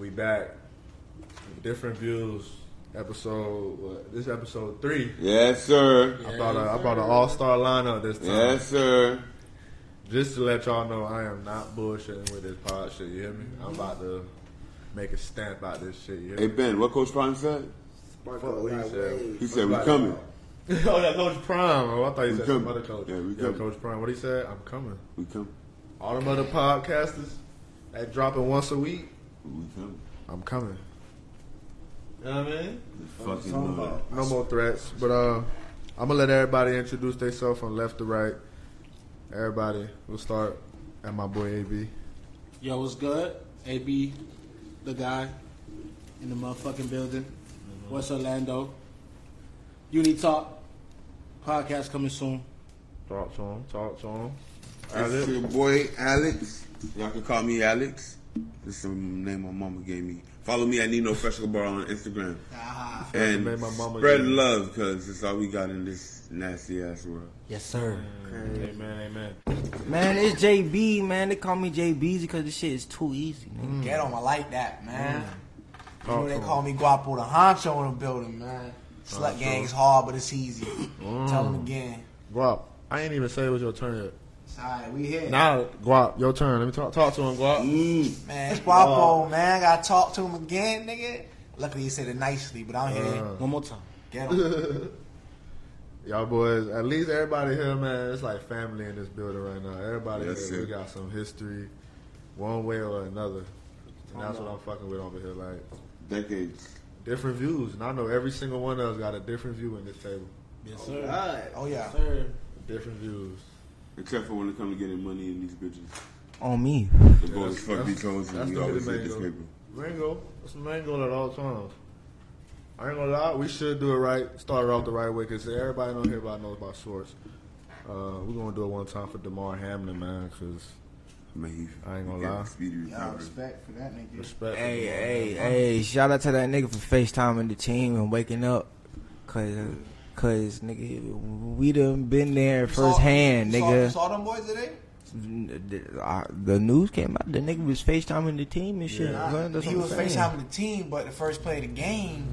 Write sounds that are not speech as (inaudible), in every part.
We back. Different views. Episode. What, this episode three. Yes, sir. I brought a, I brought an all star lineup this time. Yes, sir. Just to let y'all know, I am not bullshitting with this pod shit. You hear me? I'm mm-hmm. about to make a stamp out this shit. You hear Hey me? Ben, what Coach Prime said? Fuck what he said. He said we coming. (laughs) oh, that Coach Prime. Oh, I thought he We said coming. some other coach. Yeah, we yeah, coming. Coach Prime. What he said? I'm coming. We coming. All them other podcasters that dropping once a week, We coming. I'm coming. You know what I mean? Fucking. No more threats. But uh, I'm gonna let everybody introduce themselves from left to right. Everybody, we'll start at my boy AB. Yo, what's good? AB, the guy in the motherfucking building. What's Orlando? Uni Talk podcast coming soon. Talk to him. Talk to him. It's Alex. your boy Alex. Y'all can call me Alex. This is the name my mama gave me. Follow me at Nino Fresco Bar on Instagram. Ah, And name my mama spread gave love because it's all we got in this nasty ass world. Yes, sir. Amen. Amen. Man, it's JB, man. They call me JB because this shit is too easy, nigga. Mm. Get on, I like that, man. Mm. You know they call me Guapo the honcho in the building, man. Slut uh-huh. gang is hard, but it's easy. Mm. Tell them again. Guap. I ain't even say it was your turn yet. It's alright, we here. Now, Guap, your turn. Let me talk, talk to him, Guap. Mm. Man, it's Guapo, man. Gotta talk to him again, nigga. Luckily, he said it nicely, but I'm here. Uh, one more time. Get him. (laughs) Y'all boys, at least everybody here, man, it's like family in this building right now. Everybody Yes, here, we got some history, one way or another. And that's what I'm fucking with over here. Like, Decades. different views. And I know every single one of us got a different view in this table. Yes, sir. Oh, yeah. Yes, sir. Different views. Except for when it comes to getting money in these bitches. On me. The boys fuck these hoes and we the always hit this paper. Mango. That's mango at all times. I ain't gonna lie, we should do it right. Start it off the right way because everybody on here about knows about shorts. Uh, we're gonna do it one time for Damar Hamlin, man, because Man, I ain't gonna lie. Speedy Yeah, recovery. respect for that nigga. respect. Hey, Damar hey, hey, shout out to that nigga for FaceTiming the team and waking up. Cause, cause, nigga, we done been there firsthand, You saw- You nigga. saw them boys today? The, the news came out. The nigga was FaceTiming the team and shit. Nah, man. He was I'm saying. FaceTiming the team, but the first play of the game,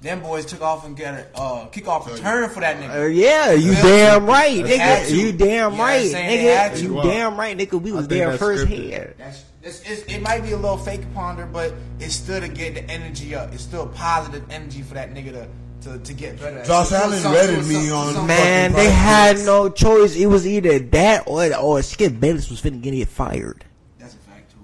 them boys took off and got a uh, kickoff return for that nigga. Uh, yeah, you Yeah. damn right, They nigga. You damn You know what I'm right, saying? They had nigga. You Wow. damn right, nigga. We I was there that's first scripted. hand. That's, it's, it's, it might be a little fake ponder, but it's still to get the energy up. It's still positive energy for that nigga to to, to get better. at Josh it. Allen Some- redded some- me some- on- Man, fucking they had no choice. It was either that or or Skip Bayless was finna get fired. That's a fact too.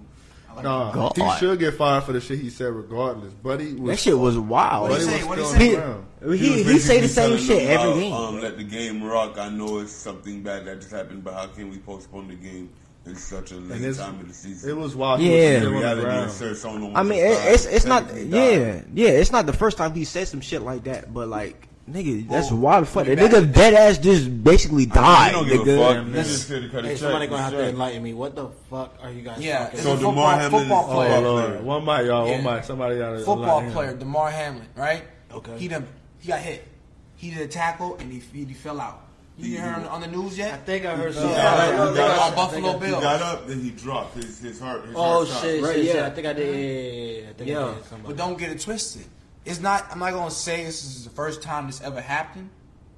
Like Nah, God. he should get fired for the shit he said regardless. But he was That shit was wild. What'd he Buddy say? What'd he say? the He, he, he say the same shit every about, game. Um, let the game rock. I know it's something bad that just happened, but how can we postpone the game in such a And late time of the season? it was wild. Yeah. He was still In on the reality, ground. it's sir, someone I mean, it, it's it's not yeah die. yeah. It's not the first time he said some shit like that, but like nigga, that's Well, wild fuck. That nigga dead ass just basically I died. mean, he don't give nigga. a fuck. Yeah, He man. just here to cut a Hey, check. somebody gonna have That's to enlighten me. What the fuck are you guys Yeah, talking it's So a DeMar football, Hamlin football is- Oh, player. Lord. One mic, y'all. Yeah. One mic. Somebody got to football player, Damar Hamlin, right? Okay. He done he got hit. He did a tackle and he he, he fell out. You didn't hear him on the news yet? I think I heard something. yeah, I yeah, think yeah, I- on Buffalo think I- Bill. He got up, then he dropped. His his heart. His Oh heart shit, Right, shit, shit. yeah. I think I did. Yeah, yeah, yeah. I think Yeah. I did. Somebody. But don't get it twisted. It's not. I'm not gonna say this is the first time this ever happened,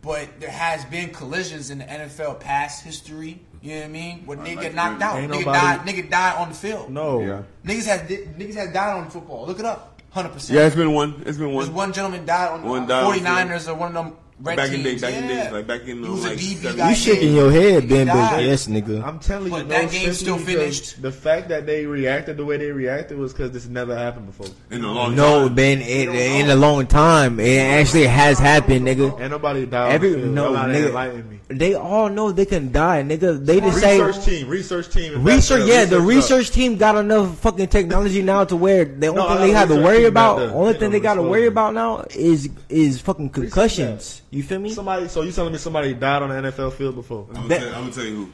but there has been collisions in the NFL past history. You know what I mean? Where nigga like get knocked out, Ain't nigga nobody- died, nigga died on the field. No. Yeah. Niggas has niggas has died on football. Look it up. Hundred percent. Yeah, it's been one. It's been There's one. one gentleman died on One died on 49ers or one of them red Back in teams. days, back in yeah. days, like back in the, was like, DB You shaking your head, Ben, but yes, nigga. I'm telling you, But no, that game still finished. The fact that they reacted the way they reacted was because this never happened before. in a long time. No, time. Ben, it, in a long time, it actually has happened, nigga. And nobody died. Every on the no, nigga, me. they all know they can die, nigga. They just say Research team, research team. research. Yeah, the research team got enough fucking technology now to where the only thing they have to worry about, back only thing they got to worry about now is is fucking concussions. You feel me? Somebody, so you telling me somebody died on the NFL field before? I'm gonna, Bet- tell, I'm gonna tell you who.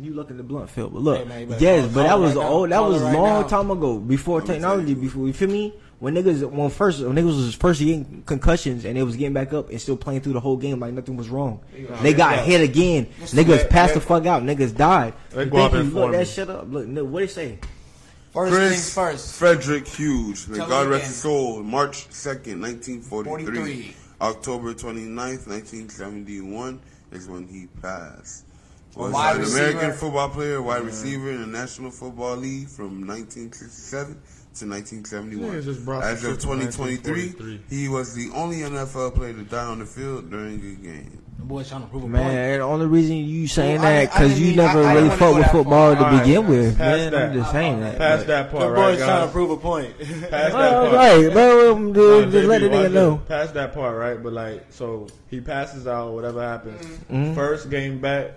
You look in the blunt field, but look, Hey, man, yes, but that was right old. That Call it was right long now. time ago, before I'ma technology. Before you feel me? When niggas when first when niggas was first getting concussions and they was getting back up and still playing through the whole game like nothing was wrong. They got hit again. Niggas Let- passed let- the fuck out. Niggas died. let You go up think and you look that shit up. Look, no, what it say? First Chris things first. Frederick Hughes. May God rest his soul. March 2nd, 1943. 43. October 29th, 1971 is when he passed. Was Wide an American receiver. football player, wide receiver in the National Football League from 1967 to 1971. Yeah, just brought As of 2023, he was the only NFL player to die on the field during a game. The boy's trying to prove a point. Man, the only reason you saying Well, that because you mean- never I- I really didn't with football far. to All right, begin with. past Man, that. I'm just saying that. Past that part, The boy's right, trying to prove a point. Past (laughs) that part. right, bro. um, (laughs) Nah, Dude, just JB, let the watch nigga know. this. Past that part, right? But like, so he passes out, whatever happens. Mm-hmm. First game back,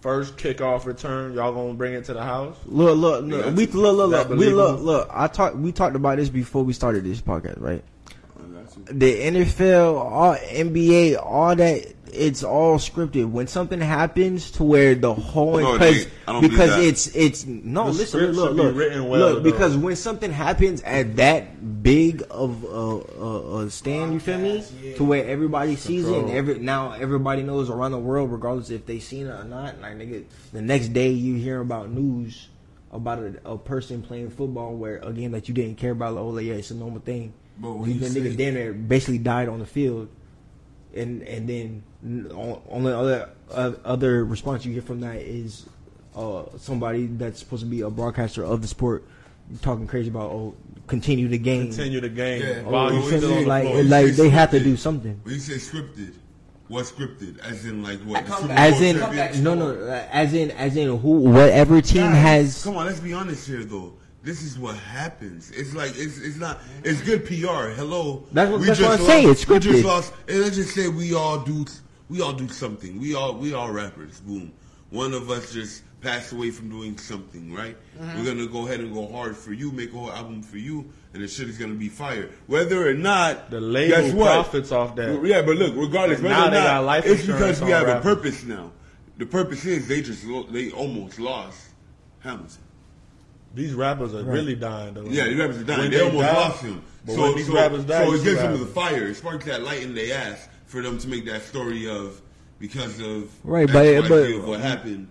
first kickoff return. Y'all gonna bring it to the house? Look, look, look. Yeah, we look, look, look. We look, look. I talked. We talked about this before we started this podcast, right? I got you. the NFL, all NBA, all that, it's all scripted. When something happens to where the whole No, because ain't. I don't believe because that. it's it's no The listen script look be look written well, look because when something happens at that big of a, a, a stand, you feel me? To where everybody sees it and every now everybody knows around the world, regardless if they seen it or not. Like nigga, the next day you hear about news about a, a person playing football where a game that you didn't care about. Like, oh yeah, it's a normal thing. But when You you the nigga damn near basically died on the field, and and then on, on the other uh, other response you get from that is uh, somebody that's supposed to be a broadcaster of the sport talking crazy about oh continue the game. Continue the game. Yeah. Oh, you you feel still the Like floor. like they have to do something. When you say scripted, what scripted? As in, like what? The Super. As Bowl in champion? no no as in as in who whatever team Guys, has Come on, let's be honest here, though. This is what happens. It's like it's it's not. It's good PR. Hello. That's what- We that's just what I'm lost- saying, it's We scripted. just lost. And let's just say we all do. We all do something. We all we all rappers. Boom. One of us just passed away from doing something, right? Mm-hmm. We're gonna go ahead and go hard for you, make a whole album for you, and the shit is gonna be fire. Whether or not The label guess what? profits off that. Yeah, but look, regardless, whether now or they not, got life it's because we on have a purpose now. The purpose is they just lo- they almost lost Hamilton. These rappers are really dying though. Yeah, these rappers are dying. When they, almost die- lost him. But so, when these so, rappers die, so you it see gives what them the fire. It sparks that light in their ass for them to make that story of because of Right, but- but- of what happened.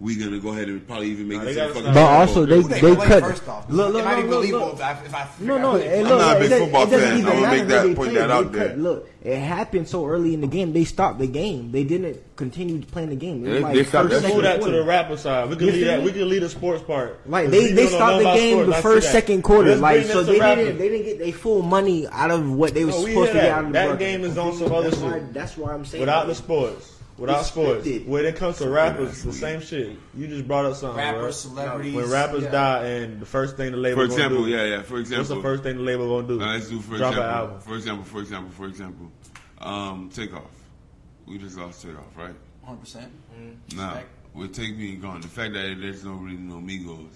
We gonna go ahead and probably even make Nah, it they to the fucking. But also they Who they cut first off? look it look might no, be no, believable look. if I, if I No, no, who they and play. look, not a it big football it fan. even I'm gonna make that- point that out there. Look, it happened so early in the game. They stopped the game. They didn't continue playing the game. It was They- like they stopped that Let's move that to the rapper side. We can You leave feel that. me? We can leave the sports part. Like 'Cause they, they stopped the game the first second quarter. Like so they didn't they didn't get their full money out of what they was No, we supposed to get out of the That broadcast. game is on some other that's why, shit. that's why I'm saying Without the sports. Without It's sports. When it comes to rappers, the same shit. You just brought up something. Rappers, bro. celebrities, When rappers yeah. die, and the first thing the label For gonna example, do, yeah, yeah. For example, What's the first thing the label gonna do? Now, let's do for Drop example. an album. For example, for example, for example, um, takeoff. We just lost takeoff, right? 100%. Now, Respect. with Take Me Gone, the fact that there's no really no Migos,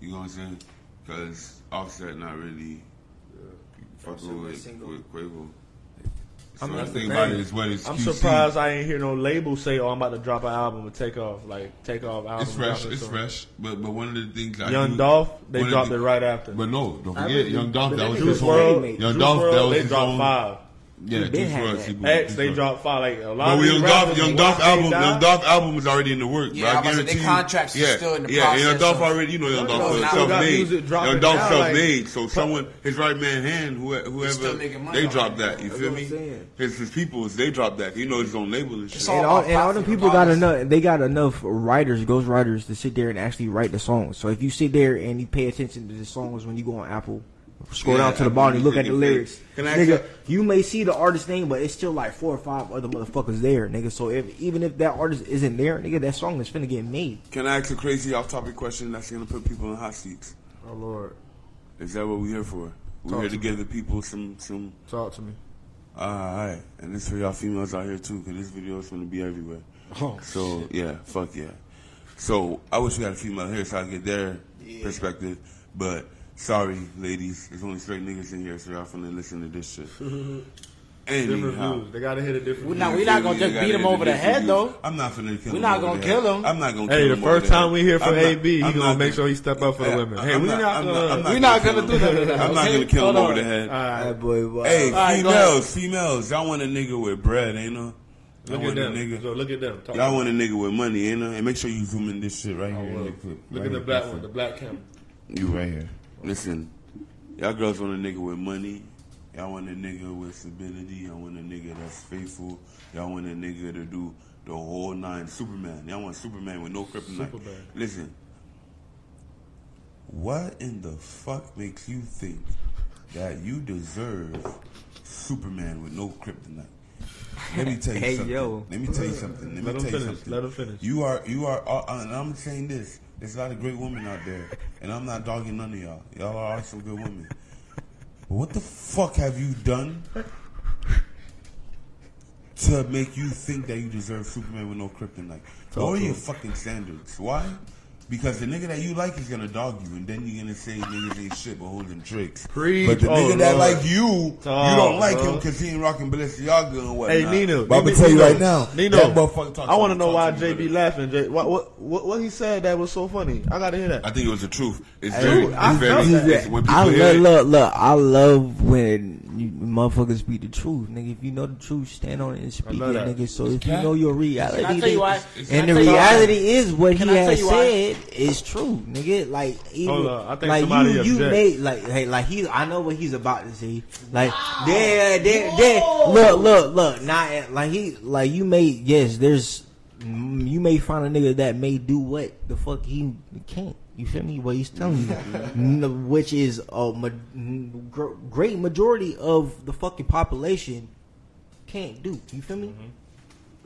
you know what I'm saying? Because Offset not really fucking with, with Quavo. So I mean, the that's thing the about thing. it is when it's I'm QC, surprised I ain't hear no label say, "Oh, I'm about to drop an album and take off." Like take off album. It's fresh, it's soon. fresh. But but one of the things I Young do, Dolph, they dropped the- it right after. But no, don't I forget, Young Dolph, that that was nigga his Juice own. Young Dolph, that WRLD, was they his dropped own. Five. Yeah, He been Juice had that. he X, they was- dropped five. Like a lot But of with these Young Dolph, Young Dolph album, die- Young Dolph album was already in the works. Yeah, but I I was guarantee their you- contracts is yeah, still in the yeah, and Young process Dolph already, you know, Young No, Dolph no, is now- Still got self-made. Young Dolph self-made, so someone, his right man hand, whoever, still making money they dropped that. You feel me? His his peoples, they dropped that. You know his own label and shit. All and all, off and all them people got enough. They got enough writers, ghost writers, to sit there and actually write the songs. So if you sit there and you pay attention to the songs when you go on Apple, scroll Yeah, down to the bottom and look at the lyrics, Fake. Can I nigga, ask you may see the artist name, but it's still like four or five other motherfuckers there, nigga. So if even if that artist isn't there, nigga, that song is finna get made. Can I ask a crazy off-topic question that's gonna put people in hot seats? Oh Lord, Is that what we're here for? We're Talk here to to give the people some some. talk to me. Alright, and this for y'all females out here too, because this video is gonna be everywhere. Oh, So yeah, fuck yeah. So I wish we had a female here so I could get their perspective. But sorry, ladies, there's only straight niggas in here, so y'all finna listen to this shit. (laughs) Anyhow. They gotta hit a different. We're not- we're not gonna just beat him over the head, views. though. I'm not finna kill We're not over gonna kill head. him. I'm not gonna Hey, kill the first time we hear from I'm not- AB, he I'm gonna make sure he step up for the women. I'm Hey, we not I'm gonna. We're not kill gonna do that, I'm not gonna kill him over the head. All right, boy, boy. Hey, All right, females, females, y'all want a nigga with bread, ain't no? Y'all Look want at a them. nigga. So look at them. Talk Y'all want a nigga with money, ain't no? And make sure you zoom in this shit right I here. in will. the clip. Look Right at the here. black one, the black camera. You right here. Listen, y'all girls want a nigga with money. Y'all want a nigga with stability. Y'all want a nigga that's faithful. Y'all want a nigga to do the whole nine. Superman. Y'all want Superman with no kryptonite. Superman. Listen. What in the fuck makes you think that you deserve Superman with no kryptonite? Let me tell you Hey, something. yo. Let me tell you something. Let me Let him tell you something. Let him finish. You are, you are, uh, uh, and I'm saying this. There's a lot of great women out there, and I'm not dogging none of y'all. Y'all are some good women. But what the fuck have you done to make you think that you deserve Superman with no kryptonite? Are your fucking standards? Why? Because the nigga that you like is gonna dog you, and then you're gonna say niggas ain't shit but holding tricks. Preach. But the Oh, nigga that Lord. like you, you don't like bro. him because he ain't rocking Balenciaga and whatnot. Hey Nino, but I'm gonna tell you right now, Nino, that motherfucker talk I want to me, know talk why to JB brother. laughing. J, what, what what what he said that was so funny? I gotta hear that. I think it was the truth. It's Hey, very, I it's very. that. It's, when I love, look, look, I love when you motherfuckers speak the truth, nigga. If you know the truth, stand on it and speak it, nigga. So if you know your reality, Can I tell you why? then- Can I and the tell you why? reality is what Can he I has said is true, nigga. Like even Hold on, I think like somebody you, you object. made like hey, like he, I know what he's about to say. Like there, there, there. Look, look, look. Not like he, like you may yes. There's you may find a nigga that may do what the fuck he can't. You feel me? What he's telling you, (laughs) which is a ma- great majority of the fucking population can't do. You feel me? Mm-hmm.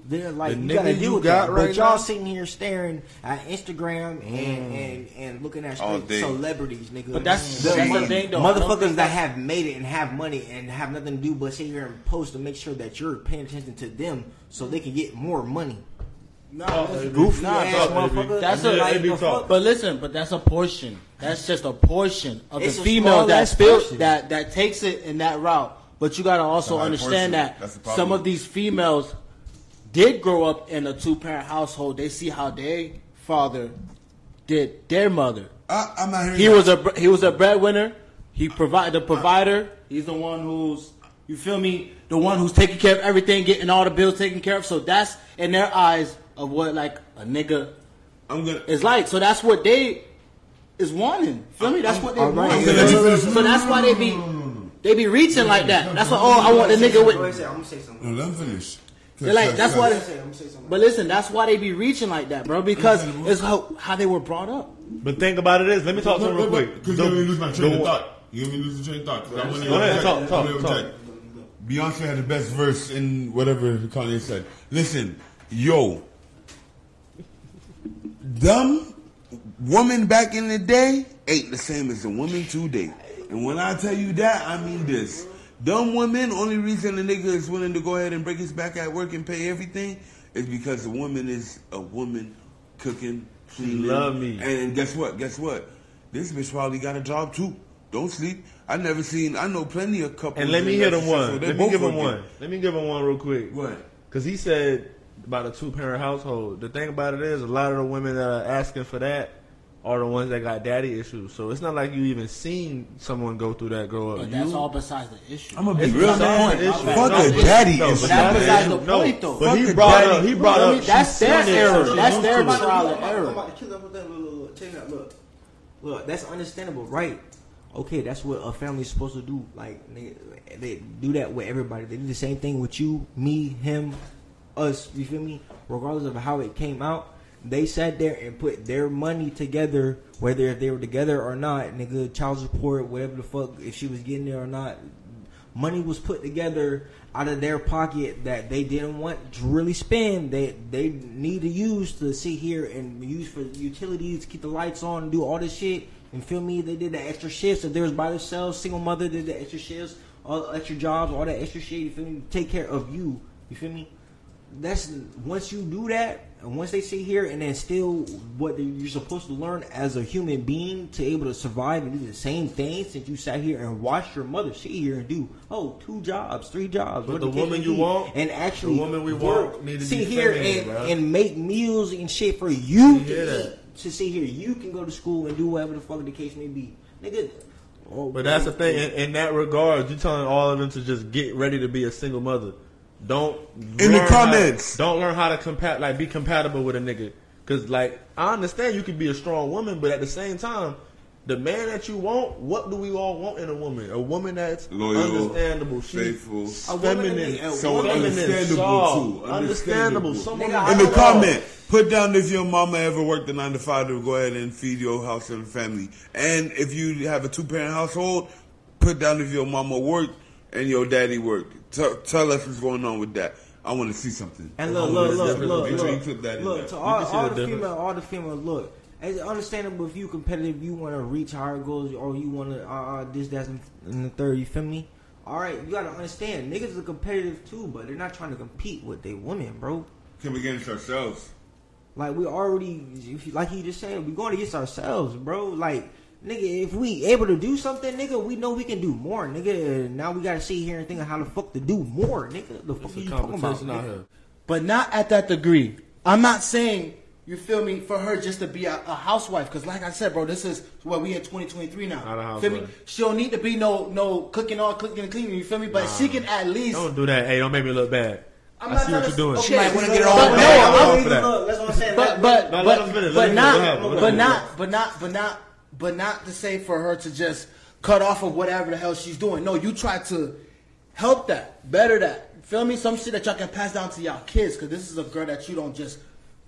They're like The you gotta niggas deal you with got that. right but y'all now? sitting here staring at Instagram and, Mm. and and looking at All straight day. celebrities, nigga. But that's- The that's the mo- thing, though. Motherfuckers that have made it and have money and have nothing to do but sit here and post to make sure that you're paying attention to them so they can get more money. No, Nah, Goofy Nah, ass talk, motherfucker. That's a they like be the fuck. But listen, but that's a portion. That's just a portion of It's the female small that ass feel portion. that that takes it in that route. But you gotta also It's a high understand portion. that That's the problem. some of these females did grow up in a two parent household. They see how their father did their mother. I, I'm not hearing. He that. was a he was a breadwinner. He provide the provider. He's the one who's you feel me, the one who's taking care of everything, getting all the bills taken care of. So that's in their eyes of what like a nigga I'm gonna. is like. So that's what they is wanting. Feel me? That's what they want. right. I'm gonna let. So that's why they be they be reaching like that. That's why oh I want the nigga Go with. I'm gonna say something. No, let him finish. They're like that's why. They, gonna say, I'm gonna say something. but listen, that's why they be reaching like that, bro. Because mm-hmm. it's how how they were brought up. But think about it is, let me talk to him real quick. Because The- you made me lose my train the of one- thought. You made me lose the train of thought. 'cause I wanna Go ahead, object. talk, I talk, wanna talk. object. Beyonce had the best verse in whatever Kanye said. Listen, yo, dumb woman back in the day ain't the same as the woman today. And when I tell you that, I mean this. Dumb women, only reason the nigga is willing to go ahead and break his back at work and pay everything is because the woman is a woman cooking, cleaning. love me. And, guess what? Guess what? This bitch probably got a job too. Don't sleep. I never seen. I know plenty of couples. And let me hit him one. Let me give him one. Let me give him one real quick. What? Because he said about a two parent household. The thing about it is, a lot of the women that are asking for that are the ones that got daddy issues. So it's not like you even seen someone go through that grow up. But You- that's all besides the issue. I'm gonna be It's real man. issue. Fuck No, a daddy no, issue. but that's that's besides the the no, point, though. But he a brought daddy. up. He brought up. That's she's their error. That's used their trial and I'm error. about to kill up with that. Look, look, look, check it out. Look, look, that's understandable, right? Okay, that's what a family's supposed to do. Like they, they do that with everybody. They do the same thing with you, me, him, us. You feel me? Regardless of how it came out, they sat there and put their money together, whether if they were together or not. Nigga, child support, whatever the fuck, if she was getting there or not. Money was put together out of their pocket that they didn't want to really spend. They they need to use to sit here and use for utilities, keep the lights on, do all this shit. And feel me, they did the extra shifts. If they was by themselves, single mother did the extra shifts, all the extra jobs, all that extra shit. You feel me? Take care of you. You feel me? That's once you do that, and once they sit here and then still what you're supposed to learn as a human being to able to survive and do the same thing since you sat here and watched your mother sit here and do. Oh, two jobs, three jobs. But what the woman you want, and actually the woman we work, want sit here and, and make meals and shit for you to eat. To sit here, you can go to school and do whatever the fuck the case may be, nigga. Oh, But that's the oh, thing. Oh. In, in that regard, you're telling all of them to just get ready to be a single mother. Don't In the comments. How, don't learn how to compat like be compatible with a nigga. Cause like I understand you could be a strong woman, but at the same time, the man that you want, what do we all want in a woman? A woman that's Loyal, understandable, she's faithful. A feminine, that- Someone feminine, understandable, soft, too. understandable. Understandable. Someone Nigga, In the comment, put down if your mama ever worked a nine to five to go ahead and feed your house and family. And if you have a two parent household, put down if your mama worked and your daddy worked. Tell, tell us what's going on with that. I want to see something. And look, I look, wanna look, look, sure look, that look to all, all the the female, all the female. Look, it's understandable if you competitive, you want to reach higher goals, or you want to uh, uh, this, that, in, in the third. You feel me? All right, you gotta understand, niggas are competitive too, but they're not trying to compete with they women, bro. Come against ourselves. Like we already, like he just said, we going against ourselves, bro. Like nigga, if we able to do something, nigga, we know we can do more, nigga. Now we gotta sit here and think of how the fuck to do more, nigga. The fuck are you talking about? nigga? but not at that degree. I'm not saying you feel me for her just to be a, a housewife because, like I said, bro, this is what we in 2023 now. Not a Feel me? She don't need to be no no cooking all cooking and cleaning. You feel me? But she can at least. Don't do that. Hey, don't make me look bad. I'm I not see what you're doing. okay, She might wanna get her but own no, bag. I'm- I'm for that. Look, that's what I'm saying. but but No, but let him finish. Let but him not finish. Go ahead. Go but ahead. not but not but not but not to say for her to just cut off of whatever the hell she's doing. No, you try to help that, better that. Feel me? Some shit that y'all can pass down to y'all kids because this is a girl that you don't just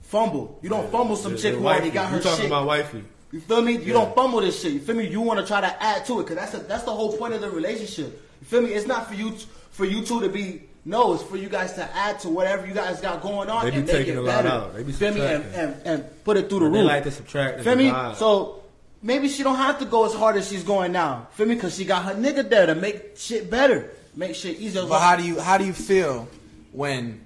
fumble. You don't fumble some Your- chick who already wifey. got her You talking shit. about wifey? You feel me? You don't fumble this shit. You feel me? You want to try to add to it because that's a, that's the whole point of the relationship. You feel me? It's not for you t- for you two to be no. It's for you guys to add to whatever you guys got going on They be and taking it a lot better. out. They be feel me? And, subtracting. and, and put it through the roof. They like to subtract Feel me? So maybe she don't have to go as hard as she's going now. Feel me? Because she got her nigga there to make shit better, make shit easier. But how do you how do you feel when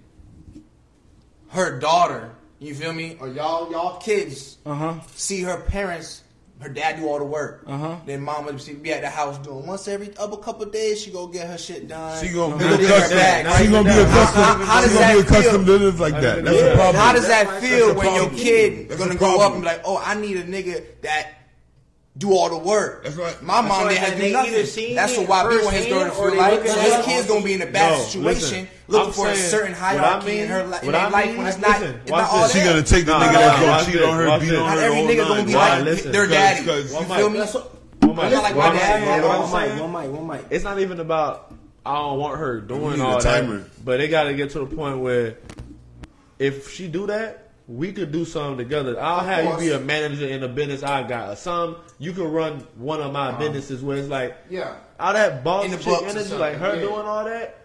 her daughter, you feel me, or y'all y'all kids Uh huh. see her parents, her dad do all the work. Uh-huh. Then mama see- be at the house doing once every other couple of days. She go get her shit done. She gonna be Look at accustomed. She gonna be accustomed. How- how she does gonna be that feel? to live like that. That's a problem. How does that feel when your kid That's gonna a go up and be like, "Oh, I need a nigga that do all the work." That's right. My mom right, didn't have and to do nothing. That's it what why people want his firsthand daughter to or feel like. So his kid's gonna be in a bad No, situation, listen, looking I'm for a saying, certain what I mean- in her li- in what their I life when it's not. listen, it's not all. She gonna take the Nah, nigga nah, that's gonna cheat on her, beat on her. Not every nigga gonna be like their daddy. You feel me? One mic. not like my One mic. man. What I'm One mic, saying- one mic, one mic. It's not even about I don't want her doing all that, but they got to get to the point where if she do that, we could do something together. I'll have you be a manager in a business I got, or some you can run one of my uh-huh. businesses where it's like Yeah. all that boss In the chick energy, like her yeah. doing all that.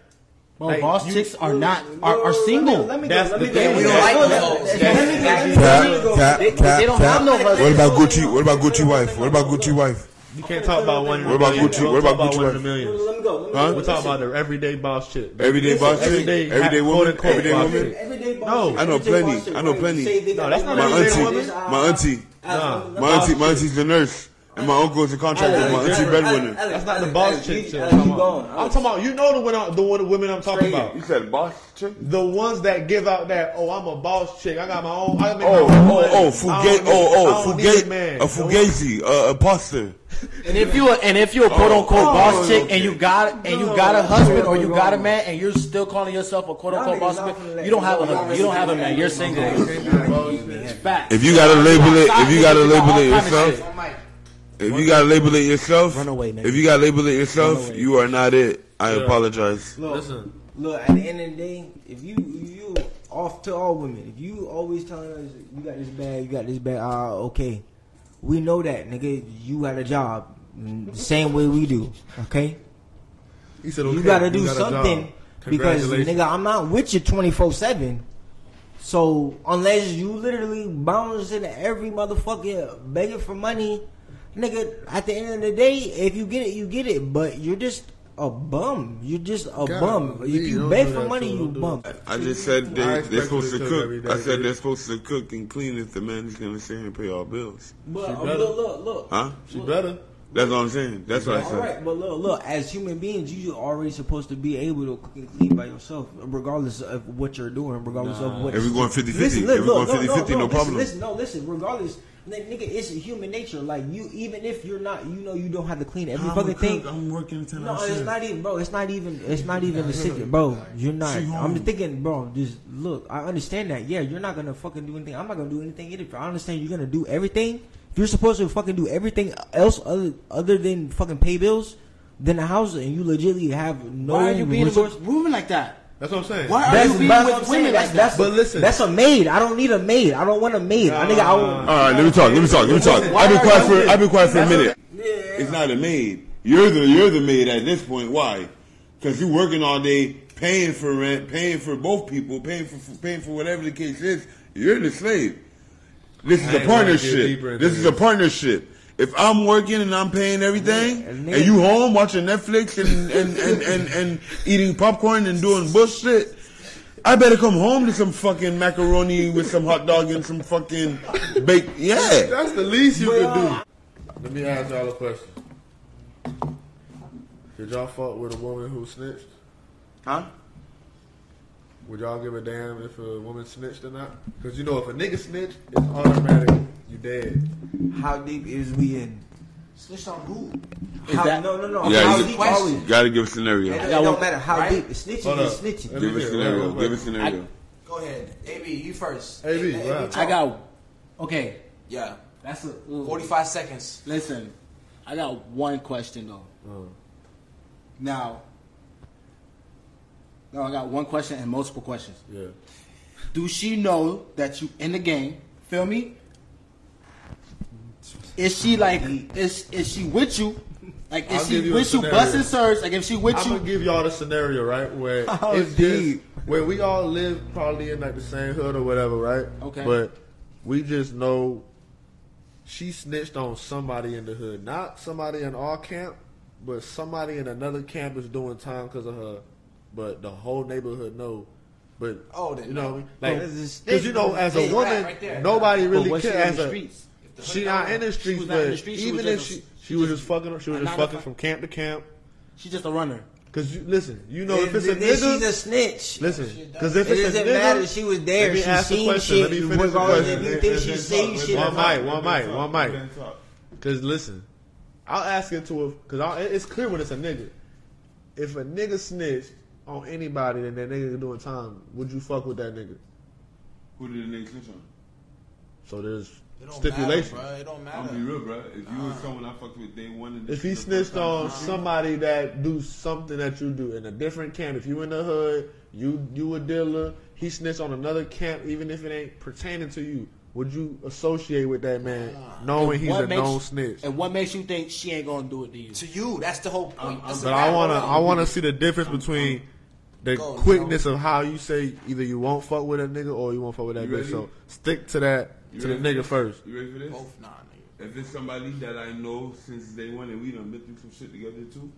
Well, Like, boss chicks are not are, are single. Let me go. That's the me thing. We don't like Look, those. let me Yeah. go, let me Cap, go. cap, They- don't have no. What about Gucci? What about Gucci wife? What about Gucci wife? You can't talk about one. in a What about million. Gucci? What about Gucci one in a wife? million? Let me go. Let me Huh? We're talking about the everyday boss chick. Everyday boss chick? everyday, Everyday quote woman? Everyday woman? Everyday boss No. I know plenty. I know plenty. Say they No, that's not My everyday everyday auntie, woman. woman. my auntie, uh, Nah. Uh, my auntie, my auntie's the nurse, and my uncle is a contractor. My auntie breadwinner. That's not the boss chick. shit Alex, I'm keep talking going. about. I'm talking about. You know the one, the one, the women I'm talking about. You said boss chick? The ones that give out that, oh, I'm a boss chick. I got my own. I make Oh, my own oh, money. oh, I don't Fugazi, need- oh, I oh, don't need a Fugazi, man. a Fugazi, uh, a imposter. And if you and if you're a quote unquote oh, boss chick okay. and you got and you got a husband or you got a man and you're still calling yourself a quote unquote boss not man, you don't have y'all a you don't have a man. You're say single. that. It's fact. If you gotta label it, if you gotta label it got all kind of yourself, shit. if you gotta label it yourself, Run away, nigga. if you gotta label it yourself, Run you are not it. I Yeah. apologize. Look, Listen. look. At the end of the day, if you if you off to all women, if you always telling us you got this bag, you got this bag, ah, okay, we know that, nigga. You got a job, mm, the same way we do, okay. He said, you gotta do got a job. something because Congratulations. nigga, I'm not with you 24 seven. So unless you literally bounce into every motherfucker begging for money, nigga, at the end of the day, if you get it, you get it. But you're just a bum. You're just a God, bum. If you don't beg for money, to him. you Don't bum. I just said they, expect they're supposed to to cook. cook every day, I said dude. they're supposed to cook and clean if the man is gonna sit here and pay all bills. But She um, look, look, look. Huh? She better. That's what I'm saying. That's what I All said. right, but look, look. As human beings, you're already supposed to be able to cook and clean by yourself, regardless of what you're doing, regardless of what. If we're going 50-50, Listen, if we're look, going no, 50-50, no, no no, problem. Listen, listen, no, listen. Regardless, nigga, nigga, it's human nature. Like you, even if you're not, you know, you don't have to clean every fucking thing. I'm working a 10 No, it's not even, bro. It's not even. It's not even the secret, bro. You're not. I'm just thinking, bro. Just look. I understand that. Yeah, you're not gonna fucking do anything. I'm not gonna do anything either. I understand you're gonna do everything If you're supposed to fucking do everything else other other than fucking pay bills, then the house and you legitimately have no Why are you being resource. with women like that? That's what I'm saying. Why are That's, you being with what saying. women That's, like that's, that? But listen. that's a maid. I don't need a maid. I don't want a maid. I nigga, I Nah. All right, let me talk. Let me talk. Let me talk. I've been quiet for. I've been quiet for a That's a- minute. It's not a maid. You're the you're the maid at this point. Why? Because you're working all day, paying for rent, paying for both people, paying for paying for whatever the case is. You're the slave. This is I a ain't wanna get partnership. deeper into This is a partnership. If I'm working and I'm paying everything, Yeah, and, and you home watching Netflix and and, and, and, and eating popcorn and doing bullshit, I better come home to some fucking macaroni with some hot dog and some fucking baked. Yeah. That's the least you can do. Let me ask y'all a question. Did y'all fuck with a woman who snitched? Huh? Would y'all give a damn if a woman snitched or not? Because you know, if a nigga snitch, it's automatic. You dead. How deep is we in? Snitched on who? Is How, that- no, no, no. Yeah, how deep question. are we? You gotta give a scenario. It, it don't one- matter how right? deep. Snitching is snitching. Let Give a scenario. real. Give a scenario. Go ahead. AB, you first. AB, A- right. talk. I got okay. Yeah. That's a ooh. 45 seconds. Listen, I got one question though. Uh, Now, no, I got one question and multiple questions. yeah. Do she know that you in the game? Feel me? Is she like is is she with you? Like is I'll she you with you scenario. busting serves? Like if she with I'm you, gonna give y'all the scenario, right? Where How (laughs) oh, it's just deep? where we all live probably in like the same hood or whatever, right? Okay. But we just know she snitched on somebody in the hood, not somebody in our camp, but somebody in another camp is doing time because of her. But the whole neighborhood know. But Oh, then you know, no. what I mean? like But it's a because you know, as a woman, right there. nobody really was she cares. in the As a- streets? She not in the streets, was not in but the streets, she even was if just a- she she was just fucking, she was just fucking from camp to camp. She's just a runner. Cause you listen, you know if Then- it's a then she's a snitch. listen, because if It it's a doesn't nigga, matter. She was there. She seen question. Let shit. me finish the question. if you think she seen shit. One talk, mic, one let mic, one let mic. Cause listen, I'll ask it to her because it's clear when it's a nigga. If a nigga snitched on anybody and that nigga doing time, would you fuck with that nigga? Who did the nigga snitch on? So there's It don't stipulation. matter, bro. It don't I'm be real, bro. If you was someone I fucked with day one, and If he is the first snitched on you somebody that do something that you do in a different camp, if you in the hood, you you a dealer, he snitched on another camp, even if it ain't pertaining to you, would you associate with that man knowing And he's what a makes- known snitch? And what makes you think she ain't gonna do it to you? To you, that's the whole point. Doesn't But I wanna I wanna see the difference between the Go, quickness of how you say either you won't fuck with a nigga or you won't fuck with that You bitch. ready? So stick to that You to the nigga this? first. You ready for this? Both nah, nigga. If it's somebody that I know since day one and we done been through some shit together too,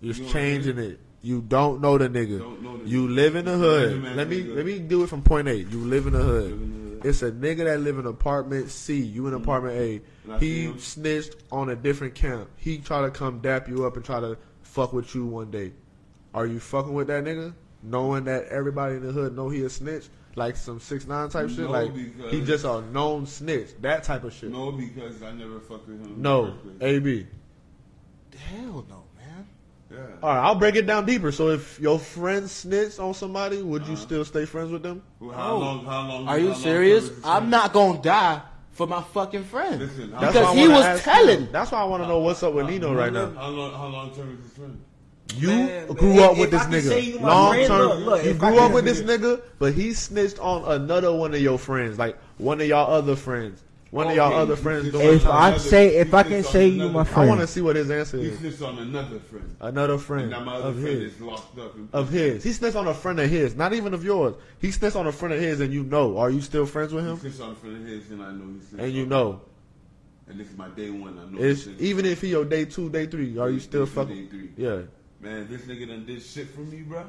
You're You changing it. You don't know the nigga. Don't know the you nigga. live in the It's hood. Let me nigga. let me do it from point A. You live in the hood. Live in the hood. It's a nigga that live in apartment C. You in mm-hmm. apartment A. And I He snitched on a different camp. He try to come dap you up and try to fuck with you one day. Are you fucking with that nigga, knowing that everybody in the hood know he a snitch, like some six nine type shit? No, Like he just a known snitch, that type of shit. no, because I never fucked with him. No, the first place. AB. Hell no, man. Yeah. All right, I'll break it down deeper. So if your friend snitched on somebody, would you uh-huh. still stay friends with them? Well, how Oh. long? How long? Are you long serious? I'm not gonna die for my fucking friend. Listen, That's because why I he wanna was telling. you. That's why I want to know what's up with Nino right now. How long? How long term is his friend? You Man, grew man, up if- with if this I can say you nigga. Long friend, term, look, look, you grew up with this (laughs) nigga, but he snitched on another one of your friends, like one of y'all other friends. One of y'all Okay, other friends doing If. I another- say, if I can say you my friend. I want to see what his answer is. He is. snitched on another friend. Another And friend now my other of friend his. is locked up. Of his. He snitched on a friend of his, not even of yours. He snitched on a friend of his, and you know. Are you still friends with He him? snitched on a friend of his, and I know he snitched And you know. And this is my day one. I know. It's even if he your day two, day three. Are you still fucking? day three. Yeah. Man, this nigga done did shit for me, bro.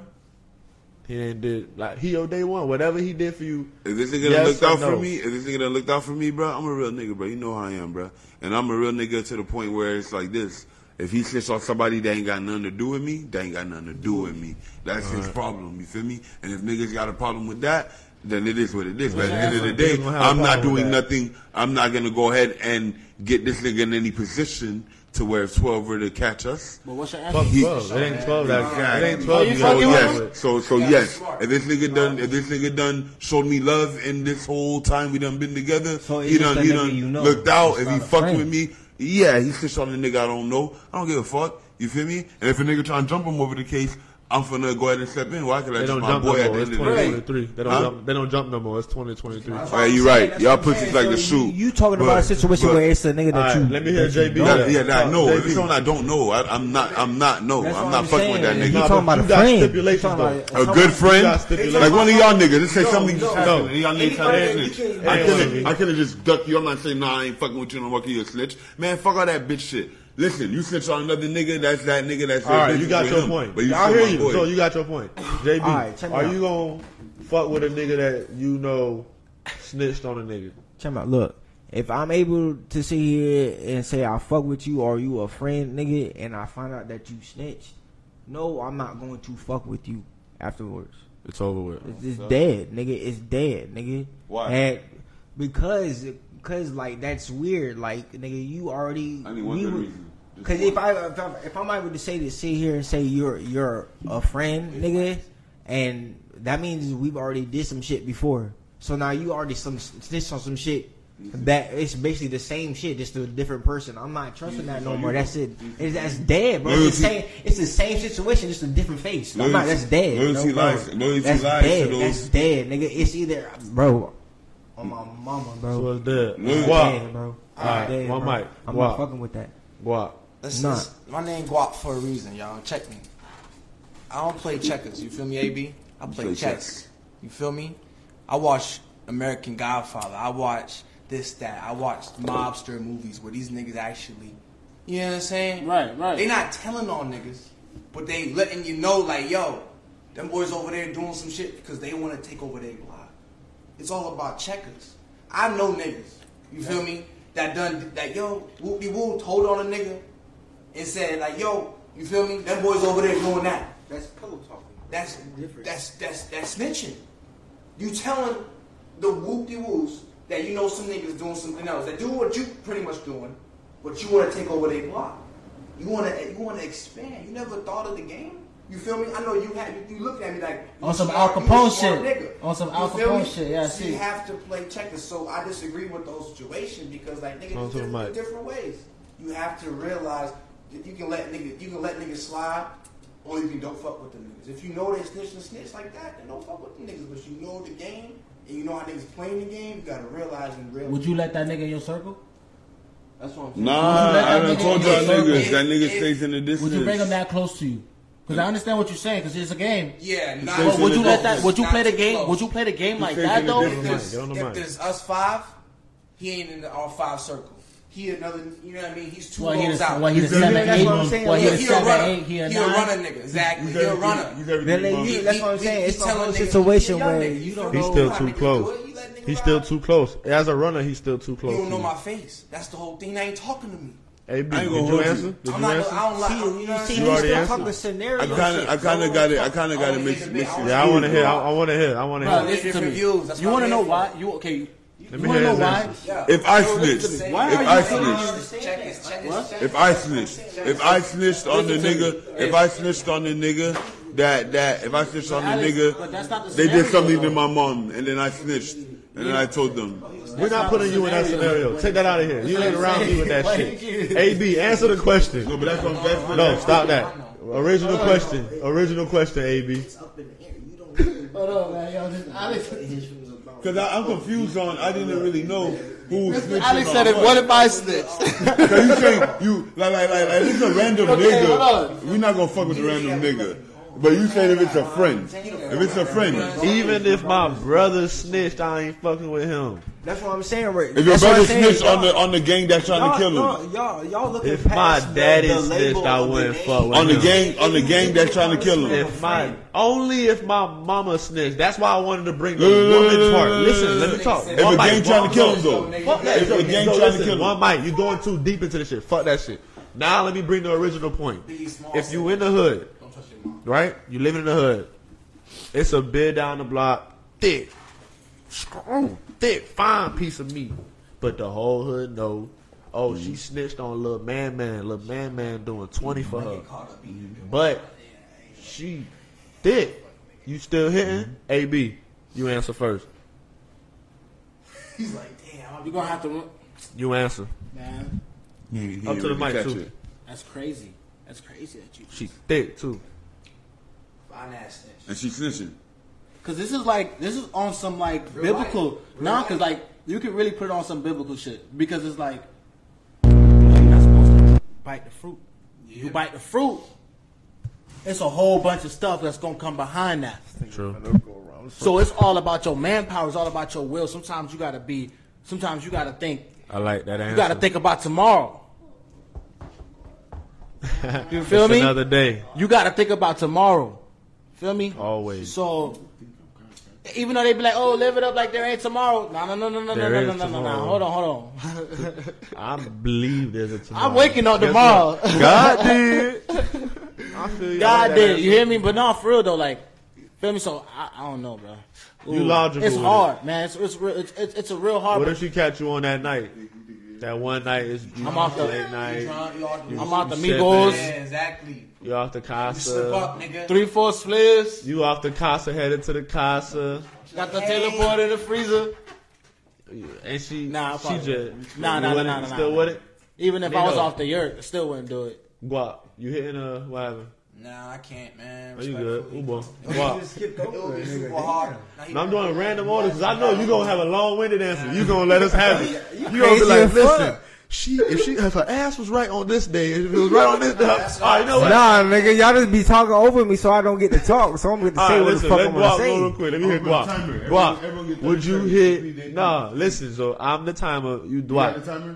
He ain't did like he your day one. Whatever he did for you, If this nigga Yes done looked out no? for me, if this nigga done looked out for me, bro, I'm a real nigga, bro. You know how I am, bro. And I'm a real nigga to the point where it's like this. If he sits on somebody that ain't got nothing to do with me, they ain't got nothing to do with me. That's his problem, you feel me? And if niggas got a problem with that, then it is what it is. But at the end of the day, Niggas gonna have a I'm not doing nothing. I'm not gonna go ahead and get this nigga in any position to where if 12 were to catch us. But what's your Fuck answer? 12. It ain't 12 that. It ain't 12 you you So fucking gotta with yes, so so Yeah, yes. If this nigga done, if this nigga done showed me love in this whole time we done been together, So he done, he done you know. looked out. If he fucked with me, yeah, he snitched on a nigga I don't know. I don't give a fuck. You feel me? And if a nigga try and jump him over the case, I'm finna go ahead and step in. Why? Cause They that's don't my boy no at more. the It's end of the day. 2023. They don't Huh? jump. They don't jump no more. It's 2023. All right, you right. Y'all what I'm pussies saying. like the you- shoot. You talking about a situation but- where it's a nigga that All you. let me hear JB. know. That, yeah, that I know. JB. If it's someone I don't know, I, I'm not. I'm not. No, That's I'm not I'm fucking with that nigga. You Nah, talking about a friend. stipulations, though. A good friend, like one of y'all niggas. Let's say something no. just happened. and Y'all niggas to that you can- I could baby. have, I could have just ducked you. I'm not saying nah, I ain't fucking with you no more. 'cause You a snitch, man. Fuck all that bitch shit. Listen, you snitch on another nigga. That's that nigga. That's All your you got your him. point. But you I hear you. boy. So you got your point. JB, All right, are you gonna fuck with a nigga that you know snitched on a nigga? Check me out. Look, if I'm able to sit here and say I fuck with you or you a friend, nigga, and I find out that you snitched, no, I'm not going to fuck with you afterwards. It's over with. It's, it's dead, nigga. It's dead, nigga. Why? And because, because like that's weird. Like, nigga, you already. I need one we good reason. Cause if I if, I if I'm able to say to sit here and say you're you're a friend, nigga, and that means we've already did some shit before. So now you already some snitched on some shit mm-hmm. that it's basically the same shit, just to a different person. I'm not trusting that mm-hmm. no more. That's it. It's, that's dead, bro. It's the same. It's the same situation, just a different face. I'm not. That's dead. loyalty no, lies- loyalty That's lies dead. That's dead, nigga. It's either, bro. On my mama, bro. So it's dead. Loyalty- It's Guap. bro. All right, It's dead, one bro. mic. I'm Guap. not fucking with that. Guap. This Nah. is my name Guap for a reason, y'all. Check me. I don't play checkers. You feel me, AB? I play, play chess. chess. You feel me? I watch American Godfather. I watch this, that. I watch mobster movies where these niggas actually, you know what I'm saying? Right, right. They not telling on niggas, but they letting you know, like, yo, them boys over there doing some shit because they want to take over their block. It's all about checkers. I know niggas. You feel me? That done that yo whoopie woo told on a nigga and said like yo you feel me? That boys over there doing that. That's pillow talking. That's Different. that's that's that's snitching. You telling the whoopie woos that you know some niggas doing something else that do what you pretty much doing, but you want to take over their block. You want to you want to expand. You never thought of the game. You feel me? I know you had you, you looked at me like On some smart- Al Capone shit. nigga. On some You Al Capone shit, yeah, I So see. you have to play checkers. So I disagree with those situations because like niggas do to different, different ways. You have to realize that you can let niggas you can let niggas slide, or you can don't fuck with the niggas. If you know they snitch and snitch like that, then don't fuck with the niggas. But you know the game and you know how niggas playing the game. You gotta realize and realize. Would you let that nigga in your circle? That's what I'm saying. Nah, Would you let I that done nigga told y'all niggas that nigga stays in the distance. Would you bring him that close to you? Because I understand what you're saying. Because it's a game. yeah, not, But would the you let that? Would you Not play the game? close. Would you play the game like that in the though? If there's, Get on the if there's us five, he ain't in the all five circle. He another, you know what I mean? He's two Well, he out. well, he the He's seven, everything- that's eight. what I'm saying. Well, he he, the he a seven, runner. eight. He a He a runner nigga. Exactly. He's He a runner. He's Man, everything. like, He- that's what I'm saying. It's he's a whole telling situation he where you you don't He's still too close. do it, you let niggas He's still too close. As a runner, he's still too close. You don't know my face. That's the whole thing. He ain't talking to me. AB, I ain't did gonna you hold answer? you. Did I'm you not. answer? I don't like. See, you know you I'm see, You already still answered. talking scenario I kind of. I kind of got it. I kind of got to I mix, wanna mix hear it. the- Yeah, I want to hear. I, I want to hear. I want to hear. listen to different me. views. You want to know why? You okay? Let me want to hear know his why? Yeah. If I snitched. Why if are I you snitched, Check this, check What? if. I snitched, if I snitched on the nigga, if I snitched on the nigga, that that if I snitched on the Alex, but that's nigga, not the they did something though. to my mom, and then I snitched, and then I told them. We're not putting you in that scenario. Take that out of here. You ain't around me with that shit. AB, answer the question. No, but that's what that's what- No, stop that. Original question. Original question, AB. (laughs) Hold on, man. Yo, this Alex. Cause I, I'm confused on. I didn't really know who was snitching Alex said, it. what. what if I snitched?" (laughs) Cause you saying you like like like, like this it's a random Okay, nigga, We're not gonna fuck with the random nigga. But you saying if it's a friend, if it's a friend, Even if my brother snitched, I ain't fucking with him. That's what I'm saying. Right? if your That's what brother I'm snitched on the on the gang that's trying to kill him, Y'all, y'all, y'all looking If my past the- daddy the label snitched, I of the wouldn't fuck with on the him. gang on the gang that's trying to kill him. If my only if my mama snitched. That's why I wanted to bring the woman no, no, part. Listen, let me talk. If One a mic, gang trying to kill him though, Fuck that. if a gang So trying to listen, kill one him, mic. You going too deep into this shit. Fuck that shit. Now let me bring the original point. If you said- in the hood, Don't touch your mom. right? You living in the hood. It's a bid down the block, thick, strong, thick, fine piece of meat. But the whole hood know oh, she mm. snitched on little man man, little man man doing twenty for her, Get caught up in it. but she did. You still hitting? Mm-hmm. AB, you answer first. (laughs) He's like, damn. You gonna have to, You answer. man. He- he Up to the mic, too. it. That's crazy. That's crazy that you. She thick too. Fine ass snitch. And she snitching. Cause this is like this is on some like Real biblical. life. Real Nah, cause like you could really put it on some biblical shit because it's like you're not supposed to bite the fruit. You bite the fruit. It's a whole bunch of stuff that's gonna come behind that. True. So it's all about your manpower. It's all about your will. Sometimes you gotta be. Sometimes you gotta think. I like that answer. You gotta think about tomorrow. (laughs) You feel It's me? Another day. You gotta think about tomorrow. Feel me? Always. So even though they be like, "Oh, live it up like there ain't tomorrow." No, no, no, no, no, no, There no, is no, no, no, no. Hold on, hold on. (laughs) I believe there's a tomorrow. I'm waking up Guess tomorrow. what? God did. (laughs) I feel you. God did. answer. You hear me? But no, for real though, like, feel me? So I, I don't know, bro. You logical It's with hard, man. It's it's, real, it's it's it's a real hard. What if she catch you on that night? That one night is you I'm off the- late night. I'm out the You Migos. Yeah, exactly. You off the You slip up, casa. nigga. Three, four spliffs. You off the casa headed to the casa. Got the teleport in the freezer. And she Nah, I she just. Nah, nah, nah, nah, nah, Still nah. with it? Even if I was Nigga. off the yurt, I still wouldn't do it. Guap. You hitting a what happened? Nah, I can't, man. Oh, you good? Respectfully. Ubo. It (laughs) Guap. would be super hard. Now, he- No, I'm doing random orders because I know you gonna have a long-winded answer. You gonna let us have it. (laughs) You gonna be like, listen, fuck. She if she if her ass was right on this day, if it was right on this day, all right, you know what? Nah, nigga, y'all just be talking over me, so I don't get to talk. So I'm going to say right, what listen, the fuck I'm gonna say. real quick. Let me hear I'm gonna timer. Guap. Everyone- Guap, everyone would you hit? Three days. Nah, listen. So I'm the timer. You You got the timer?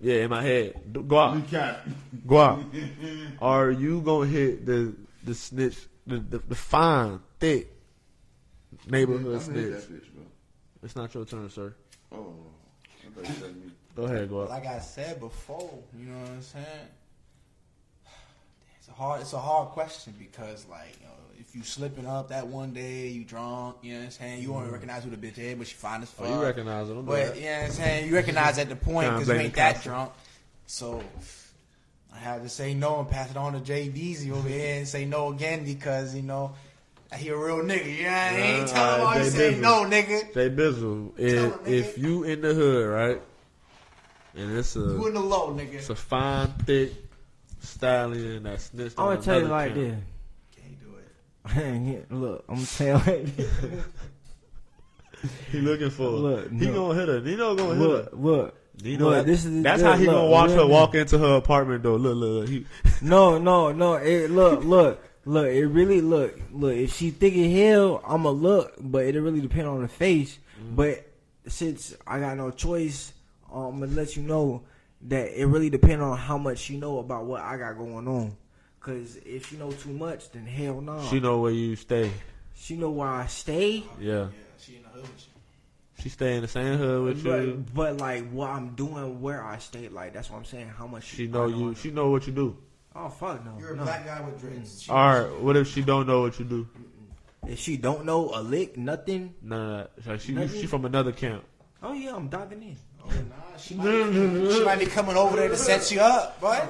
Yeah, in my head. D- You Guap. cat. Guap. (laughs) Are you gonna hit the the snitch, the the, the fine, thick neighborhood I'm gonna hit snitch? that bitch, bro. It's not your turn, sir. Oh, I thought you said me. Go ahead, Guap. like I said before, you know what I'm saying? (sighs) It's a hard, it's a hard question because, like, you know, if you slipping up that one day, you drunk, you know what I'm saying? You don't even recognize who the bitch is, but she fine as fuck. Oh, you recognize do But that. you know what I'm saying? You recognize at the point because you ain't that drunk. So I had to say no and pass it on to Jay Beezy over here and say no again because you know he a real nigga. You know what I mean? Uh, Tell him why you say no, nigga. Jay Bizzle, if, nigga. if you in the hood, right, and it's You a in the low, nigga. it's a fine, thick stallion that snitched I'm gonna tell you another like camp. this. Can't do it. Look, I'm gonna tell you. (laughs) He looking for. Look, he no. gonna hit her. Nino gonna hit Look, her. look. Nino, look, that- this is that's look, how he look, gonna watch her look. walk into her apartment though. Look, look, he, (laughs) No, no, no. It, look, look, look. It really look, look. If she thick as hell, I'ma look, but it really depend on the face. Mm-hmm. But since I got no choice, um, I'm gonna let you know that it really depend on how much you know about what I got going on. Cause if you know too much, then hell no. she know where you stay. She know where I stay, Yeah, Yeah, she in the hood with you. she stay in the same hood with you. but, but like what I'm doing, where I stay, like that's what I'm saying. How much She know you. She know what you do. Oh fuck no. You're a no. black guy with dreads. She- All right. What if she don't know what you do? If she don't know a lick, nothing. Nah, nah, nah. She, Nothing? she from another camp. Oh yeah, I'm diving in. Oh, nah, she, might, she might be coming over there to set you up, but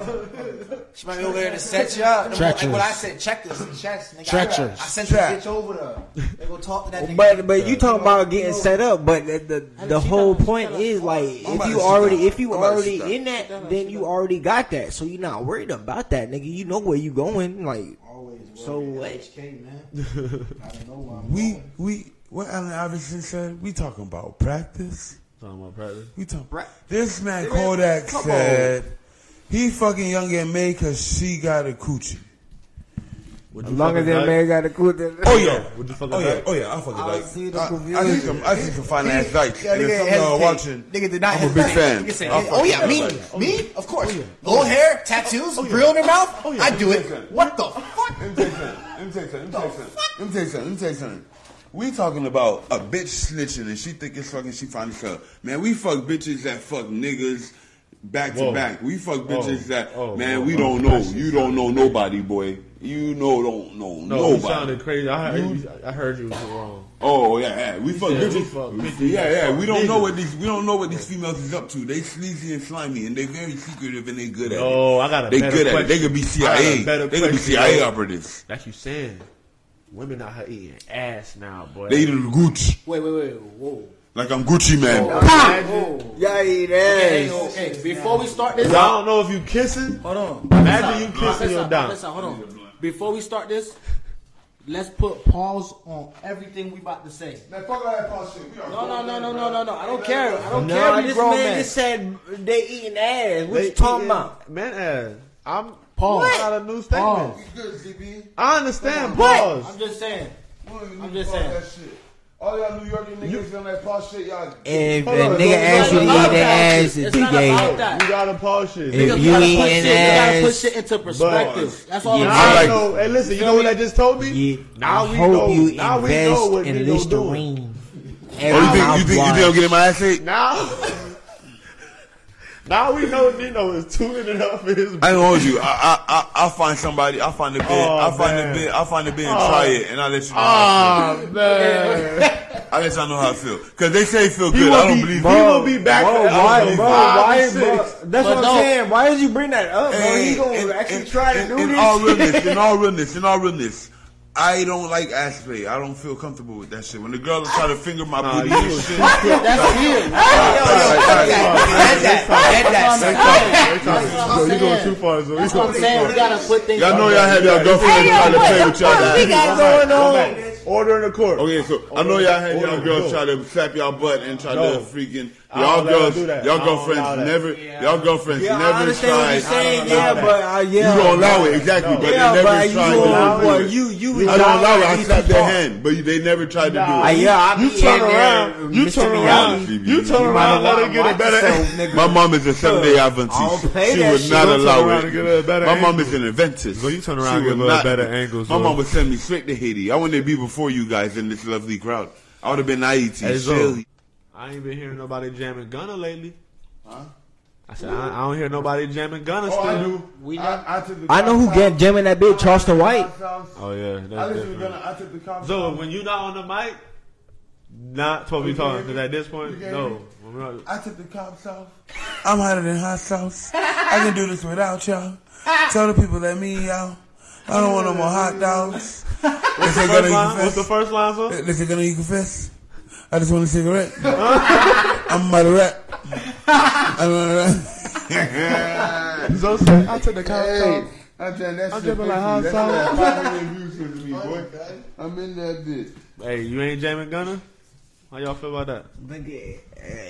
she might be over there to set you up. Like what I said, checkers and chess. Nigga, I, Treacherous. I sent this bitch over there. They go talk to that nigga. But but you talking about getting set up, but the the, the whole point is like if you already if you I'm about to already in that, then you already got that, so you're not worried about that, nigga. You know where you going, like Always So worried. what? HK, man. (laughs) I don't know where I'm We going. we what Allen Iverson said. We talking about practice. Talking about practice. We talking. Right. This man Kodak come said he fucking young and May because she got a coochie. Would as you long fuck as a that dyke? man got a cool. Then, Oh yeah. Would you fuck a Oh yeah. dyke? Oh yeah. I fucking I like. see the I, I confusion. see some. I see some fine ass dykes. Yeah, and nigga, there's some uh, hesitate. watching. Nigga did not I'm a big hesitate. fan. Nigga said, I'll oh yeah, me, like- me, of course. Long hair, tattoos, a grill in her mouth. I do it. What the fuck? Let me tell you something. Let me tell you something. Let me tell you something. Let me tell you something. Let me tell you something. We talking about a bitch snitching and she think it's fucking she finally fell. Man, we fuck bitches that fuck niggas back to Whoa. back. We fuck bitches that Oh, man. oh, we oh, don't know. that shit You don't know nobody, boy. You know don't know No, nobody. you sounded crazy. I heard, I heard you was wrong. Oh yeah, yeah. We fuck said we bitches. fuck bitches. yeah, yeah. We don't know what these we don't know what these females is up to. They sleazy and slimy, and they very secretive, and they good at it. Oh, I got a They better good at it. They question. could be I got a CIA. better They could be question, CIA yo. operatives. Like you saying, women out here eating ass now, boy. They eating Gucci. Wait, wait, wait. Whoa. Like I'm Gucci man. Oh, whoa. Y'all eat Okay, ass. okay. Before we start this, I don't know if you kissing. hold on. Imagine you Listen, kissing your listen, down. listen, hold on. Before we start this, let's put pause on everything we about to say. Man, fuck all that pause shit. No, no, no, no, no, no, no. I don't care. I don't No, care. This grown man just said they eating ass. What They you talking about? Man ass. I'm Pause. I got a new statement. Pause. Good, CB. I understand. What? Pause. I'm just saying. I'm I'm just saying. That shit. All y'all New York niggas on that pause shit, y'all. If a Hold on, nigga don't- asks you to eat their ass, It's it's a not gay. about that. You gotta pause shit. If Niggas you gotta put eating shit- you gotta put ass, shit into perspective. That's all Yeah. I'm saying. like- know. Hey, listen. You know what I just told me? Yeah, Now I we hope know. you now we know invest what in Nino doing. Listerine. Oh, Every you think you think you think I'm getting my ass ate? Now, now we know Nino is tuning it up for his. I ain't hold you. I I I I'll find somebody. I'll find a bit. Oh, I'll find man. a bit. I'll find a bit and try it, and I'll let you know. how Ah man, I feel. I'll let y'all know how I feel. Cause they say it feel he good. will I don't be. believe he it. will be back. Bro, for why, episode bro, five why, and bro, that's But what no. I'm saying. Why did you bring that up, bro? Hey, He gonna in- actually in- try to in- do in this. all realness, (laughs) in all realness, in all realness. I don't like ass play. I don't feel comfortable with that shit. When the girl try to finger my booty and shit. That's weird. That's what I'm You going too far, so That's what I'm saying. We gotta put things. Y'all know y'all have y'all girlfriends try to play with y'all. we got going on? Order in the court. Okay, so I know y'all had y'all Order, girls try to slap y'all butt and try to freaking I y'all don't let her girls, y'all I don't allow girlfriends that. never, y'all girlfriends Yeah, I never understand what you're tried. saying. Yeah, but uh, yeah, You don't allow it exactly, but Yeah, they but never you tried don't to allow do it. it. You, you, I don't allow it. I you their hand, but they never tried to do Uh, it. yeah, I You turn around. You turn around. You turn around. Let her get a better. yourself. My mom is a seven day Adventist. She would not allow around and get her a it. My mom is an Adventist. So you turn around and would a not- better angle, My mom would send me straight to Haiti. I wouldn't be before you guys in this lovely crowd. I would have been Haiti. Hey, Zo. Shelly. I ain't been hearing nobody jamming Gunna lately. Huh? I said I, I don't hear nobody jamming Gunna Oh, I still. do. We I, I, took the I know who cops get jamming that bitch, Charleston White. Oh yeah, I that's listen to. Gunna. I took the cops So when you not on the mic, not supposed to be You talking because at this point, no. me? When we're not- I took the cops off. I'm hotter than hot sauce. I can do this without y'all. Tell the people let me out. I don't want no more hot dogs. What's the First line, what's the first line, sir? Listen, gonna you confess? I just want a cigarette. I'm about to rap. I'm about to rap. (laughs) So say, I took the cops Hey, off. I'm telling that I'm shit. dripping like hot sauce. like 500 views to me, boy. I'm in that bitch. Hey, you ain't jamming Gunna? How y'all feel about that? Nigga, uh,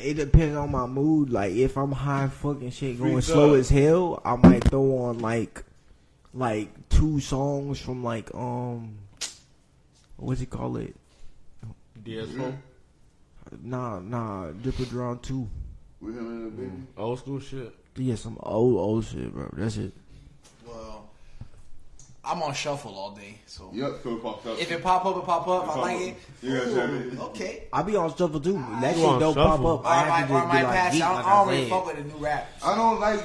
it depends on my mood. Like if I'm high fucking shit going Freak slow up. as hell, I might throw on like like two songs from like um what's it call it? DS4, Nah, nah, Drip or Drown two. With him and the baby. Mm. old school shit. Yeah, some old old shit, bro. That's it. Well, I'm on shuffle all day, so Yup, so it popped up. if it pop up, it pop up. If I like it, You gotta it. okay. I be on shuffle too. That You shit don't shuffle? pop up. Or I I have might, to or I be might like, pass geek, out. like I don't really fuck with the new rap. I don't like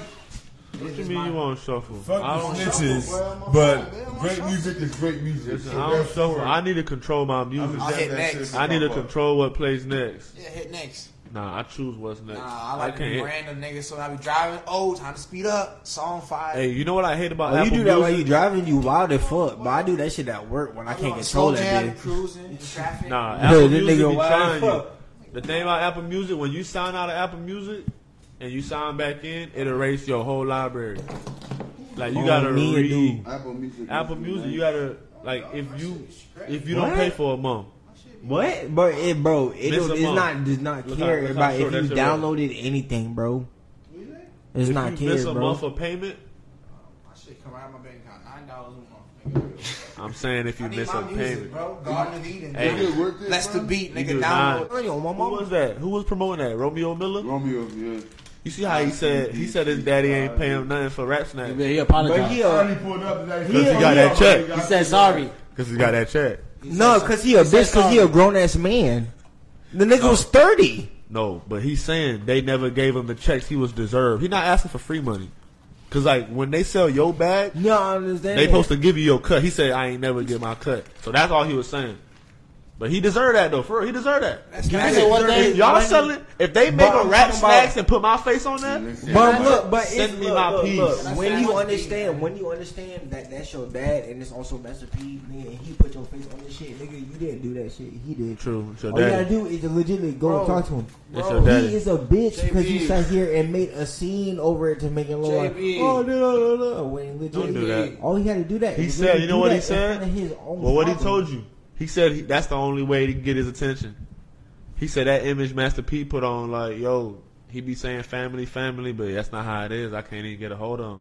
What you mean you on shuffle? fuck I don't, the snitches, but great music is great music. listen, I don't shuffle. I need to control my music. I'll hit next. I need to control what plays next. Yeah, hit next. Nah, I choose what's next. Nah, I like to be can't. random niggas, so I be driving. Oh, time to speed up. Song five. Hey, you know what I hate about Oh, you do that while you driving, you wild as fuck. But I do that shit at work when I can't control that bitch. cruising traffic. Nah, (laughs) Apple this Music be wild trying you. The thing about Apple Music, when you sign out of Apple Music and you sign back in, it erase your whole library. Like you Oh, gotta me and read dude. Apple Music. Apple Music. You gotta like if you if you don't pay for a month. What? But it, bro, it Miss don't, it's not does not Look care how- about short if you shit was. downloaded anything, bro. It's If not you miss a bro. month of payment, I should come out of my bank account. Nine dollars a month. I'm saying if you I miss my a music, payment. bro. Garden of Eden. Hey. nigga. Worth it, Let's the beat, nigga. do Download. not. Money on my Who was that? Who was promoting that? Romeo Miller? Romeo, yeah. You see how he said he said his daddy ain't paying him nothing for rap snacks Yeah, he But apologized. he I a, already pulled up. That because he got that check. He said sorry. Because he got that check. no, cause he a said bitch, cause he a grown ass man. The nigga was thirty. No, but he's saying they never gave him the checks he was deserved. He's not asking for free money. Cause like when they sell your bag, No, I understand. they supposed to give you your cut. He said, "I ain't never get my cut." So that's all he was saying. But he deserved that though. For real, he deserved that. That's You not said it. one thing- If y'all money- selling, if they make But a I'm rap talking about- snacks and put my face on that, But look, but Send it's, me look, my look, piece. look, when you understand, when you understand that that's your dad and it's also Master P, nigga, and he put your face on this shit, nigga, you didn't do that shit. He did. true. It's your All you gotta do is legitimately go and Bro, talk to him. It's bro, your daddy. He is a bitch because you JB. sat here and made a scene over it to make it look like, JB. oh no no no no. When Don't do that. all he had to do that. He is said, really you know do what that he in said? front of his own Well, what he father. told you, he said he, that's the only way to get his attention. He said that image Master P put on, like, yo, he be saying family, family, but that's not how it is. I can't even get a hold of him.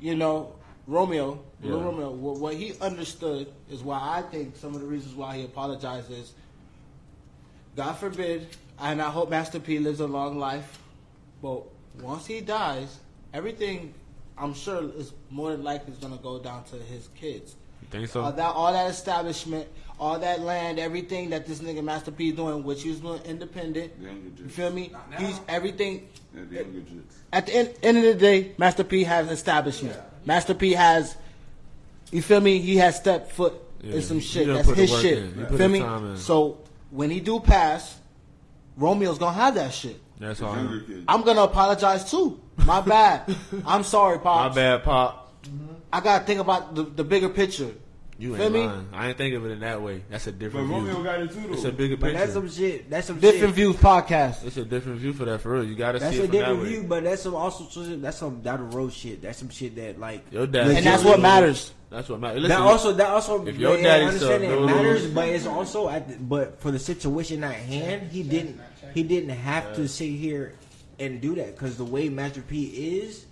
you know, Romeo, Yeah. Lil Romeo, what, what he understood is why I think some of the reasons why he apologized is, God forbid, and I hope Master P lives a long life, but once he dies, everything I'm sure is more than likely is going to go down to his kids. You think so? All that, all that establishment, all that land, everything that this nigga Master P is doing, which he's doing independent. You feel me? He's everything. Yeah, the younger jits. At the end, end of the day, Master P has establishment. Master P has, you feel me? He has stepped foot Yeah, in some shit. That's his shit. in. He You feel me? So when he do pass, Romeo's gonna have that shit. That's The all. younger. I'm gonna apologize too. My bad. (laughs) I'm sorry, Pop. My bad, Pop. I gotta think about the, the bigger picture. You Feel ain't me? lying. I ain't think of it in that way. That's a But different Romeo view. got it too, though. It's a bigger But picture. that's some shit. That's some Different shit. views podcast. It's a different view for that for real. You gotta That's see a it from that different way. view, but that's some also that's some down the road shit. That's some shit that like Your dad, And that's what matters. That's what matters. that also that also if your yeah, daddy I understand sell it no matters, lose- but it's also at the, but for the situation at hand, he didn't he didn't have to sit here and do that because the way Master P is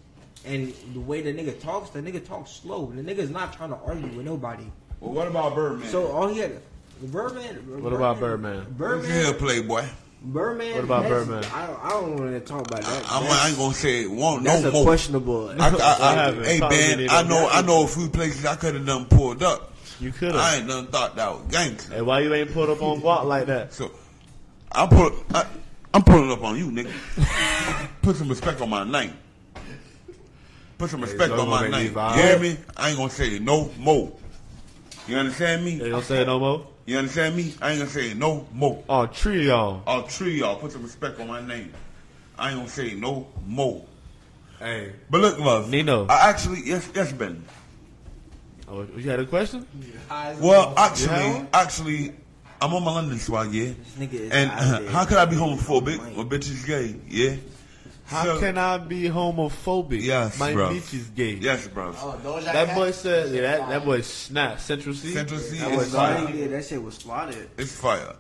and the way the nigga talks, the nigga talks slow. The nigga's not trying to argue with nobody. Well, what about Birdman? So all he had, Birdman. What about Birdman? Look Birdman. here, Playboy. Birdman. What about that's- Birdman? I don't, I don't want to talk about that. I'm, That's- I ain't gonna say it. Won't That's no a more. questionable. I, I, (laughs) I, I haven't. hey Probably man, didn't I even know I know a few places I could have done pulled up. You could I ain't done thought that was gangster. Hey, why you ain't put up on guap like that? So I put I, I'm pulling up on you, nigga. (laughs) Put some respect on my name. Put some respect so on my name. You hear me? I ain't gonna say it no more. You understand me? They don't say it no more. You understand me? I ain't gonna say it no more. Oh, tree y'all. All three of y'all put some respect on my name. I ain't gonna say it no more. Hey. But look, love. Nino. I actually yes yes Ben. Oh, you had a question? Well, actually, Yeah. actually, I'm on my London swag, yeah. nigga is And out there. (laughs) how could I be homophobic when bitch is gay? Yeah. How So- can I be homophobic? Yes, My bro. bitch is gay. Yes, bro. Oh, Doja That Cat? boy said, yeah, that, that boy snap. Central Cee. Central Cee That is boy That's fire. why he did. That shit was slaughtered. It's fire.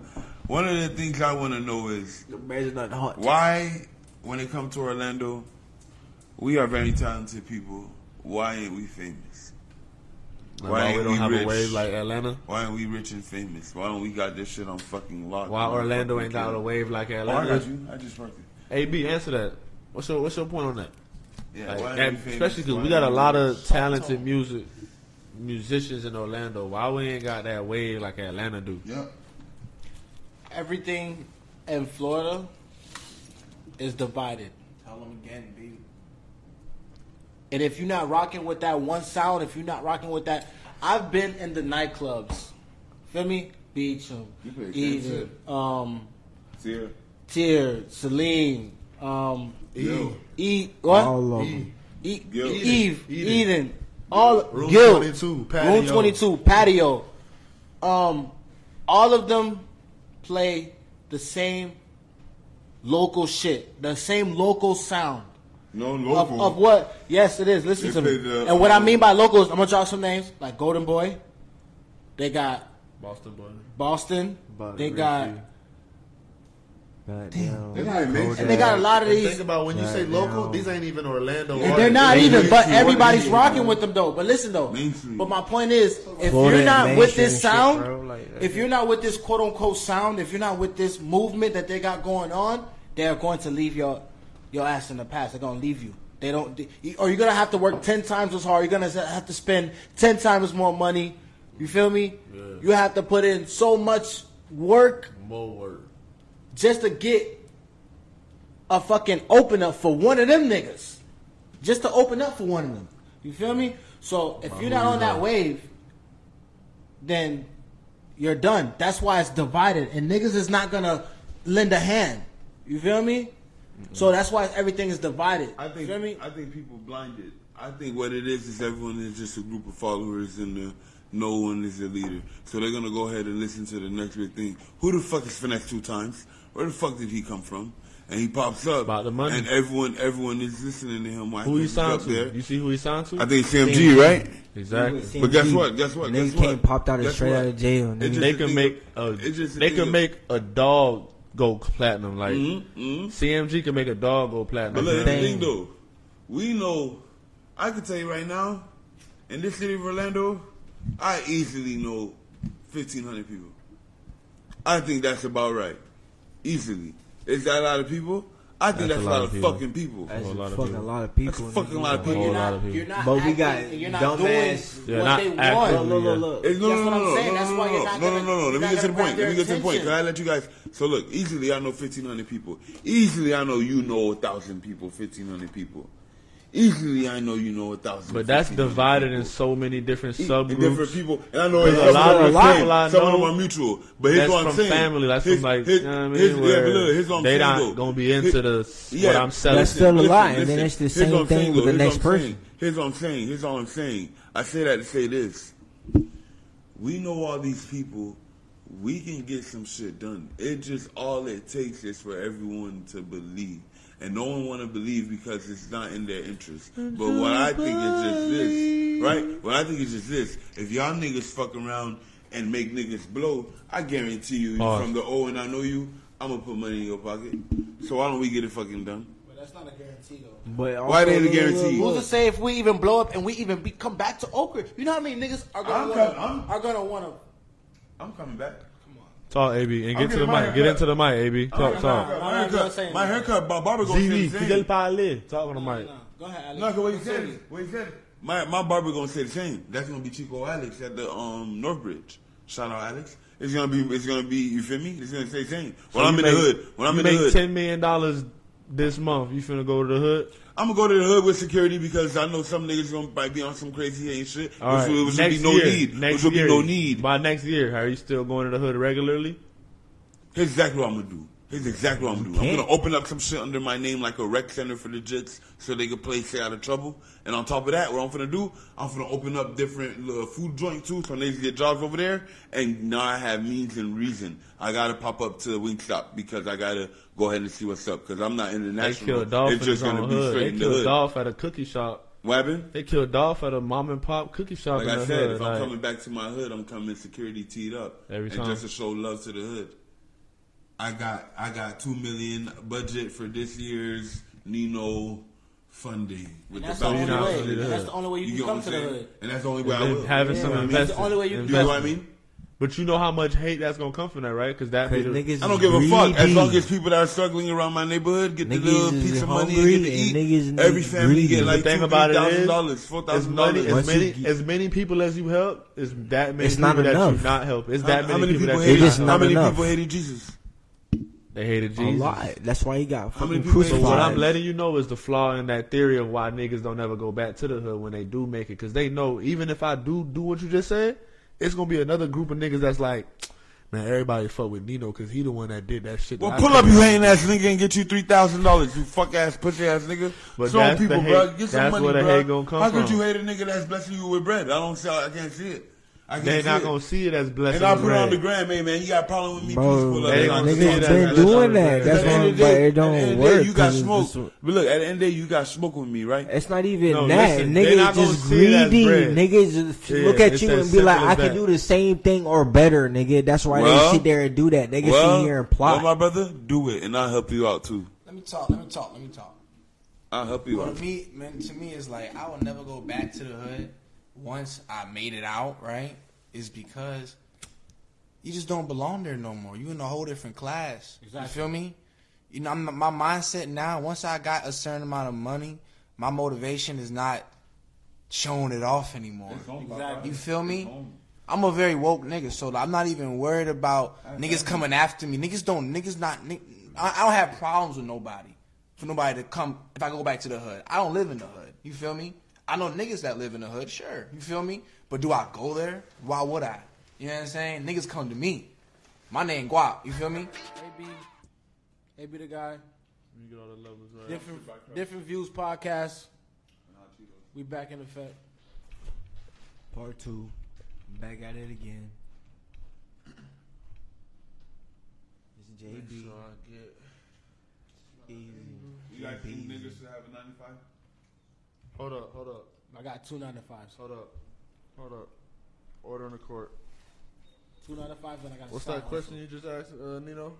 One of the things I want to know is The man's not hot. why, when it comes to Orlando, we are very talented people. Why ain't we famous? Like, Why why ain't we don't we have rich? a wave like Atlanta? Why ain't we rich and famous? Why don't we got this shit on fucking lock? Why Orlando ain't got a wave like Oh, I Atlanta? got you. I just worked it. AB, answer that. What's your What's your point on that? Yeah, Like, why ain't and we famous? especially because we got a lot of talented music musicians in Orlando. Why we ain't got that wave like Atlanta do? Yep. Everything in Florida is divided. Tell them again, baby. And if you're not rocking with that one sound, if you're not rocking with that, I've been in the nightclubs. Feel me? Beecham, You play Eden, um, See Tier, Celine, um, Yo. E, what? All of them. E, Gil. Eve, Eden. Eden, all Room Gil, 22, patio. Room 22, patio. Um, all of them play the same local shit, the same local sound. No Of, local. of what? Yes, it is. Listen They to me. the, and what I um, mean by locals, I'm gonna drop some names like Golden Boy. They got Boston boy. Boston. But they Ricky. Got Goddamn. They not even and they got a lot of these. think about when you say local, now. these ain't even Orlando. And they're not They either, but everybody's rocking with them though. But listen though, but my point is, if Florida you're not with this sound, shit, bro, like, if you're not with this quote unquote sound, if you're not with this movement that they got going on, they're going to leave your your ass in the past. They're gonna leave you. They don't, or you're gonna have to work ten times as hard. You're gonna have to spend ten times more money. You feel me? You have to put in so much work more word. Just to get a fucking open up for one of them niggas, just to open up for one of them. You feel me? So if you're not on that wave, then you're done. That's why it's divided, and niggas is not gonna lend a hand. You feel me? So that's why everything is divided. I think you feel me? I think people blinded. I think what it is is everyone is just a group of followers and uh, no one is a leader. So they're gonna go ahead and listen to the next big thing. Who the fuck is Finesse2Tymes? Where the fuck did he come from? And he pops up, About the money. and everyone everyone is listening to him. While Who he signed to? there. You see who he signed to? I think CMG, right? exactly. But guess what? Guess what? And then Guess he came what? popped out of straight what? out of jail. And then They can make a a they can make a dog go platinum. Like Mhm. CMG can make a dog go platinum. But look, the thing though. We know, I can tell you right now, in this city of Orlando, I easily know 1,500 people. I think that's about right. Easily. Is that a lot of people? I think That's that's, a a lot lot of of people. fucking people. That's A a lot of fucking people. lot of people. That's a fucking lot of people. you're not, you're not But we acting, got and you're not dumb doing ass- Yeah, what not they acting, want. Look, look, look. It's, no, That's no, what no, I'm no, saying. no, That's no, why no, you're no, not no, gonna- no, no, no. you're Let me not get to the gonna point. grab Let me their get to the point. attention. Can I let you guys? So look, easily I know 1,500 people. Easily I know you know a thousand people, 1,500 people. Easily I know you know a thousand. But that's divided people. in so many different And subgroups. different people, and I know There's it's a lot of of people I same, some of them are mutual. But here's that's what I'm from saying. family. That's Here's- from like here's- you know what I mean. here's- yeah, where but look, here's what I'm they saying, not though. gonna be Here- into the Yeah. what I'm selling. That's still a Listen, lie, and then it's the same thing saying, with though. the Here's next person. saying. Here's what I'm saying. Here's all I'm saying. I say that to say this. We know all these people. We can get some shit done. It just all it takes is for everyone to believe, and no one want to believe because it's not in their interest. But what I think is just this, right? What I think is just this: if y'all niggas fuck around and make niggas blow, I guarantee you, Pause. from the O and I know you, I'm gonna put money in your pocket. So why don't we get it fucking done? But that's not a guarantee though. But Why also, they the look, guarantee? look, Who's to say if we even blow up and we even be, come back to Oak Ridge? You know how many niggas are I'm gonna com- I'm- are gonna wanna I'm coming back. Talk, AB, and get to the mic. Get into the mic, AB. Talk, talk. My I'm not haircut, saying my that. haircut, my barber gonna say ZV, the fidel same. parler. Talk on the mic. Go ahead, Alex. No, 'cause what he said, is- what he said, my my barber gonna say the same. That's gonna be Chico Alex at the um Northbridge. Shout out Alex. It's gonna be, it's gonna be. You feel me? It's gonna say the same. When So I'm you in make- the hood, when I'm you in the make hood, ten million dollars this month. You finna go to the hood? I'm gonna go to the hood with security because I know some niggas gonna might be on some crazy shit. All right. Which, will- which will next be no year, need. Next which will year, be no need. By next year, are you still going to the hood regularly? Here's exactly what I'm gonna do. Here's exactly what I'm gonna do. I'm gonna open up some shit under my name like a rec center for the Jits so they can play stay out of trouble. And on top of that, what I'm gonna do, I'm gonna open up different little food joints too so niggas get jobs over there. And now I have means and reason. I gotta pop up to the Wingstop because I gotta go ahead and see what's up because I'm not international. They killed Dolph it's in just gonna own be hood. straight They the killed. Dolph at a cookie shop. What happened? They killed Dolph at a mom and pop cookie shop Like I the said, hood. if I'm coming back to my hood, I'm coming security teed up. Every and time. just to show love to the hood. I got I got two million budget for this year's Nino funding with That's the the only way. gonna the That's the only way you, You can get come what to I'm the hood. And that's the only way I will. having You some know what I mean? investment. That's the only way you- You know what I mean? But you know how much hate that's gonna come from that, right? Because that be Cause niggas I don't is give a fuck. As greedy. long as people that are struggling around my neighborhood get the little piece of money and get to and eat. niggas Every is family greedy. get The like thing two, about it three thousand is, dollars, four as thousand many dollars. as many get- as many people as you help is that many It's people not that you not help. It's that how many, many people that hated? you just not How many enough. people hated Jesus? They hated A Jesus. lot. That's why he got How many fucking people hate So what I'm letting you know is the flaw in that theory of why niggas don't ever go back to the hood when they do make it, because they know even if I do do what you just said, it's gonna be another group of niggas that's like, (tsk) man, everybody fuck with Nino because he the one that did that shit. Well, that pull up, you do." hating ass nigga, and get you three thousand dollars. You fuck ass, pussy ass nigga. But Show 'em that's the people, hate- bro. Get some that's money, where the bro. hate gonna come How could from. you hate a nigga that's blessing you with bread? I don't see. I can't see it. I can't They see not it. gonna see it as blessing. And I put it on the gram, hey man, you got a problem with me? Bro, Please pull up. they They gonna gonna see see it niggas as- it. been as- doing that. as- That's At the end why, of the but day- it at the end don't day, work. You got 'cause smoke. But look, at the end of the day, you got smoke with me, right? It's not even No, that. listen, they Niggas not gonna just see it as greedy. bread. Niggas just Yeah, look at you and be like, I can do the same thing or better, nigga. That's why Well, they sit there and do that. They can well, sit here and plot. well, my brother, do it, and I'll help you out too. Let me talk. Let me talk. Let me talk. I'll help you Well, out. to me, man, to me, it's like I will never go back to the hood once I made it out. Right? Is because you just don't belong there no more. You in a whole different class. You feel me? You know, I'm, my mindset now. Once I got a certain amount of money, my motivation is not showing it off anymore. Exactly. You feel me? I'm a very woke nigga, so I'm not even worried about niggas coming after me. Niggas don't. Niggas not. I don't have problems with nobody. for nobody to come if I go back to the hood. I don't live in the hood. You feel me? I know niggas that live in the hood, sure. You feel me? But do I go there? Why would I? You know what I'm saying? Niggas come to me. My name Guap. You feel me? AB, AB the guy. You get all the levels right. Different, different views podcast. We back in effect. Part two. Back at it again. This is Make JB. sure I get. Easy. You got two niggas to have a 95? Hold up, hold up, I got two ninety fives. hold up, hold up. Order in the court. Two ninety fives, and I got. What's side that question you just asked, uh, Nino?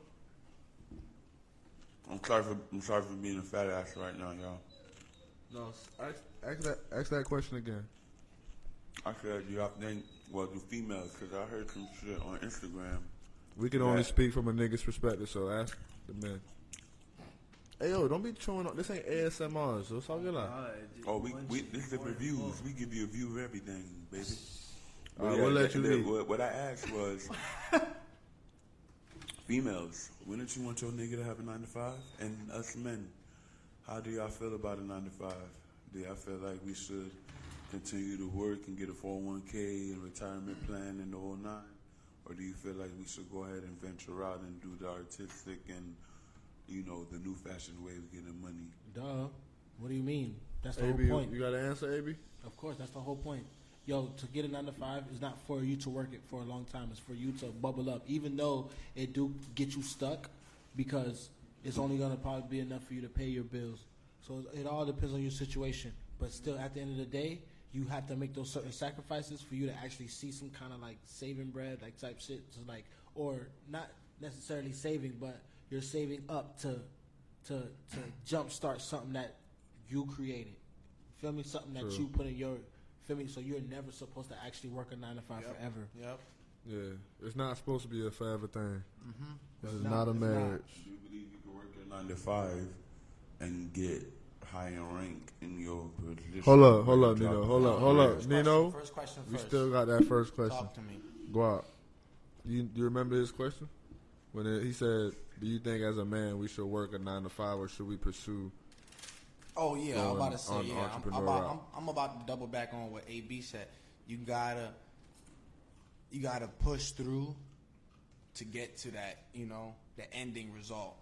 I'm sorry for I'm sorry for being a fat ass right now, y'all. No, ask, ask that ask that question again. I said you have to think well the females because I heard some shit on Instagram. We can only Right. speak from a nigga's perspective, so ask the men. Hey yo, don't be chewing up. This ain't ASMR, so it's all good. Like, Oh, we, we this is the reviews. We give you a view of everything, baby. All right, we'll let you lead. What, what I asked was, (laughs) females, wouldn't you want your nigga to have a nine to five? And us men, how do y'all feel about a nine to five? Do y'all feel like we should continue to work and get a 401k and retirement plan and the whole nine? Or do you feel like we should go ahead and venture out and do the artistic and, you know, the new fashioned way of getting money? Duh. What do you mean? That's the AB, whole point. you got to answer, AB? Of course, that's the whole point. Yo, to get a nine to five is not for you to work it for a long time. It's for you to bubble up, even though it do get you stuck, because it's only gonna probably be enough for you to pay your bills. So it all depends on your situation. But still, at the end of the day, you have to make those certain sacrifices for you to actually see some kind of like saving bread, like type shit. So like, or not necessarily saving, but you're saving up to to to jumpstart something that you created. Feel me? Something that True. you put in your feel me. So you're never supposed to actually work a nine to five forever. Yep. Yeah, it's not supposed to be a forever thing. Mm-hmm. This is not, not a it's not. marriage. Do you believe you can work at nine to five and get high in rank in your position? Hold up, hold Where up, you Nino. drop- Hold up, hold up, First Nino. question, first question We still got that first question. Talk to me. Guap, you you remember his question when it, he said, "Do you think as a man we should work a nine to five or should we pursue?" Oh yeah, I'm about to say yeah. I'm, I'm about. I'm, I'm about to double back on what AB said. You gotta, you gotta push through to get to that, you know, the ending result.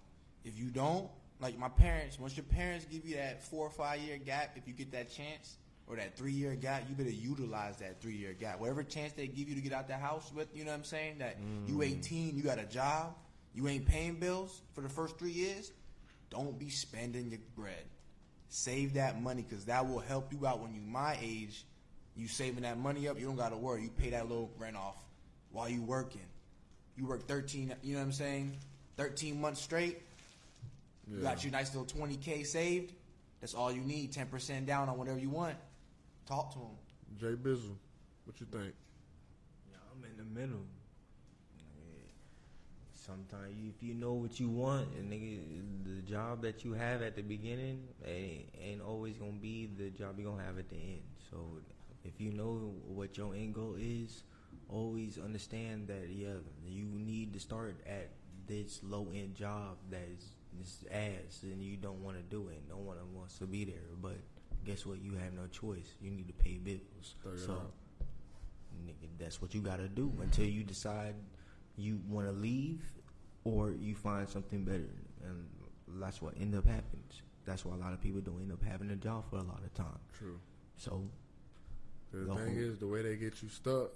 If you don't, like my parents, once your parents give you that four or five year gap, if you get that chance or that three year gap, you better utilize that three year gap. Whatever chance they give you to get out the house with, you know what I'm saying? That you mm. 18, you got a job, you ain't paying bills for the first three years. Don't be spending your bread. Save that money because that will help you out when you my age. You saving that money up, you don't gotta worry. You pay that little rent off while you working. You work 13, you know what I'm saying? 13 months straight. You got your nice little 20K saved. That's all you need. 10% down on whatever you want. Talk to them. Jay Bizzle, what you think? Yeah, I'm in the middle. Sometimes you, if you know what you want, and nigga, the job that you have at the beginning ain't, ain't always gonna be the job you're gonna have at the end. So if you know what your end goal is, always understand that yeah, you need to start at this low end job that is this ass, and you don't want to do it. No one wants to be there, but guess what? You have no choice. You need to pay bills. So nigga, that's what you got to do until you decide you want to leave or you find something better. And that's what end up happens. That's why a lot of people don't end up having a job for a lot of time. True. So The thing is, the way they get you stuck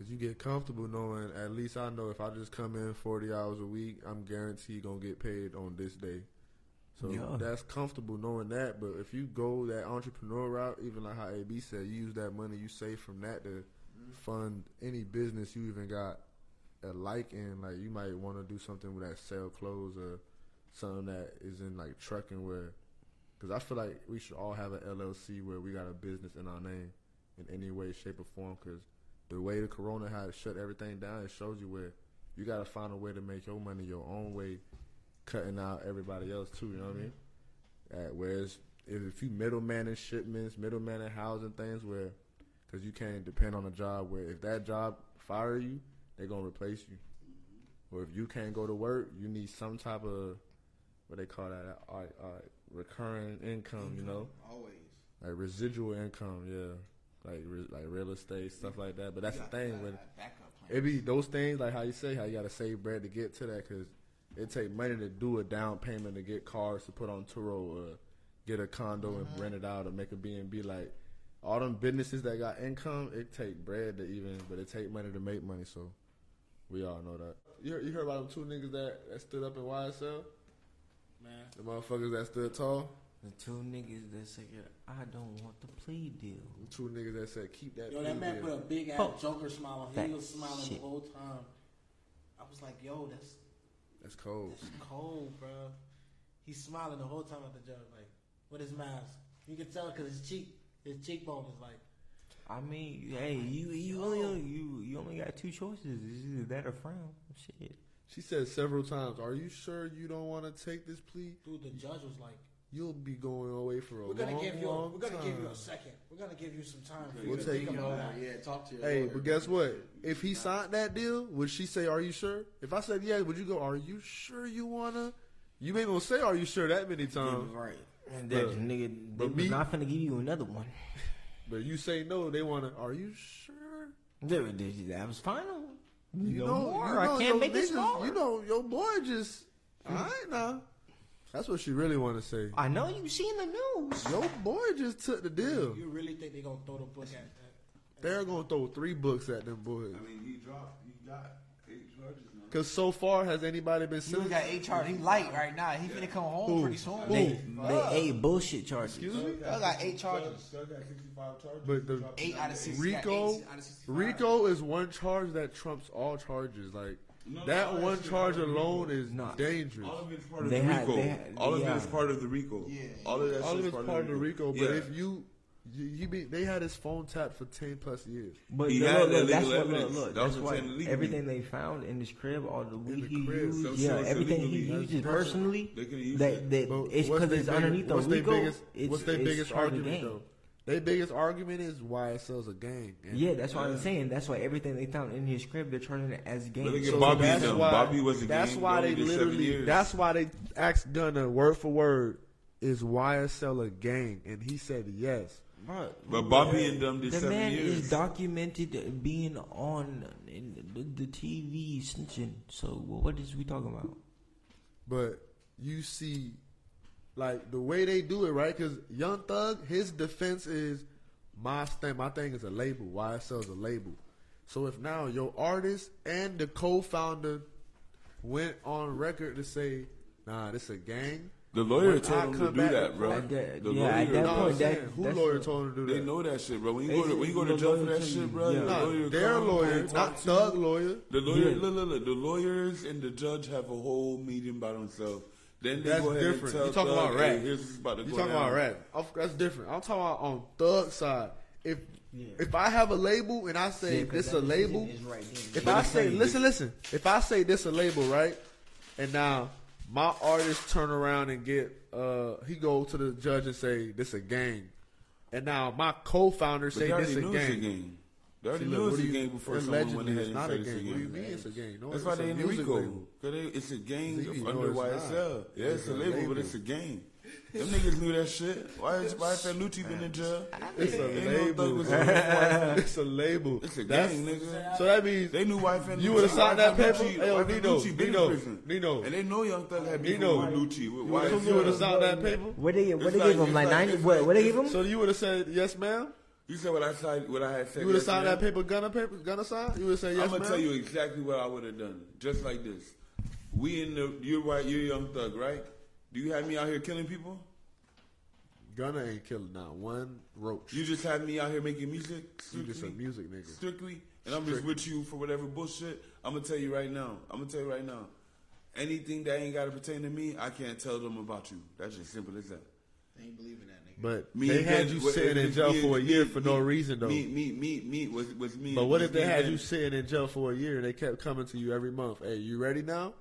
is you get comfortable knowing. At least I know if I just come in forty hours a week, I'm guaranteed gonna get paid on this day. So Yeah. that's comfortable knowing that. But if you go that entrepreneur route, even like how AB said, you use that money you save from that to mm-hmm. fund any business you even got a like in. Like you might want to do something with that sell clothes or something that is in like trucking where. Because I feel like we should all have an LLC where we got a business in our name in any way, shape, or form. Because the way the corona had shut everything down, it shows you where you got to find a way to make your money your own way, cutting out everybody else too. You know what I mean? Uh, whereas if, if you middleman in shipments, middleman in housing things, where because you can't depend on a job where if that job fire you, they're gonna replace you. Or if you can't go to work, you need some type of what they call that, uh, uh, recurring income. You know, Always. like residual income. Yeah, like re- like real estate stuff like that. But that's the thing when Backup it be those things like how you say how you got to save bread to get to that because it take money to do a down payment to get cars to put on tour or get a condo and rent it out or make a B and B like all them businesses that got income it take bread to even but it take money to make money so we all know that you heard, you heard about them two niggas that, that stood up in YSL Man, the motherfuckers that stood tall The two niggas that said, I don't want the plea deal. the two niggas that said keep that yo, that plea man deal. put a big ass Oh. Joker smile on. That He was smiling shit. the whole time. I was like, yo, that's that's cold that's cold, bro. He's smiling the whole time at the judge, like with his mask. You can tell because his cheek, his cheekbone is like. I mean, hey, you you only you you only got two choices. It's either that or frown. Shit. she said several times are you sure you don't want to take this plea Dude, the judge was like, you'll be going away for a "We're gonna long, give you, a, long we're gonna give you a second. We're gonna give you some time for We'll you to take think you about on. Yeah, talk to your Hey, lawyer. but guess what? If he signed that deal, would she say, "Are you sure?" If I said yes, would you go, "Are you sure you wanna?" You ain't gonna say, "Are you sure?" that many times. right. And that But- nigga, they but was me- not finna give you another one. But you say no, they wanna. Are you sure? That that was final. You no know, more. you know I can't your make it niggas- smaller. You know, your boy just. Hmm. All right now. That's what she really want to say. I know you seen the news. Your boy just took the deal. You really think they gonna throw the book at? at They're gonna throw three books at them boys. I mean, he dropped. He got eight charges now. Cause so far, has anybody been He got eight charges. He light right now. He finna come home Who? pretty soon. Who? They, they ate bullshit charges. Excuse me. Y'all got eight charges. Still got 65 charges. But the- Eight out of six. he got RICO, eight out of 65. RICO is one charge that trumps all charges. Like No, no, that all that one shit charge part of the alone is Nah. dangerous. All of it's part of They the had- RICO. they had- all of yeah. it is part of the RICO. Yeah. All of that all shit of is it's part of the Rico. But Yeah. if you, you, you be, they had his phone tapped for ten plus years. But He look, had look, that's what look, evidence. look. That was That's why I'm saying, illegally. everything they found in his crib, all the weed the he crib. used, So- so yeah, it's everything he uses personally, They could've that, that it's because it's biggest- underneath the what's they biggest, it's, what's their it's biggest part of the argument though? Their biggest argument is YSL's a gang. And Yeah, that's why I'm saying. That's why everything they found in his crib, they're charging it as gang. Look at So Bobby that's them. why, Bobby was a That's gang. why They they only did seven literally. That's why they asked Gunna word for word. Is YSL a gang? And he said yes. Bruh, But Bobby and them did the seven man years. is documented being on in the, the TV snitching. So what is we talking about? But you see, like the way they do it, right? Because Young Thug, his defense is my thing. My thing is a label. YSL is a label. So if now your artist and the co-founder went on record to say, "Nah, this a gang," The lawyer When told him to do that, bro. That- the yeah, lawyer, at that No, point, that- who lawyer a- told him to do that? they know that shit, bro. When you go to when you go to jail for that shit, bro, yeah. the Nah, lawyer their lawyer, not Thug lawyer. The lawyer, Yeah. look, look, look, the lawyers and the judge have a whole meeting by themselves. Then they That's go ahead different. and tell You talking Thug, about hey, rap? here's about to You talking down. about rap? Of- That's different. I'm talking about on Thug side. If Yeah. if I have a label and I say Yeah, 'cause this that a label, right if I say listen, listen, if I say this a label, right, and now my artist turn around and get uh he go to the judge and say this a gang, and now my co-founder say this a knew it's a gang. game. They already See, knew it was a game before someone went ahead it's and not said a a. What do you game. mean it's a gang? No, That's it's why they in RICO. Cause it's a no, under it's YSL. Yeah, it's, a label, label. but it's a gang. Them niggas knew that shit. Why is why is that Lucci been in jail? It's a Ain't no thug label. was in jail. (laughs) it's a label. It's a That's- gang, nigga. So that means They knew wife and You would've signed that paper? Lucci- Hey, yo, Nino, Lucci been in Nino. Nino. And they know Young Thug had beef Nino. with Lucci. With You would have signed that paper. What they what they like- give him like like- ninety? What what they give him? So you would have said yes, ma'am. You said what I signed, what I had said. You would have yes, signed man? that paper, Gunna paper, Gunna sign. You would have said yes, ma'am. I'm gonna ma'am. tell you exactly what I would have done, just like this. We in the you're right, you're young thug, right? Do you have me out here killing people? Gunna ain't killing not one roach. You just have me out here making music, You just a music nigga. strictly, and I'm just with you for whatever bullshit. I'm gonna tell you right now. I'm gonna tell you right now. Anything that ain't gotta pertain to me, I can't tell them about you. That's just simple as that. They ain't believing that nigga. But Me they had you what- sitting in jail me for a and- year me- for no me- reason though. Me, me, me, me was was me. But what if they had you Ben. sitting in jail for a year and they kept coming to you every month? Hey, you ready now?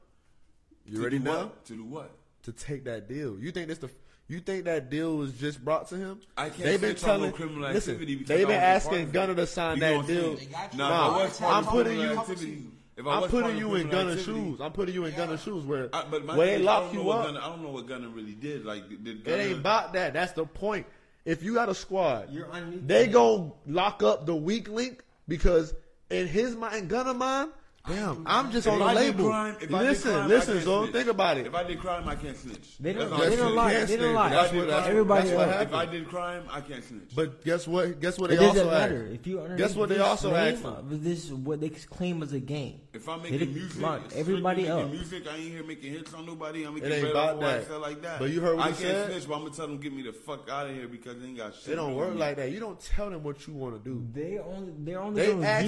You To ready now what? To do what? To take that deal? You think this the? You think that deal was just brought to him? I can't They've been say no telling. criminal Listen, activity because they've been asking Gunna to sign You that know what I'm deal. saying? They got you. Nah, Nah, but what's I'm putting you- activity? If I I'm putting you in criminal Gunna's shoes. I'm putting you in Gunna's shoes where I, but my where they lock you up. Gunna, I don't know what Gunna really did. Like, did It Gunna, ain't about that. That's the point. If you got a squad, You're they that. gon' lock up the weak link because in his mind, Gunna mind, damn, I'm just If on the label. crime- if I listen, crime, listen, can't so think about it. If I did crime, I can't snitch. They don't. They what don't lie. They don't lie. I did crime, Everybody that's what happened. If I did crime, I can't snitch. But guess what? Guess what they It doesn't also matter asked? if you underneath Guess what they also name asked? of This what they claim as a game. If I'm making did music, lock strictly everybody making up. music, I ain't here making hits on nobody. I'm making It ain't about off what I that. sell like that. But you heard what I he can't said? snitch, but I'm gonna tell them get me the fuck out of here because they ain't got shit. It don't work like that. You don't tell them what you want to do. They only they're only They going to asked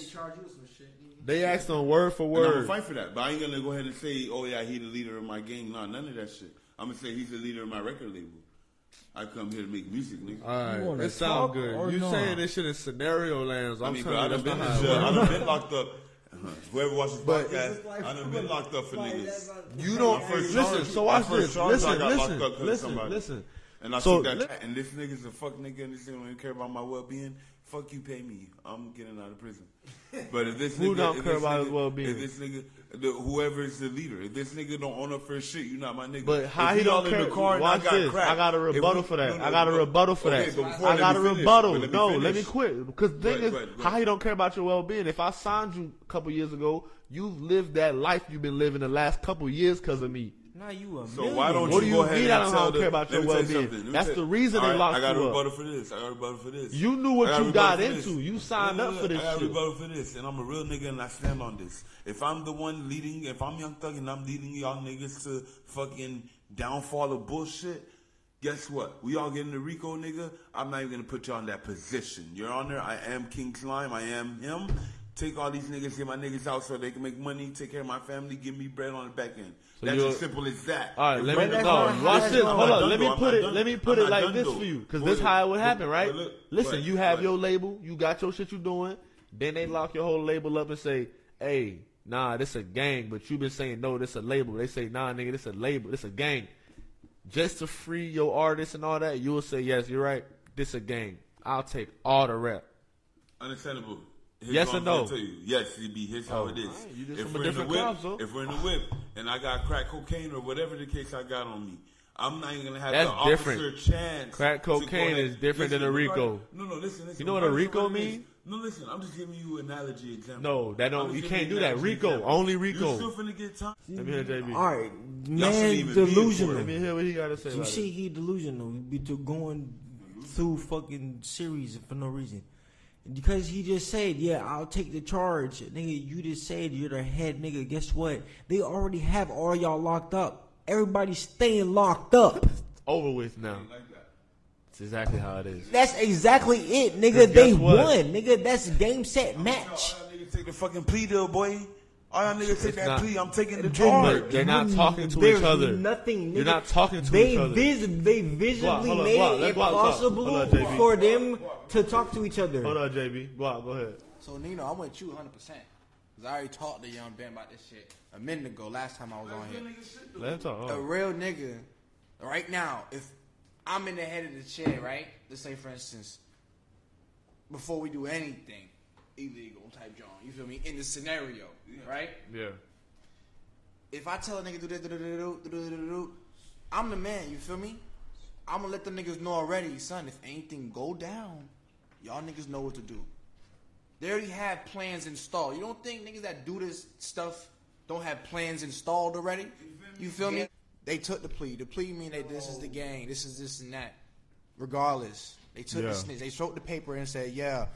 give him- you Yeah, fuck two up. choices. They asked them word for And I'm gonna fight for that, but I ain't gonna go ahead and say, "Oh yeah, he the leader of my gang." Nah, none of that shit. I'm gonna say he's the leader of my record label. I come here to make music, nigga. All You it sound good. You not? saying this shit in scenario lands? I'm I mean, bro, I done been that's in jail. I done been locked up. Uh-huh. (laughs) Whoever watches the But- podcast, I done been locked up for niggas. You don't My first listen. charge- So my watch first this. charge, I Listen, got listen, up 'cause of listen, somebody. listen. And I So, took that, let- chat, and this nigga's a fuck nigga, and this nigga don't even care about my well being. Fuck you, pay me. I'm getting out of prison. But if this (laughs) Who nigga, don't care about nigga- his well-being? If this nigga, the, whoever is the leader, if this nigga don't own up for shit, you not my nigga. But how If he don't in care? the car watch I got this. crack, I got a rebuttal we- for that. no, no, I got a rebuttal for Okay, that. I got a finish. rebuttal. Let No, let me quit. Because the thing ahead, is, go ahead, how he don't care about your well being? If I signed you a couple years ago, you've lived that life you've been living the last couple years because of me. Now you a So million. why don't What you do go you ahead mean and I don't tell care the- about your me tell you well-being? something. That's tell- the reason All they right, locked I got you a up. rebuttal for this. I got a rebuttal for this. You knew what I got you a got rebuttal for into. this. You signed No, no, up no, for this I got shit. a rebuttal for this, and I'm a real nigga and I stand on this. If I'm the one leading, if I'm Young Thug and I'm leading y'all niggas to fucking downfall of bullshit, guess what? We all get in the RICO, nigga. I'm not even gonna put y'all in that position. Your Honor, I am King Slime. I am him. Take all these niggas, get my niggas out so they can make money, take care of my family, give me bread on the back end. So That's as simple as that. All right, let me no. Watch this. Hold on. Let me put it. Let me put it like this for you, because this how it would happen, right? Listen, you have your label, you got your shit you doing. Then they lock your whole label up and say, "Hey, nah, this a gang." But you've been saying no, this a label. They say, "Nah, nigga, this a label. This a gang." Just to free your artists and all that, you will say, "Yes, you're right. This a gang. I'll take all the rep." Understandable. Yes or no? Tell you. Yes, it be. Here's oh, how Oh, it is. just if from a we're in the different whip, if we're in the whip, and I got crack cocaine or whatever the case I got on me, I'm not even gonna have That's the officer different. chance. Crack cocaine is different than a RICO. No, no, listen, listen. You know what a RICO what it is- mean? No, listen. I'm just giving you an analogy example. No, that don't- I'm you can't do that. RICO, example. only RICO. You still finna get time. Let me hear JB. All right, shouldn't man, even be in delusional. Let me hear what he got to say. You about see, it. he delusional. He be going through fucking series for no reason. Because he just said, "Yeah, I'll take the charge." Nigga, you just said you're the head nigga. Guess what? They already have all y'all locked up. Everybody's staying locked up. Over with now. Like that. That's exactly how it is. That's exactly it, nigga. They what? won, nigga. That's game set match. All take the fucking plea deal, boy. All y'all niggas take that not- plea. I'm taking the But they're not mm, talking to There's each other. Nothing. You're not talking to they each other. Vis- they visibly hold on, made go it let's go out, talk. impossible Hold on, JB. for them to talk to each other. Hold on, JB. Go out. Go ahead. So Nino, I'm with you 100. percent Cause I already talked to Young Ben about this shit a minute ago. Last time I was on here. Let him talk. A real nigga, right now, if I'm in the head of the chair, right? Let's say, for instance, before we do anything illegal type John. You feel me? In the scenario, right? Yeah. If I tell a nigga do this, do do do do do do do, I'm the man. You feel me? I'm gonna let the niggas know already, son. If anything go down, y'all niggas know what to do. They already have plans installed. You don't think niggas that do this stuff don't have plans installed already? You feel me? Yeah. They took the plea. The plea mean that this is the oh. gang. This is this and that. Regardless, they took yeah. the snitch. They wrote the paper and said, "Yeah,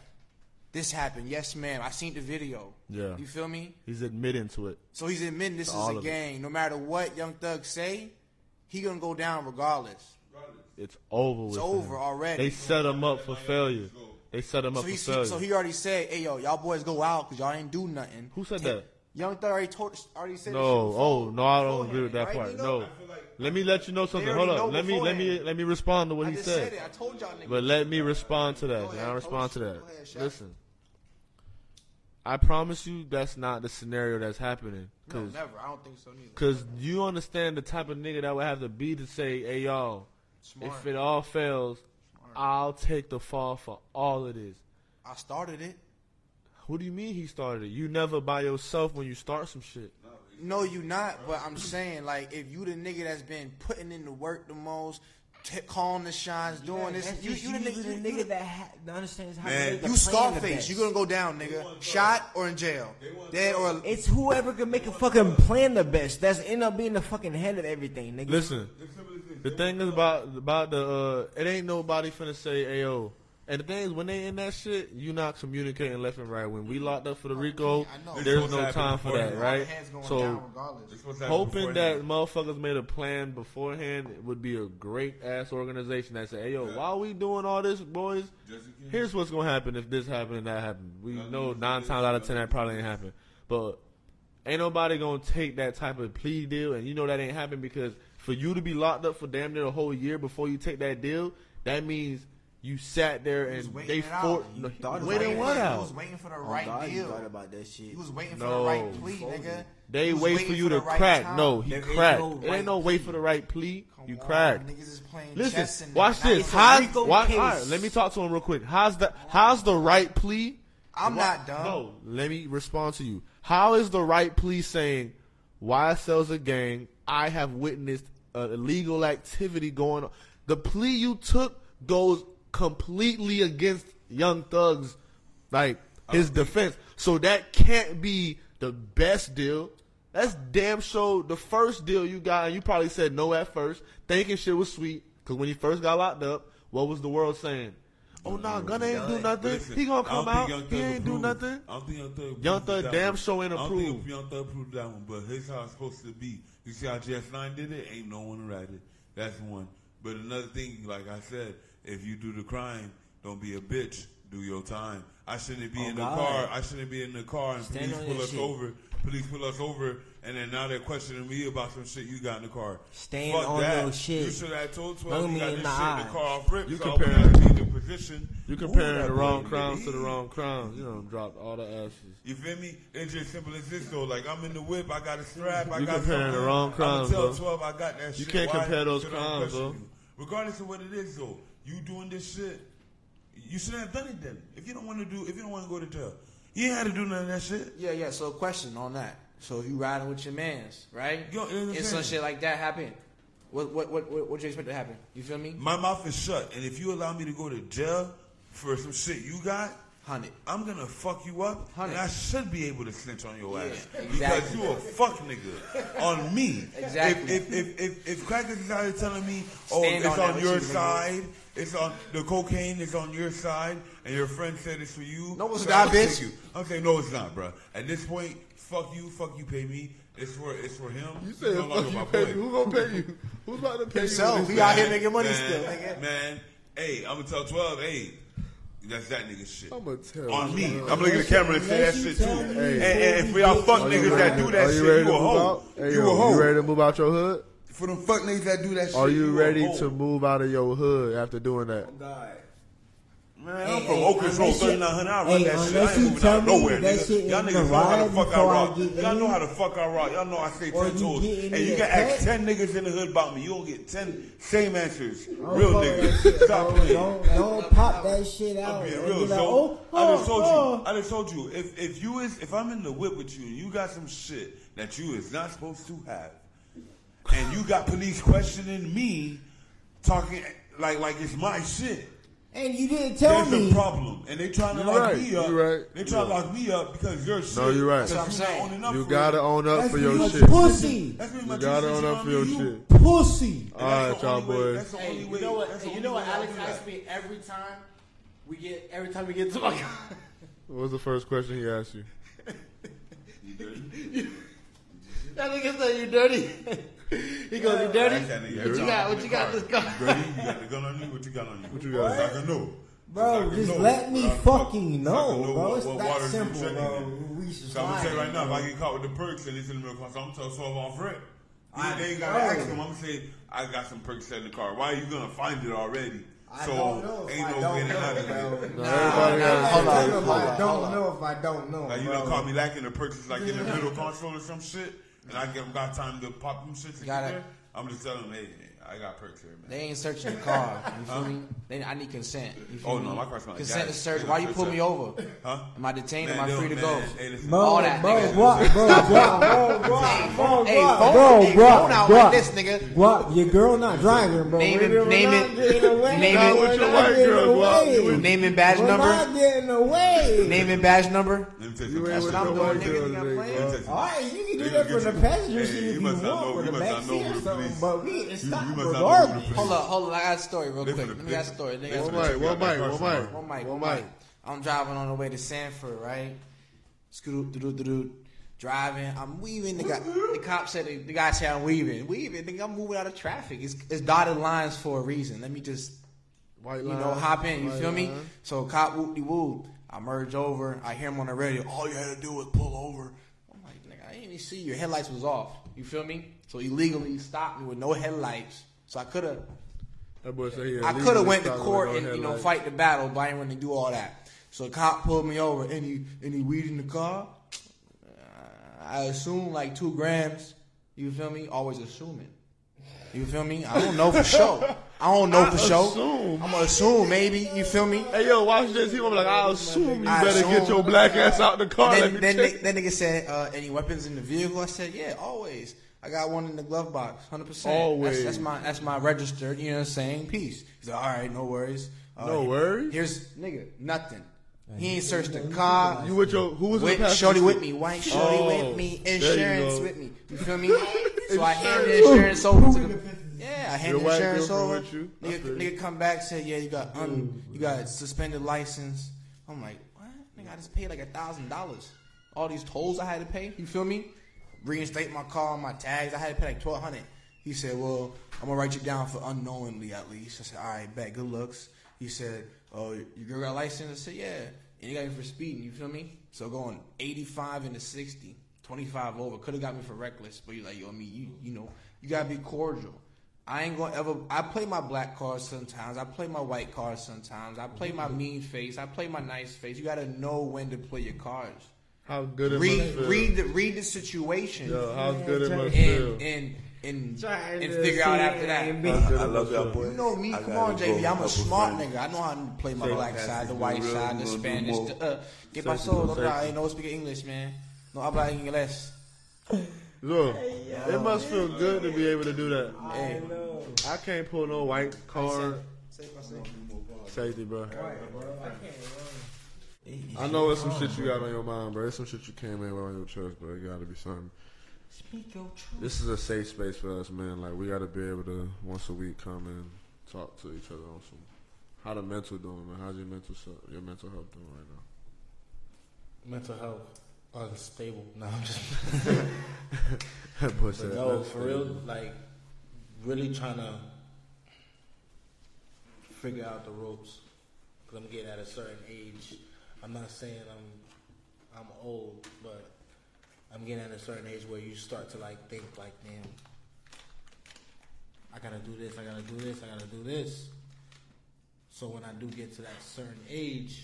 this happened. Yes, ma'am. I seen the video. Yeah. You feel me? He's admitting to it. So he's admitting this is a of it. No matter what Young Thug say, he gonna go down regardless. It's over with. It's over him. already. They set him up for failure. They set him up So for failure. so he already said, "Hey yo, y'all boys go out because y'all ain't do nothing." Who said that? Young Thug already told, already said. no, oh no, I don't agree with that right, part. No, let me let you know something. Hold up, let me let me let me respond to what I he said. said it. I told y'all niggas. But let me respond to that. Ahead, I'll respond to that. Ahead, Listen, I promise you that's not the scenario that's happening. no, Cause, never. I don't think so neither. Cause you understand the type of nigga that would have to be to say, "Hey y'all, Smart. if it all fails, I'll take the fall for all of this." I started it. What do you mean he started it? You never by yourself when you start some shit. No, you not. But I'm saying, like, if you the nigga that's been putting in the work the most, t- calling the shots, doing this, you, you, the nigga, the you, nigga you, that ha- understands how Man, to make a you plan the Scarface. best. You gonna go down, nigga. Shot or in jail, dead or It's whoever can make a fucking plan the best. That's end up being the fucking head of everything, nigga. Listen, the thing is about about the uh, it ain't nobody finna say Ayo. And the thing is, when they in that shit, you not communicating left and right. When we locked up for the RICO, I there's no time for that, right? So down regardless. It's supposed to happen hoping that motherfuckers made a plan beforehand it would be a great ass organization that say, "Hey yo, while we doing all this, boys, Just in case. here's what's gonna happen if this happened and that happened." We know nine times out of ten that probably ain't happen, but ain't nobody gonna take that type of plea deal, and you know that ain't happen because for you to be locked up for damn near a whole year before you take that deal, that means you sat there and waiting they it out. for no, thought it was waiting waiting what He out? was waiting for the Oh, right God, you deal. thought about that shit. He was waiting for No. the right plea, nigga. They He wait for you the to right crack. time. No, he There is cracked. no it ain't no wait for the right plea. Come You on, cracked. Niggas is playing Listen, chess and watch this. it's How's, RICO watch, case. all right, let me talk to him real quick. How's the how's the right plea? I'm not dumb. No, let me respond to you. How is the right plea saying YSL's a gang? I have witnessed uh, illegal activity going on. The plea you took goes completely against Young Thug's like his defense. So that can't be the best deal. That's damn sure the first deal you got, and you probably said no at first, thinking shit was sweet. Because when he first got locked up, what was the world saying? Oh nah, Gunna ain't do nothing. Listen, he gonna come out. He ain't do nothing. I don't think Young Thug. Young Thug damn sure ain't I don't think approved. Young Thug approved that one, but here's how it's supposed to be. You see how GS9 did it? Ain't no one write it. That's one. But another thing, like I said, if you do the crime, don't be a bitch. Do your time. I shouldn't be Oh, in the God. car. I shouldn't be in the car and Stand police pull us shit. over. Police pull us over, and then now they're questioning me about some shit you got in the car. Stand Fuck on that. your shit. You should have told Look 12 me you got in this the shit in the car off rip. You so I comparing- wouldn't have been in the position. You comparing that the wrong nigga, crowns to the wrong crowns. You don't dropped all the ashes. you feel me? It's just simple as this though. Like I'm in the whip, I got a strap, I You got comparing something. the wrong crimes, I'ma tell though. twelve I got that You shit. can't Why? compare those So don't crimes, question though. Regardless of what it is though, you doing this shit, you shouldn't have done it then. If you don't want to do, if you don't want to go to jail, you ain't had to do none of that shit. Yeah, yeah. So, question on that. So, if you riding with your man's, right? Yo, you know and some shit like that happen, what what what what, what you expect to happen? You feel me? My mouth is shut, and if you allow me to go to jail for some shit you got. Hundred. I'm gonna fuck you up, Honey. and I should be able to snitch on your Yeah, ass exactly. because you a fuck nigga (laughs) on me. Exactly. If if if if, if crackers is out here telling me, oh, Stand it's on on your you, nigga. side, it's on the cocaine is on your side, and your friend said it's for you. No, it's so not, I'll bitch. take You. I'm saying no, it's not, bro. At this point, fuck you, fuck you, pay me. It's for it's for him. You He's said no fuck you, my pay boy. you. Who gonna pay you? Who's about to pay Himself. you? We out here making money man, still, nigga. Man, hey, I'm gonna tell 12, hey, that's that nigga shit. I'm gonna tell On you. me. I'm looking at the camera and say that shit too. tell And, me Hey. and, and for y'all fuck Are niggas that do that are shit, you ready a move hoe. Hey, You yo, a hoe. You ready to move out your hood? For them fuck niggas that do that shit. Are you a ready to move out of your hood after doing that? God. Man, I'm from Oak Ridge Road, 3900. I run that shit. I ain't moving out nowhere, nigga. Y'all niggas know how the fuck I rock. Y'all know how the fuck I rock. Y'all know I say ten toes. get And you can ask ten niggas in the hood about me. You don't get ten same answers. Real niggas. Stop playing. Don't, don't pop that shit out. I'm being real, so oh, I just oh, told oh. you. I just told you. If if you is if I'm in the whip with you and you got some shit that you is not supposed to have, and you got police questioning me, talking like like it's my shit. And you didn't tell There's me. a problem, and they trying to You're lock right, me up. you're right, They trying you're to lock me up because you're shit. No, you're right. That's what I'm you're saying. up You gotta own up That's for your shit. you pussy. That's You gotta own up for your you. shit. Pussy. Alright, y'all boys. that's the Hey, only you way- know what? that's You know what Alex do asks me every time we get every time we get to my (laughs) What was the first question he asked you? (laughs) (laughs) You dirty? That nigga say you dirty. He goes, you dirty? Ask that nigga What you got? What you got car. in this car? Dirty, you got the gun on you? What you got on you? What you got? So I can know. Bro, So just know. let me So fucking know. Know, bro. what- It's what that simple, bro. We should So I'm gonna tell you right now, if. I get caught with the perks and it's in the middle console, I'm gonna tell 12 off rip. I They ain't gotta ask him. I'm gonna say, I got some perks in the car. Why are you gonna find it already? I so don't know ain't I no don't way to know, have it. bro. No, everybody I has tell to them take I don't know if I don't know. Like you bro. done caught me lacking the perks like in the middle console or some shit, and I get got time to pop them shit and Got get it. there. I'm just telling him, hey, I got perks here, man. They ain't searching the car. You feel me? They, I need consent. You feel Oh, me? no, my car smell like Consent to search. Why you pull me over? Huh? Am I detained? Man, Am I they free to don't- go? man, hey, listen. Bro, All that, bro, nigga. Guap, bro, Guap, bro, Guap, bro, (laughs) Hey, Guap, phone, bro, hey, Guap, phone out Guap. like this, nigga. Guap, your girl not driving, bro. Name We it- don't- name we're it- not getting away. name We're it- not With your getting white girl, Guap, away. you in- Name and badge We're number. not getting away. Name and badge number. Let me tell You you ain't That's with what I'm your doing, white nigga. girl You got today, playing? Guap. All right, you can do They that gonna for the get you- passenger Hey, seat you if you want know- for you the back seat or something, but we can you stop must not know who the regardless. Hold up, hold up. I got a story real They quick. Let me got a story. Let me they got a finna One mic, one mic, one mic. One mic, One one mic. mic. I'm driving on the way to Sanford, right? Scoot doo doo doo driving. I'm weaving. The guy, the cop said the, the guy said I'm weaving. Weaving. Nigga, I'm moving out of traffic. It's, it's dotted lines for a reason. Let me just White you line, know hop in. You white feel me? So cop whoop de woo. I merge over. I hear him on the radio. All you had to do was pull over. I'm like, nigga, I didn't even see your headlights was off. You feel me? So illegally stopped me with no headlights. So I could have That boy said he I could have went to court and you know headlights. fight the battle, but I didn't want to do all that. So the cop pulled me over. Any any weed in the car? Uh, I assume like two grams. You feel me? Always assuming. You feel me? I don't know for (laughs) sure. I don't know for sure. I'm gonna assume maybe. You feel me? Hey yo, watch this. He gonna be like, I assume you I better assume. get your black ass out the car. Then then, then nigga said, uh, "Any weapons in the vehicle?" I said, "Yeah, always. I got one in the glove box, hundred percent. Always. That's, that's my that's my registered. You know what I'm saying? Peace." He's like, "All right, no worries. Uh, No worries? Here's nigga, nothing. He ain't searched the car. You with your who was in the With, passenger shorty seat? with me, white shorty Oh, with me, insurance with me. You feel me? (laughs) so I hand the insurance over to the. Yeah, I hand Your the insurance over. with you? I Nigga, nigga come back said, yeah, you got un, you got suspended license. I'm like, what? Nigga, I just paid like a thousand dollars. All these tolls I had to pay. You feel me? Reinstate my car, my tags. I had to pay like twelve hundred. He said, well, I'm gonna write you down for unknowingly at least. I said, all right, bet. Good looks. He said, oh, your girl got a license. I said, yeah. And he got me for speeding. You feel me? So going 85 into 60, 25 over. Could have got me for reckless, but you're like, yo, me, you, you know, you gotta be cordial. I ain't gonna ever. I play my black cards sometimes. I play my white cards sometimes. I play my mm-hmm. mean face. I play my nice face. You gotta know when to play your cards. How good it must Read, feel. read the read the situation, Yo, how good it must feel. and and and and figure out after that. and How be- good I love y'all, boy. You know me. I Come on, go JB. I'm a smart friends. nigga. I know how to play my Say black fast side, the white real, side, the Spanish. more. The, uh, ¿Qué Safety, pasó? safety. Look, I ain't know speak English, man. No habla inglés. (laughs) Look, it must feel good to be able to do that. Hey, I can't pull no white car. Safety, bro. I know it's some shit you got on your mind, bro. It's some shit you came in with on your chest, but it gotta be something. Speak your truth. This is a safe space for us, man. Like we gotta be able to once a week come and talk to each other on some. How the mental doing, man? How's your mental se- your mental health doing right now? Mental health unstable. No, I'm just (laughs) but said, no "That's for real. Like really trying to figure out the ropes. Cause I'm getting at a certain age. I'm not saying I'm I'm old, but I'm getting at a certain age where you start to like think like, damn, I gotta do this, I gotta do this, I gotta do this. So when I do get to that certain age,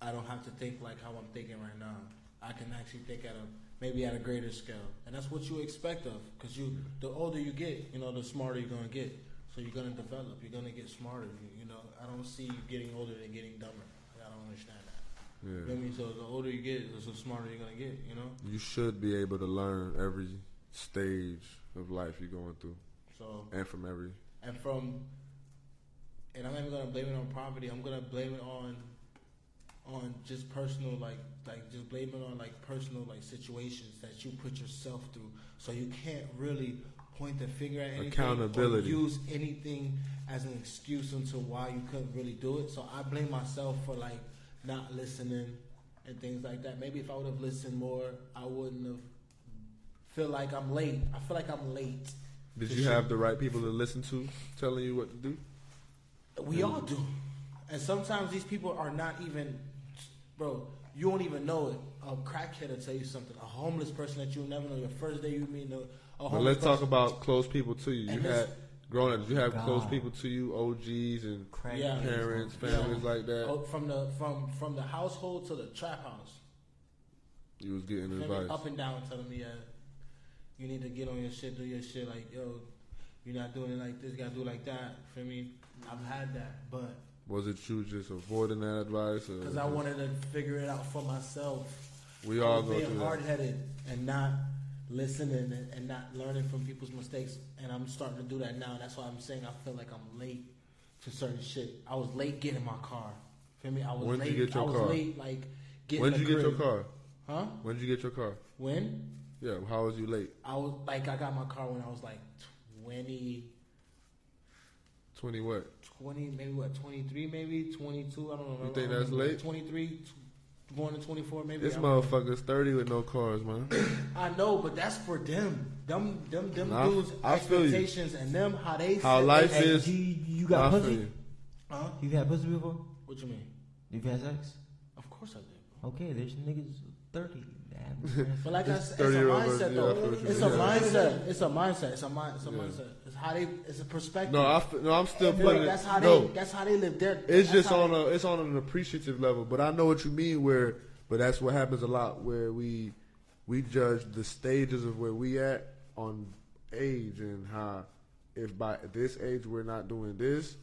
I don't have to think like how I'm thinking right now. I can actually think at a maybe at a greater scale, and that's what you expect of. Because you, the older you get, you know, the smarter you're gonna get. So you're gonna develop. You're gonna get smarter. You, you know, I don't see you getting older than getting dumber. Understand that. You know what I mean? So the older you get, the smarter you're gonna get. You know. You should be able to learn every stage of life you're going through, So and from every. and from and I'm not even gonna blame it on poverty. I'm gonna blame it on on just personal like like just blame it on like personal like situations that you put yourself through. So you can't really point the finger at anything Accountability. or use anything as an excuse into why you couldn't really do it. So I blame myself for like not listening and things like that. Maybe if I would have listened more, I wouldn't have feel like I'm late. I feel like I'm late. Did you shit. have the right people to listen to, telling you what to do? We all do. And sometimes these people are not even, bro, you won't even know it. A crackhead will tell you something. A homeless person that you'll never know. Your first day you meet a, a But let's talk about close people to you. You had growing up. Did you have God. close people to you, OGs and Yeah. parents, Yeah. families like that? Oh, from the from from the household to the trap house. You was getting Feel me? advice. Up and down telling me, uh, you need to get on your shit, do your shit. Like, yo, You're not doing it like this. Gotta do it like that. Feel me? I've had that, but Was it you just avoiding that advice? Because I wanted to figure it out for myself. We all was go being through hard headed and not listening and, and not learning from people's mistakes. And I'm starting to do that now. That's why I'm saying I feel like I'm late to certain shit. I was late getting my car. Feel me? I was When'd you late. get your I was car? late, like getting. When did you get your car? Huh? When did you get your car? When? Yeah, how was you late? I was like, I got my car when I was like 20, Twenty what? 20 maybe what, 23, maybe 22. I don't know. You think that's late? 23, t- going to 24, maybe. This I don't know. motherfucker's thirty with no cars, man. (clears throat) I know, but that's for them. Them, them, them Nah, I- dudes' I feel expectations and them how they. How life their- Hey, is- you, you I got feel pussy? you. Huh? You've had pussy before? What you mean? You've had sex? Of course I did. Okay, there's niggas 30 that But like (laughs) I said, it's a 30-year-old mindset version, though. yeah, I feel what you it's a mindset. It's a mindset. It's a mind. It's a Yeah. mindset. How they. It's a perspective. No, I, no I'm still But putting that's it. how no, they. That's how they live their. it's just on they- a it's on an appreciative level. But I know what you mean. Where, but that's what happens a lot. Where we we judge the stages of where we at on age and how if by this age we're not doing this,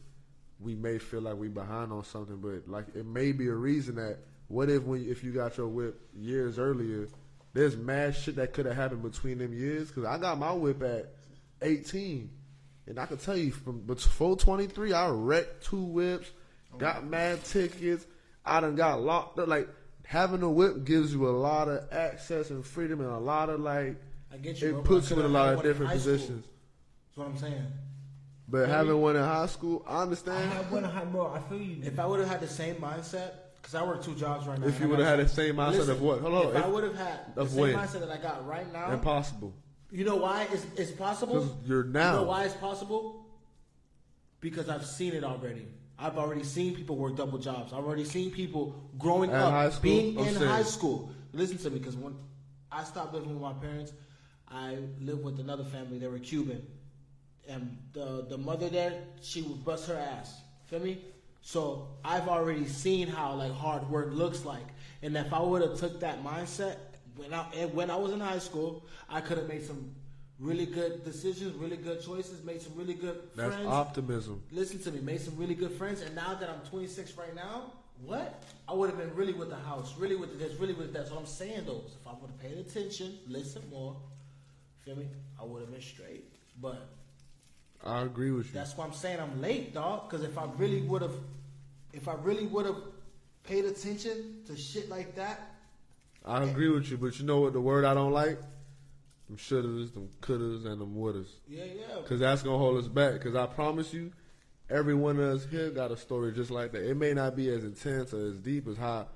we may feel like we behind on something. But like it may be a reason that what if when if you got your whip years earlier, there's mad shit that could have happened between them years. Because I got my whip at 18. And I can tell you from before 23, I wrecked two whips, oh, got mad tickets. I done got locked up. Like having a whip gives you a lot of access and freedom and a lot of like. I get you. It bro, puts you in a lot of different school. positions. That's what I'm saying. But having one in high school, I understand. I had one high, bro. I feel you. If I would have had the same mindset, because I work two jobs right now. If you would have had the same mindset of what? Hold on. If, I would have had the same when? mindset that I got right now, Impossible. You know why it's, it's possible? you're now. You know why it's possible? Because I've seen it already. I've already seen people work double jobs. I've already seen people growing At up, being I'm in high school. Listen to me, because when I stopped living with my parents, I lived with another family. They were Cuban, and the the mother there, she would bust her ass. Feel me? So I've already seen how like hard work looks like, and if I would have took that mindset when I when I was in high school, I could have made some really good decisions, really good choices, made some really good That's friends. optimism. Listen to me, made some really good friends, and now that I'm 26 right now, what? I would have been really with the house, really with this, really with that. So I'm saying those. If I would have paid attention, listen more, feel me? I would have been straight. But I agree with you. that's why I'm saying I'm late, dog. Because if I really would have, if I really would have paid attention to shit like that, I agree with you, but you know what the word I don't like? Them shouldas, them couldas, and them wouldas. yeah, yeah. Because that's going to hold us back. Because I promise you, every one of us here got a story just like that. It may not be as intense or as deep as how,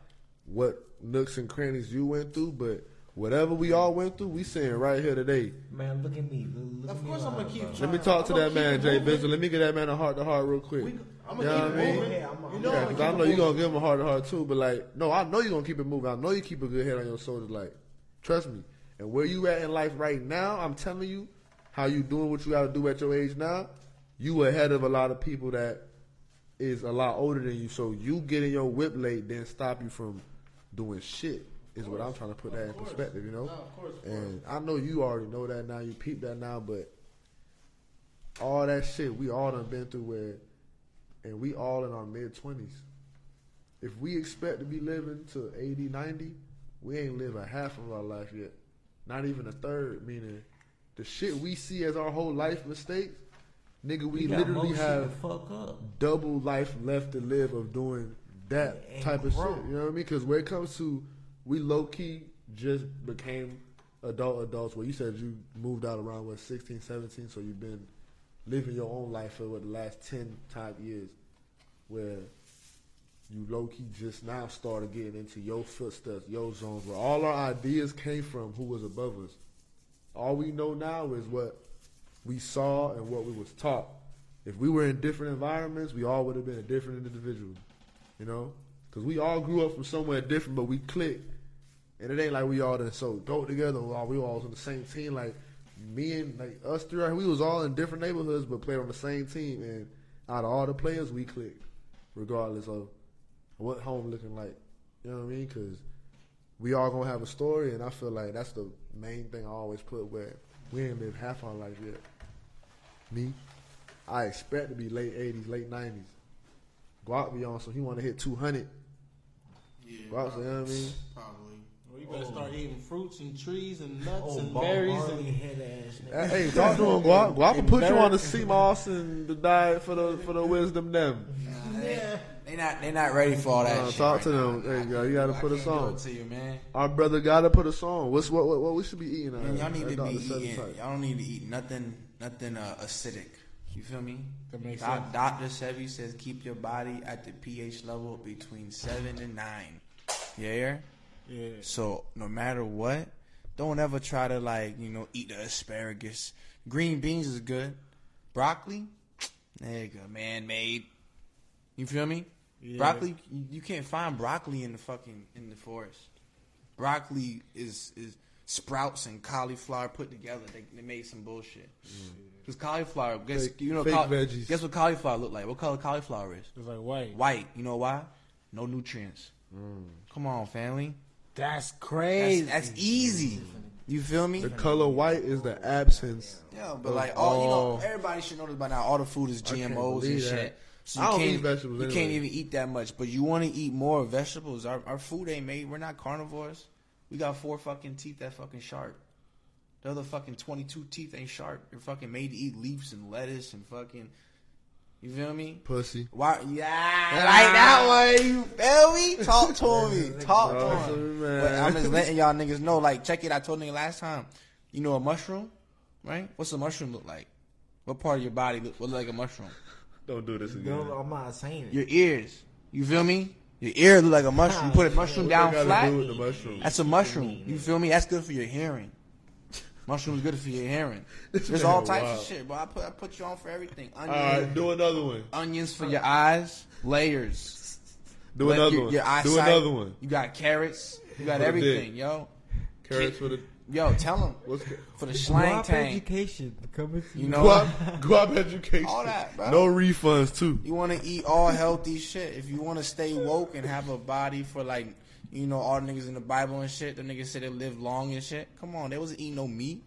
what nooks and crannies you went through, but whatever we all went through, we saying right here today. Man, look at me. Look, look Of at me course I'm gonna keep bro. trying. Let me talk to I'ma that man, Jay moving. Bizzle. Let me get that man a heart to heart real quick. We- I'ma You know keep what it I mean? moving. Yeah, I'm- I'm- You know, Yeah, I'ma because I know you're gonna give him a heart to heart too, but like, no, I know you're gonna keep it moving. I know you keep a good head on your shoulders. Like, trust me. And where you at in life right now, I'm telling you, how you doing what you got to do at your age now, you ahead of a lot of people that is a lot older than you. So you getting your whip late didn't stop you from doing shit. Is what I'm trying to put that in course. perspective, you know. No, of course, of and I know you already know that now. You peep that now, but all that shit we all done been through where, and we all in our mid twenties. If we expect to be living to 80, 90, we ain't live a half of our life yet. Not even a third, meaning the shit we see as our whole life mistakes, nigga, we, got literally more shit to have fuck up. double life left to live of doing that And type of grow. shit. You know what I mean? Because when it comes to, we low key just became adult adults. Where you said you moved out around what 16, 17, so you've been living your own life for what the last ten type years, where you low key just now started getting into your footsteps, your zones, where all our ideas came from who was above us. All we know now is what we saw and what we was taught. If we were in different environments, we all would have been a different individual, you know? Because we all grew up from somewhere different, but we clicked. And it ain't like we all done so dope together. Or we all was on the same team. Like me and like us three, we was all in different neighborhoods, but played on the same team. And out of all the players, we clicked, regardless of what home looking like. You know what I mean? Because we all gonna have a story, and I feel like that's the main thing I always put where we ain't lived half our life yet. me, I expect to be late eighties, late nineties. Guap be on, so he want to hit two hundred. Yeah, Guap, you know what I mean? probably. Well, you better start eating fruits and trees and nuts Oh, and Bob berries Marley and head ass. Hey, hey, talk to him, Guap. Guap will And put you on the sea moss and the diet for the for the wisdom them. Nah, they, they not they not ready for all that Uh, shit. talk right to now. them. There you go. You gotta put a can't song. to you, man. Our brother gotta put a song. What's what what, what we should be eating? Man, uh, y'all need to be eating. and Y'all don't need to eat nothing, nothing uh, acidic. You feel me? That makes Doc- sense. Dr. Sebi says keep your body at the pH level between seven and nine. Yeah. yeah. So no matter what, don't ever try to like you know eat the asparagus. Green beans is good. Broccoli, nigga, man made. You feel me? Yeah. Broccoli, you, you can't find broccoli in the fucking in the forest. Broccoli is is sprouts and cauliflower put together. They, they made some bullshit. Cause cauliflower, guess Fake- you know, fake caul- veggies. guess what cauliflower look like? What color cauliflower is? It's like white. White. You know why? No nutrients. Mm. Come on, family. That's That's, crazy. that's easy. You feel me? The color white is the absence. Yeah, but like all you know, everybody should know this by now. All the food is GMOs and shit. that. So I you don't can't, eat vegetables You anyway. can't even eat that much, but you want to eat more vegetables. Our our food ain't made. We're not carnivores. We got four fucking teeth that fucking sharp. The other fucking twenty two teeth ain't sharp. You're fucking made to eat leaves and lettuce and fucking. You feel me? Pussy. Why? Yeah, like that one. You feel me? Talk to (laughs) me. Talk Talk to to me. me, man. But I'm just (laughs) letting y'all niggas know. Like, check it. I told nigga last time. You know a mushroom, right? What's a mushroom look like? What part of your body look, look like a mushroom? Don't do this again. No, I'm not saying it. Your ears. You feel me? Your ear look like a mushroom. You put a mushroom down flat. do with the mushroom? That's a mushroom. You feel me? That's good for your hearing. Mushroom's good for your hearing. (laughs) This There's all types wild. of shit, but I put I put you on for everything. All Onions, right, do another one. onions for your eyes, layers. Do Let another your- one. your do another one. You got carrots. You got For everything, yo. Carrots for the Yo, tell them what's ca- for the slang Guap tank. education coming to You know, guap, (laughs) guap education. All that, bro. No refunds too. you want to eat all healthy shit. If you want to stay woke and have a body for like, you know, all the niggas in the Bible and shit. The niggas said they live long and shit. Come on, they wasn't eating no meat.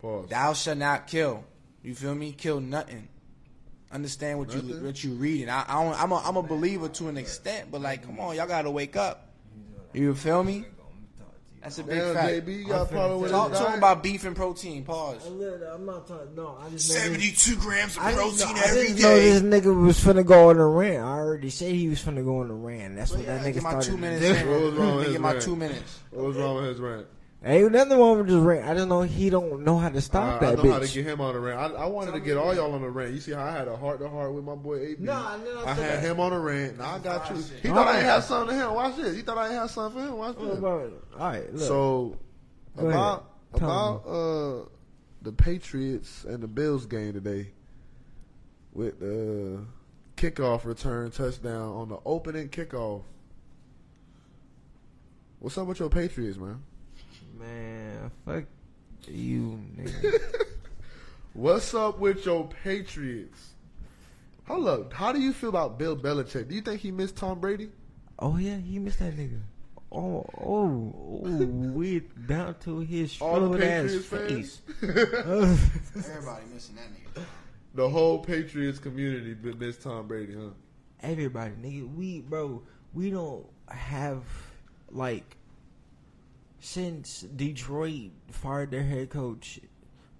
Pause. Thou shall not kill. You feel me? Kill nothing. Understand what you Nothing? what you reading. I, I don't, I'm a I'm a believer to an extent, but like, come on, y'all gotta wake up. You feel me? That's a oh, big Damn, fact. JB, you got a problem with Talk his to him about beef and protein. Pause. I'm not talking. No, I just Seventy-two grams of protein didn't know, every I didn't know this nigga was finna go on a rant. I already said he was finna go on a rant. That's what Yeah, that nigga get my started. two minutes. What was wrong with Let me his Get my rant? two minutes. What was wrong with his rant? Ain't nothing wrong with just rant. I just know he don't know how to stop Uh, I that know how to get him on the rant. I, I wanted to get all y'all on the rant. You see how I had a heart to heart with my boy AB. Nah, no, I so had that- him on the rant. Now I got you. He All thought I right. ain't have something to him. Watch this. He thought I ain't have something for him. Watch Oh, this. All right, look. So Go about ahead. Tell about uh the Patriots and the Bills game today with the kickoff return touchdown on the opening kickoff. What's up with your Patriots, man? Man, fuck you, nigga. (laughs) What's up with your Patriots? Hold up. How do you feel about Bill Belichick? Do you think he missed Tom Brady? oh yeah, he missed that nigga. Oh, oh, oh, we down to his All the shriveled ass face. (laughs) Everybody missing that nigga. the whole Patriots community bi- missed Tom Brady, huh? Everybody, nigga, we bro, we don't have like since Detroit fired their head coach,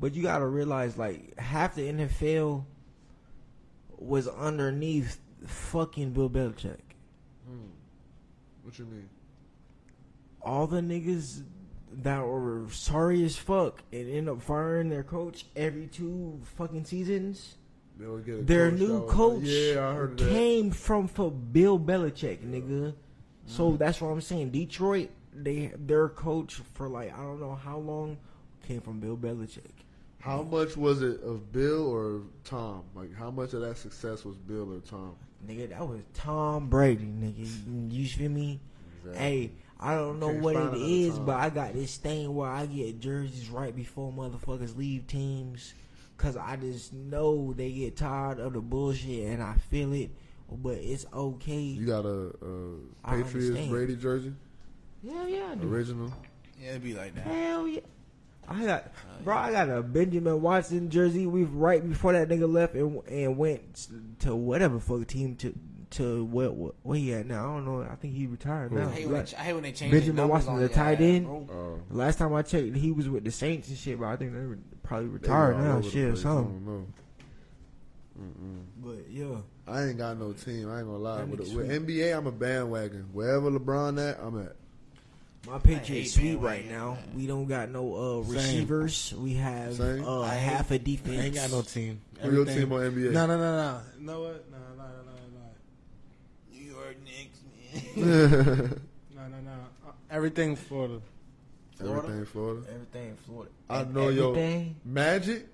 but you gotta realize like half the NFL was underneath fucking Bill Belichick. Hmm. What you mean? All the niggas that were sorry as fuck and end up firing their coach every two fucking seasons. They would get a Their coach new coach Yeah, I heard of that. came from for Bill Belichick, nigga. So hmm. that's what I'm saying. Detroit, they their coach for like I don't know how long came from Bill Belichick. How much was it of Bill or Tom? Like, how much of that success was Bill or Tom? Nigga, that was Tom Brady, nigga. You feel me? Hey, I don't know Can't what it is, but I got this thing where I get jerseys right before motherfuckers leave teams. Cause I just know they get tired of the bullshit and I feel it, but it's okay. You got a Patriots understand. Brady jersey, Hell yeah, I do. original. Yeah, it'd be like that. Hell yeah. I got, uh, bro. I got a Benjamin Watson jersey. We right before that nigga left and and went to whatever fuck team to to what what where he at now. I don't know. I think he retired now. I hate, when Like, they, I hate when they change Benjamin numbers Watson, on oh. the your tight ass, end? bro. Oh, Last time I checked, he was with the Saints and shit. But I think they were probably retired all now. Shit or place. I something. don't know. But yeah, I ain't got no team. I ain't gonna lie. That With, with. NBA, I'm a bandwagon. Wherever LeBron at, I'm at. My Patriots hate sweet bandwagon, right now. man. We don't got no uh, Same. receivers. We have Same. uh, half a defense. I ain't got no team. Who your team on NBA? No, no, no, no. You know what? No, no, no, no, New York Knicks, (laughs) man. no, no, no. Uh, Everything for the. Everything Florida. Everything Florida. I know your. Magic.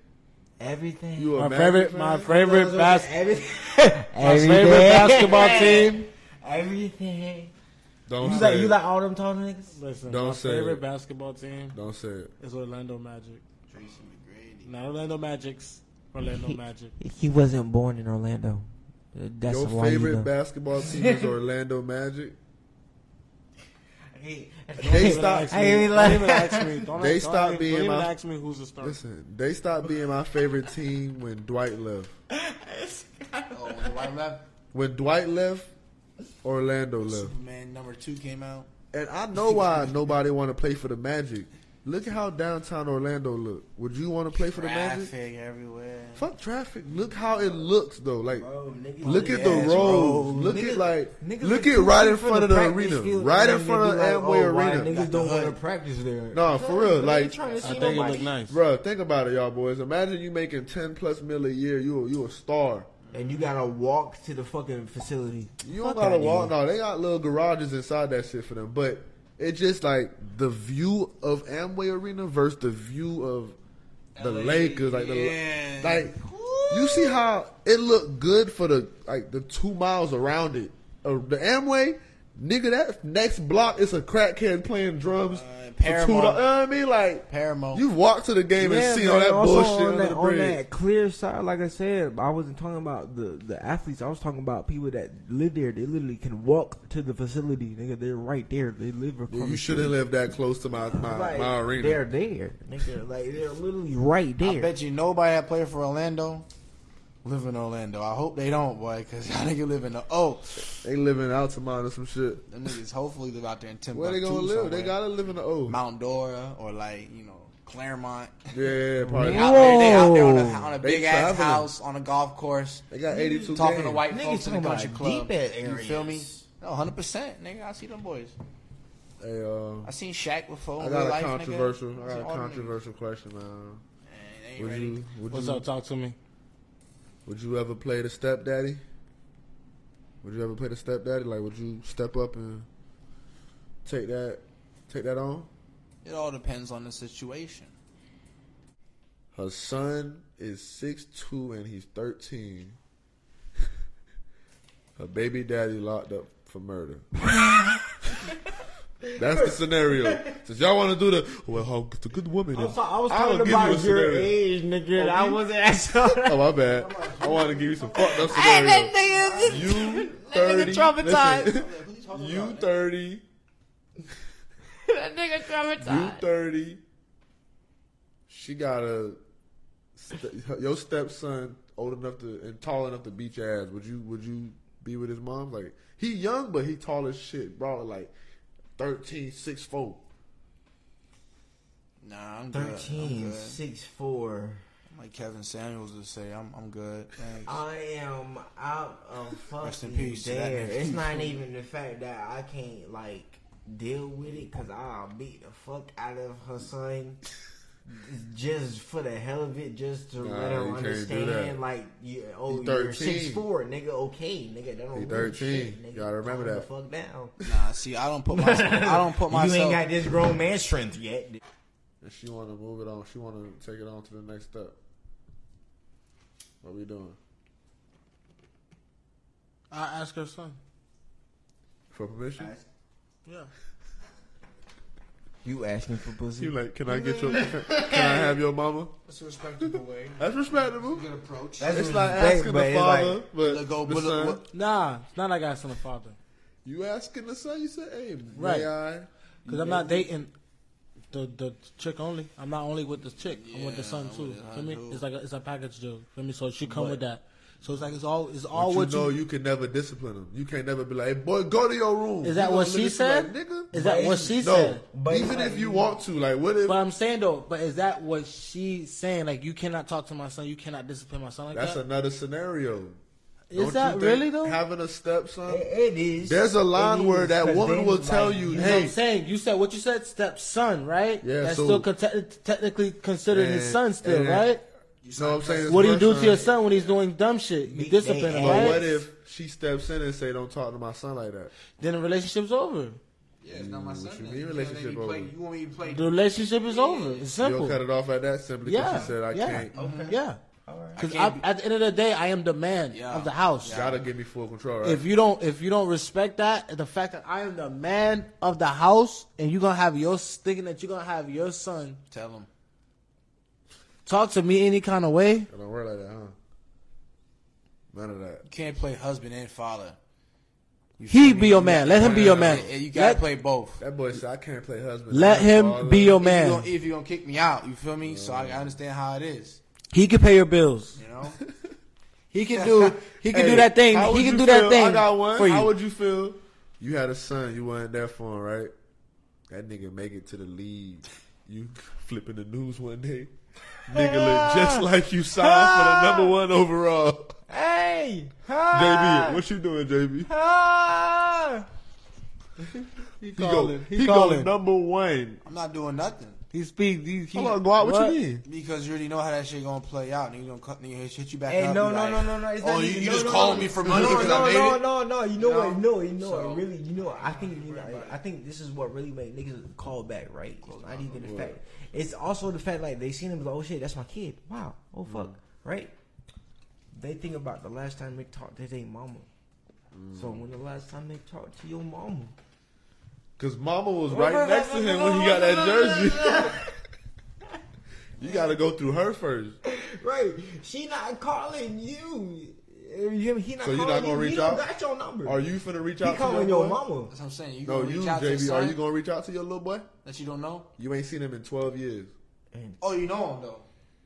Everything. You My favorite, fan? my favorite bas- Everything. (laughs) my favorite basketball team. Everything. Don't You say like you like all them tall niggas? Listen, Don't my say favorite it. basketball team Don't say it. is Orlando Magic. Tracy McGrady. Not Orlando Magics. Orlando Magic. He wasn't born in Orlando. That's Your why favorite you know. basketball team is (laughs) Orlando Magic. Hey, They stopped. I Don't even ask me. Don't, They don't stopped even- being Don't even my- ask me who's the starter. Listen, they stopped being my favorite team when Dwight left. (laughs) Oh, when the white left, When Dwight left, Orlando left. Superman number two came out. And I know why nobody want to play for the Magic. Look at how downtown Orlando look. Would you want to play for the Magic? Traffic everywhere. Fuck traffic. Look how it looks though. Like Bro, look at the Yes, roads. bro. Look Niggas- at like niggas look at right in front of the arena. Right in front of like, Amway oh, Arena. Niggas don't want to practice there. No, for real. Like I see think it look nice. Bro, think about it, y'all boys. Imagine you making ten plus mil a year. You a, you a star. And you gotta walk to the fucking facility. You don't Fuck gotta walk. here. No, they got little garages inside that shit for them. But it's just like the view of Amway Arena versus the view of the LA, Lakers. Like the yeah. like you see how it looked good for the like the two miles around it. Uh, the Amway, nigga, that next block is a crackhead playing drums. Uh, for two dollars. Paramount. You know what I mean? Like Paramount. you walk to the game Yeah, and see man, all that also bullshit on under that, the on that clear side, like I said, I wasn't talking about the, the athletes. I was talking about people that live there. They literally can walk to the facility. Nigga, they're right there. They live across. Yeah, you shouldn't street. live that close to my my, Like, my arena. They're there, nigga. Like they're literally right there. I bet you nobody that played for Orlando live in Orlando. I hope they don't, boy, because (laughs) y'all nigga live in the oh, They live in Altamonte or some shit. them niggas hopefully live out there in Timbuktu. Where they gonna live? They gotta live in the O. Mount Dora or like you know Clermont. Yeah, probably. They out there, they out there on a, on a They big ass house on a golf course, They got 82 talking to white Niggas folks in the talking country about club. deep-ass You feel me? areas. No, hundred percent, nigga. I see them boys. Hey, uh, I seen Shaq before. I got real a life, controversial. Nigga. I got a controversial question, man. niggas. Ain't Would ready. you would What's you up? Talk to me. Would you ever play the stepdaddy? Would you ever play the stepdaddy? Like, would you step up and take that take that on? It all depends on the situation. Her son is six two and he's thirteen. (laughs) Her baby daddy locked up for murder. (laughs) That's the scenario. Since y'all want to do the well, how the good woman I is. was, I was talking give you a about your scenario. age, nigga. Oh, I me? wasn't asking. (laughs) Oh my bad. I want to give you some fucked up (laughs) scenarios. You (laughs) thirty. traumatized. listen, you thirty. (laughs) that nigga traumatized. You thirty. She got a st- your stepson old enough to and tall enough to beat your ass. Would you would you be with his mom? Like he young but he tall as shit. bro. like 13, 6 4. Nah, I'm good. I'm 13, good. 6'4". Like Kevin Samuels would say, I'm I'm good. Thanks. I am out of Rest in fucking peace to that there. It's not even the fact that I can't like deal with it because I'll beat the fuck out of her son. Just for the hell of it, just to Nah, let her you understand, like, you, oh, He you're 13. six four, nigga. Okay, nigga, that don't He mean 13. Shit, nigga. Gotta remember Calm that. Fuck down. Nah, see, I don't put myself. I don't put myself. (laughs) You ain't got this grown man strength yet. And she want to move it on. She want to take it on to the next step. What we doing? I ask her son. For permission? Yeah. You asking for pussy? You like, can I get your, can, (laughs) can I have your mama? That's a respectable way. That's respectable. Good approach. That's It's like asking the father, like- but Let go, the but son. what- Nah, it's not like asking the father. You asking the son? You say, "Hey, Right. may I?" Because I'm not dating the the chick only. I'm not only with the chick. I'm with the son I'm too. with her Feel me? It's like a, it's a package deal. Feel me? So she come But- with that. So it's like it's all it's But all you what know you. you can never discipline them. You can't never be like, hey, boy, go to your room. Is that gonna what look she said? Like, Nigga? Is that But what she no. said? But Even it's if you want to, like, what if? But I'm saying though, but is that what she's saying? Like you cannot talk to my son, you cannot discipline my son like That's that. another scenario. Is Don't that really though? Having a stepson. It, it is. There's a line It where is, that 'cause woman then, will like, tell you, You know hey, what I'm saying? You said what you said, stepson, right? Yeah, That's so- still con- te- technically considered his son, still, and- right? you know what I'm saying? What do you do First to your son when he's doing dumb shit? You discipline him, But right? what if she steps in and say, don't talk to my son like that? then the relationship's over. Yeah, it's not my mm, son. you mean You relationship wanna let me over? play- You want me to play? The relationship is over. It's simple. You'll cut it off at that simply because Yeah, she said, I yeah. can't. Okay. Yeah, All right. because I at the end of the day, I am the man Yeah. of the house. You gotta give me full control, right? If you don't, if you don't respect that, the fact that I am the man of the house, and you're gonna have your thinking that you're gonna have your son Tell him. talk to me any kind of way, It don't work like that, huh? None of that. You can't play husband and father. You he feel me? be your man. Let him be your man. You gotta Let, play both. That boy said, I can't play husband. let him father." be your If you man. gonna, if you gonna kick me out, you feel me? So I understand how it is. He can pay your bills. You know. (laughs) He can do. He can Hey, do that thing. how He can you do that thing I got one. for you. How would you feel? You had a son. You wasn't there for him, right? That nigga make it to the league. You (laughs) flipping the news one day. Nigga look just (laughs) like you signed for the number one overall. Hey, JB, what you doing, JB? he He go, calling. he, He go calling. number one. I'm not doing nothing He speaks. He, he, Hold on, Guap, what, you mean? because you already know how that shit gonna play out. Nigga gonna cut, nigga hit you back Hey, up. no, no, like, no, no, no. It's oh, you, you no, just no, called no. me for money no, because no, I made no, it. no, no. You know You what? No, you know So- what? Really, you know. I think you know. I think this is what really made niggas call back, right? Not even the fact. It's also the fact like they seen him like, oh shit, that's my kid. Wow. Oh mm. fuck. Right. They think about the last time they talked to their mama. So mm. when the last time they talked to your mama? Cause Mama was right next to him when he got that jersey. (laughs) you got to go through her first. Right. She not calling you. You hear me? He not So you calling not gonna you. reach he don't out? got your number. Are you finna reach he out to calling your your boy? mama. That's what I'm saying. You No, you, reach out to JB. Are you gonna reach out to your little boy? that you don't know? You ain't seen him in twelve years. Oh, you know him though.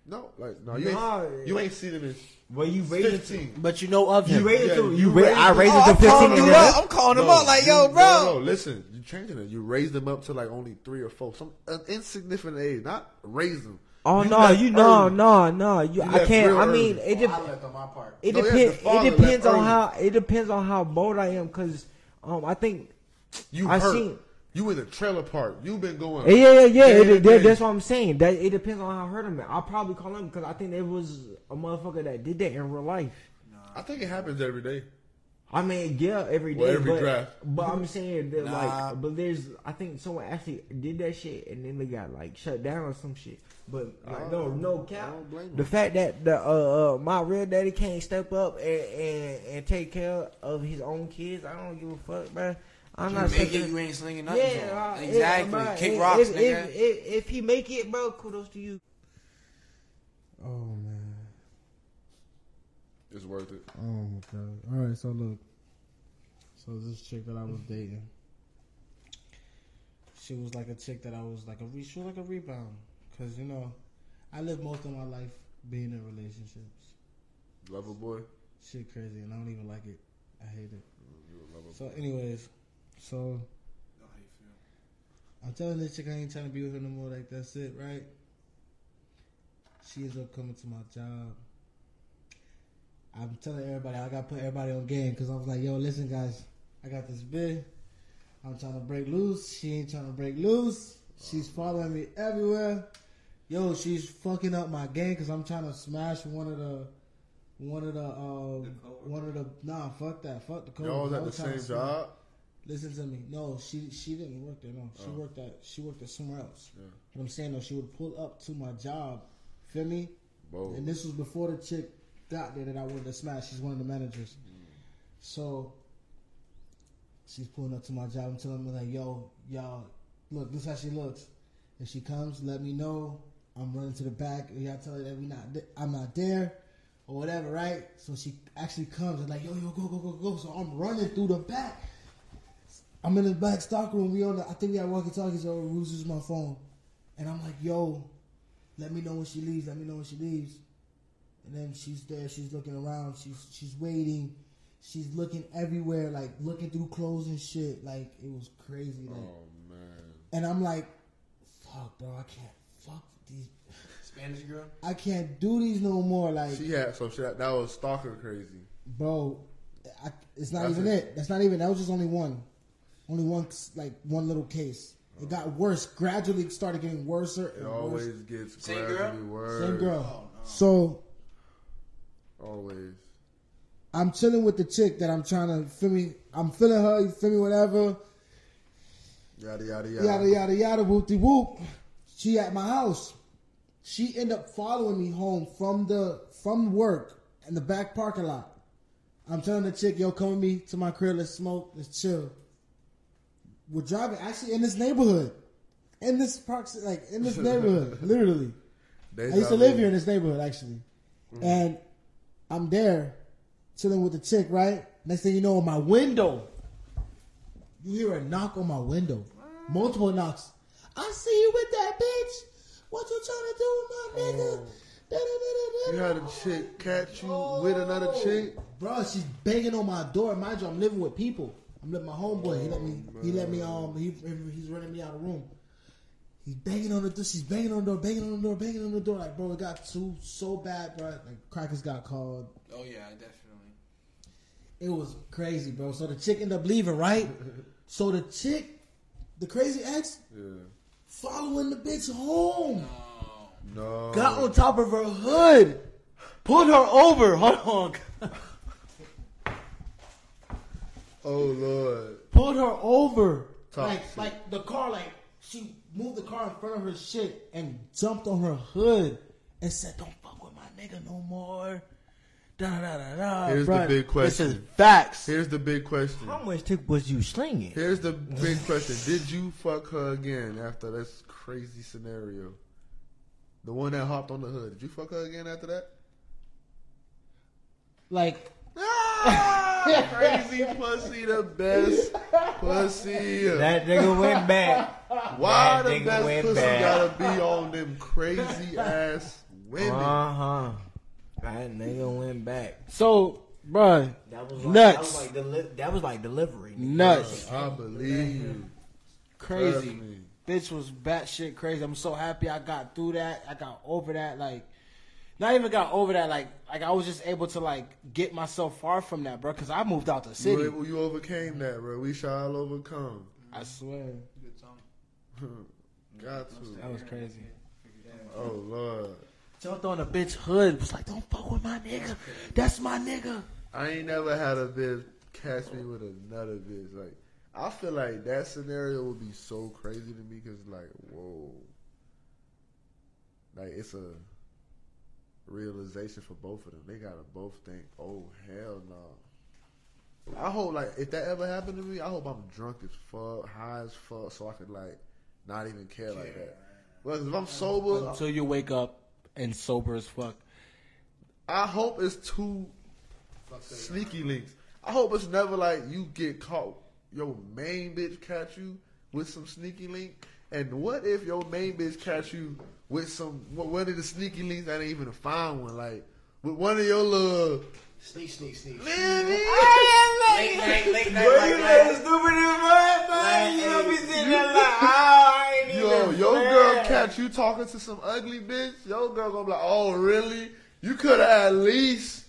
No, like no, you Nah. ain't. You ain't seen him in Well, you raised him. But you know of You him. raised Yeah, him. you You raised. I raised raised Oh, him I'm to calling fifteen. him and up. a- I'm calling him up like, yo, bro. No, no, listen. you're changing it. You raised them up to like only three or four, some an insignificant age. Not raise them. Oh You no, you no no no. You, You I can't. I mean, early. it Oh, I left on my part. it No, yeah, depends. it depends on early. how it depends on how bold I am because um I think You I hurt. seen- You in the trailer park. You been going. yeah yeah yeah. yeah it, that- that's what I'm saying. That it depends on how hurt him. I'll probably call him because I think there was a motherfucker that did that in real life. I think it happens every day. I mean, yeah, every day. Well, every but, draft. But I'm saying that, Nah. like, but there's, I think someone actually did that shit and then they got like shut down or some shit. But like, no, no cap. don't blame The fact that the uh, uh my real daddy can't step up and, and and take care of his own kids, I don't give a fuck, man. I'm You not make it, you ain't slinging nothing. to him. yeah, uh, exactly. yeah, Kick if- rocks, if, nigga. If, if, if he make it, bro, kudos to you. Oh man. It's worth it. Oh my god. All right, so look. So this chick that I was dating, she was like a chick that I was like a re- she was like a rebound, cause you know, I lived most of my life being in relationships. Lover boy. Shit crazy, and I don't even like it. I hate it. You a lover So, anyways, so I'm telling this chick I ain't trying to be with her no more. Like that's it, right? She ends up coming to my job. I'm telling everybody I got to put everybody on game because I was like, yo, listen, guys, I got this bid. I'm trying to break loose. She ain't trying to break loose. She's following me everywhere. Yo, she's fucking up my game because I'm trying to smash one of the, one of the, um, one of the. Nah, fuck that. Fuck the code. Y'all was at the same job. Listen to me. No, she she didn't work there. No, she Oh. worked at she worked at somewhere else. Yeah. But I'm saying though, she would pull up to my job. Feel me? Bold. And this was before the chick got there that I wanted to smash. She's one of the managers. Mm. So she's pulling up to my job and telling me like, "Yo, y'all, look, this is how she looks." If she comes, let me know. I'm running to the back. Y'all tell her that we not, th- I'm not there, or whatever, right? So she actually comes and like, "Yo, yo, go, go, go, go." So I'm running through the back. I'm in the back stock room. We on the, I think we got walkie talkies. So Ruse is my phone. And I'm like, yo, let me know when she leaves. Let me know when she leaves. And then she's there. She's looking around. She's she's waiting. She's looking everywhere, like looking through clothes and shit. Like it was crazy. Like, Oh man. and I'm like, fuck, bro, I can't fuck these. Spanish girl. I can't do these no more. Like, She had some shit that was stalker crazy. bro, I, it's not That's even it. it. That's not even. That was just only one, only one like one little case. It got worse. Gradually, it started getting worse and It worse. always gets Same girl? worse. Same girl. Oh, so Always. I'm chilling with the chick that I'm trying to feel me. I'm feeling her. You feel me? Whatever. Yada yada yada. Yada yada yada. Whoop de whoop. She at my house. She end up following me home from the from work in the back parking lot. I'm telling the chick, yo, come with me to my crib. Let's smoke. Let's chill. We're driving actually in this neighborhood, in this park, like in this (laughs) neighborhood, literally. They I used to live here in this neighborhood actually, mm-hmm. and I'm there chilling with the chick. Right next thing you know, on my window, you hear a knock on my window, multiple knocks. I see you with that bitch. What you trying to do, my nigga? Oh. Da-da-da-da-da. You had a chick catch you with another chick. Bro, she's banging on my door. Mind you, I'm living with people. I'm living with my homeboy. He let me. He let me. Um. He, he's running me out of the room. He's banging on the door. She's banging on the door. Banging on the door. Banging on the door. Like, bro, it got too so bad, bro. Like, crackers got called. Oh yeah, definitely. It was crazy, bro. So the chick ended up leaving, right? (laughs) so the chick, the crazy ex, Yeah. following the bitch home. No. Got on top of her hood. Pulled her over. Hold on. (laughs) Oh lord. pulled her over. Toxic. Like, like the car, like she moved the car in front of her shit and jumped on her hood and said, "Don't fuck with my nigga no more." Da da da da. Here's the Bruh, big This is question. facts. Here's the big question. How much tip was you slinging? Here's the (laughs) big question. Did you fuck her again after this crazy scenario? The one that hopped on the hood. Did you fuck her again after that? Like, (laughs) crazy pussy, the best pussy. That nigga went back. (laughs) Why that the nigga best went pussy bad. gotta be on them crazy ass women? Uh huh. That nigga went back. So, bruh, That was like, Nuts. That was like, deli- that was like delivery. nigga. nuts, I believe you. crazy. Bitch was batshit crazy. I'm so happy I got through that. I got over that. Like, not even got over that. Like, like I was just able to like get myself far from that, bro. Because I moved out the city. You, you overcame that, bro. We shall overcome. I swear, (laughs) Got to. that was crazy. Oh lord. Jumped on a bitch hood. Was like, don't fuck with my nigga. That's my nigga. I ain't never had a bitch catch me with another bitch. Like, I feel like that scenario would be so crazy to me because, like, whoa. Like, it's a realization for both of them. They gotta both think, oh, hell no. I hope, like, if that ever happened to me, I hope I'm drunk as fuck, high as fuck, so I could, like, not even care like that. Because if I'm sober, Until you wake up and sober as fuck. I hope it's two sneaky links. I hope it's never like you get caught. Your main bitch catch you with some sneaky link. And what if your main bitch catch you with some one of the sneaky links that ain't even a fine one? Like with one of your little Sneak, sneak, sneak. man, Late night, late night, like that. stupid as fuck, You don't be sitting there like, (laughs) oh, I ain't yo, even your play. girl catch you talking to some ugly bitch. Your girl gonna be like, oh really? You could have at least.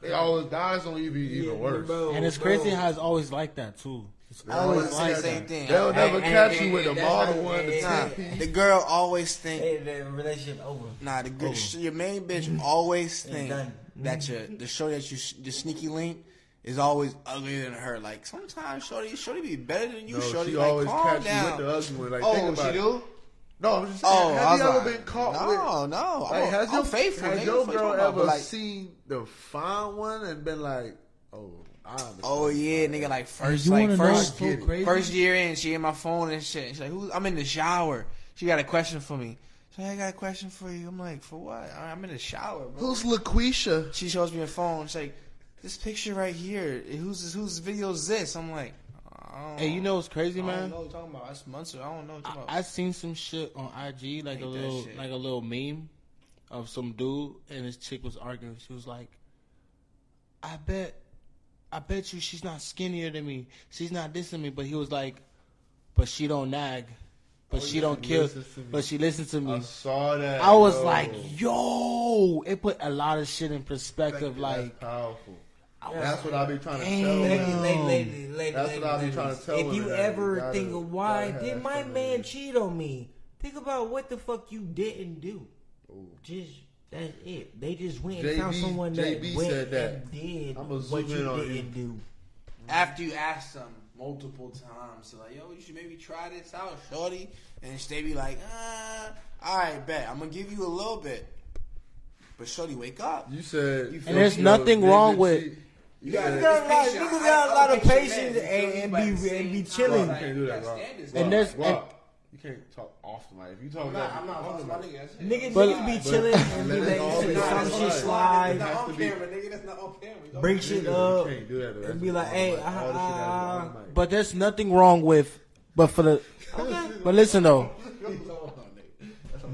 They always dies on you be even worse. Bro, And it's bro. crazy how it's always like that too. It's They always always like say the that. same thing. They'll never Hey, catch hey, you with hey, the that's model how- one, the hey, Nah, ten piece. the girl always think. Hey, the relationship over. Nah, the good, your main bitch mm-hmm. always think done. that mm-hmm. your the show that you the sneaky link is always uglier than her. Like sometimes Shorty, Shorty be better than you. No, Shorty she like always calm catch down. you with the ugly one. Like, oh, think about she it. do? No, I'm just oh, saying. Oh, I have was you ever like, been caught no, with? no. Like, I'm, has I'm your, faithful. Has your girl ever like, seen the fine one and been like, "Oh, I understand. Oh yeah, nigga. Like first, you like wanna know first, what's so crazy? first year in, she in my phone and shit. She's like, "Who?" I'm in the shower. She got a question for me. She's like, I got a question for you. I'm like, for what? I'm in the shower, bro. Who's LaQuisha? she shows me her phone. She's like, this picture right here. Whose whose video is this? I'm like, I don't Hey, you know what's crazy, I man? don't know what you're talking about. That's months. I don't know what you're talking I, about. I seen some shit on IG, like Ain't a that little, shit. like a little meme of some dude and his chick was arguing. She was like, "I bet, I bet you she's not skinnier than me. She's not this than me." But he was like, "But she don't nag, but Oh, she yeah, don't kill, listens to me. but she listens to me." I saw that. I was yo. like, "Yo!" It put a lot of shit in perspective. That's Like, powerful. I was That's what I be trying to Damn. tell Lady, lady, lady, lady, That's lady, what I be trying to tell If you ever you gotta- think of why did my man cheat on me, think about what the fuck you didn't do. Just that's it. They just went and found someone that JB went said that. and did I'ma what zoom you in on didn't you. do. After you ask them multiple times, so like, yo, you should maybe try this out, shorty, and they be like, uh, all right, bet I'm gonna give you a little bit, but shorty, wake up. You said, You And there's you nothing nigga wong with- cheat. You said- Niggas got a lot, patient. niggas I- got a I'm lot of patience and, you feel me? and be and be chilling. time, You can't do that, Got And Rob, there's- Rob, you can't talk off the mic. if you talk I'm that, not, I'm not often, talking about like, niggas. Niggas, But- niggas be but- chilling (laughs) and be but letting all shit, some shit slide, That's not on camera, nigga. That's not on camera. bring nigga, shit you up, can't do that. and be like, hey, the- all the shit ah, that's on but there's nothing wrong with, but for the, but listen though,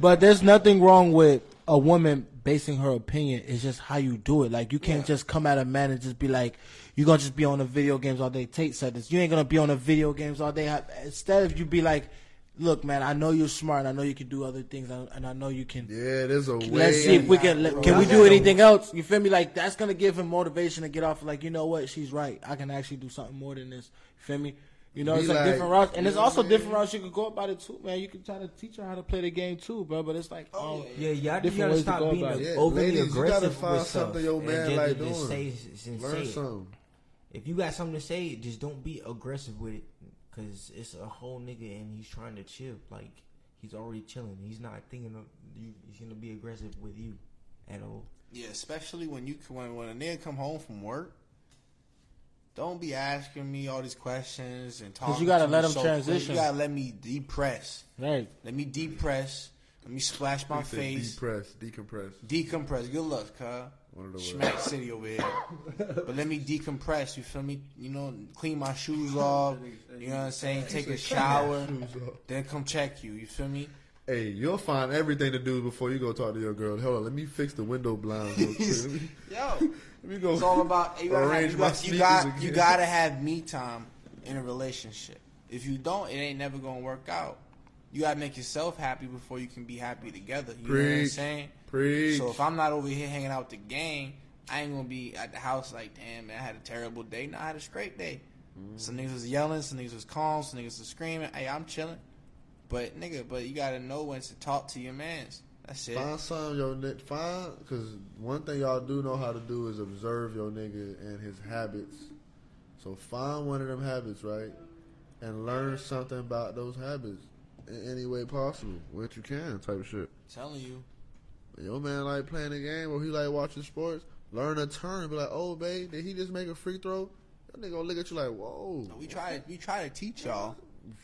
but there's nothing wrong with a woman basing her opinion. It's just how you do it. Like you can't just come at a man and just be like, you're gonna just be on the video games all day. Tate said this. You ain't gonna be on the video games all day. Instead of you be like, look, man, I know you're smart. and I know you can do other things, and and I know you can. Yeah, there's a way. Let's see if we can. let- Can we do anything else? You feel me? Like that's gonna give him motivation to get off. Like you know what? She's right. I can actually do something more than this. You feel me? You know, Be it's like, like, different routes, and you there's also I mean? different routes you could go about it too, man. You can try to teach her how to play the game too, bro. But it's like, oh, Yeah, y'all just Different gotta ways to stop go being about it. Yeah, overly ladies, you gotta find with something your man like just doing. say, and Learn say it. something. If you got something to say, just don't be aggressive with it, cause it's a whole nigga and he's trying to chill. Like he's already chilling. He's not thinking of you. He's gonna be aggressive with you at all. Yeah, especially when you when when a nigga come home from work. Don't be asking me all these questions and talking. Cause you gotta to let me him so quick. transition. You gotta let me depress. right. Let me depress. Let me splash my He face. Depress, decompress. Decompress. Good luck, cuz. One of the words. Smack City over here. (laughs) but let me decompress. You feel me? You know, clean my shoes (laughs) off. You know what I'm saying? Take a shower. Then come check you. You feel me? Hey, you'll find everything to do before you go talk to your girl. Hold on, let me fix the window blinds. real (laughs) quick. Yo, let me go. it's all about you gotta, have, arrange you, my got, you, sneakers got, again. you gotta have me time in a relationship. If you don't, it ain't never gonna work out. You gotta make yourself happy before you can be happy together. You know what I'm saying? Preach. So if I'm not over here hanging out with the gang, I ain't gonna be at the house like, damn, man, I had a terrible day. No, I had a great day. Mm. Some niggas was yelling, some niggas was calm, some niggas was screaming. Hey, I'm chilling. But nigga, but you gotta know when to talk to your mans. That's it. Find some your nigga. Find because one thing y'all do know how to do is observe your nigga and his habits. So find one of them habits, right, and learn something about those habits in any way possible, what you can, type of shit. telling you. Your man like playing the game or he like watching sports. Learn a turn. Be like, oh, babe, did he just make a free throw? That nigga gonna look at you like, whoa. We try we try to teach y'all.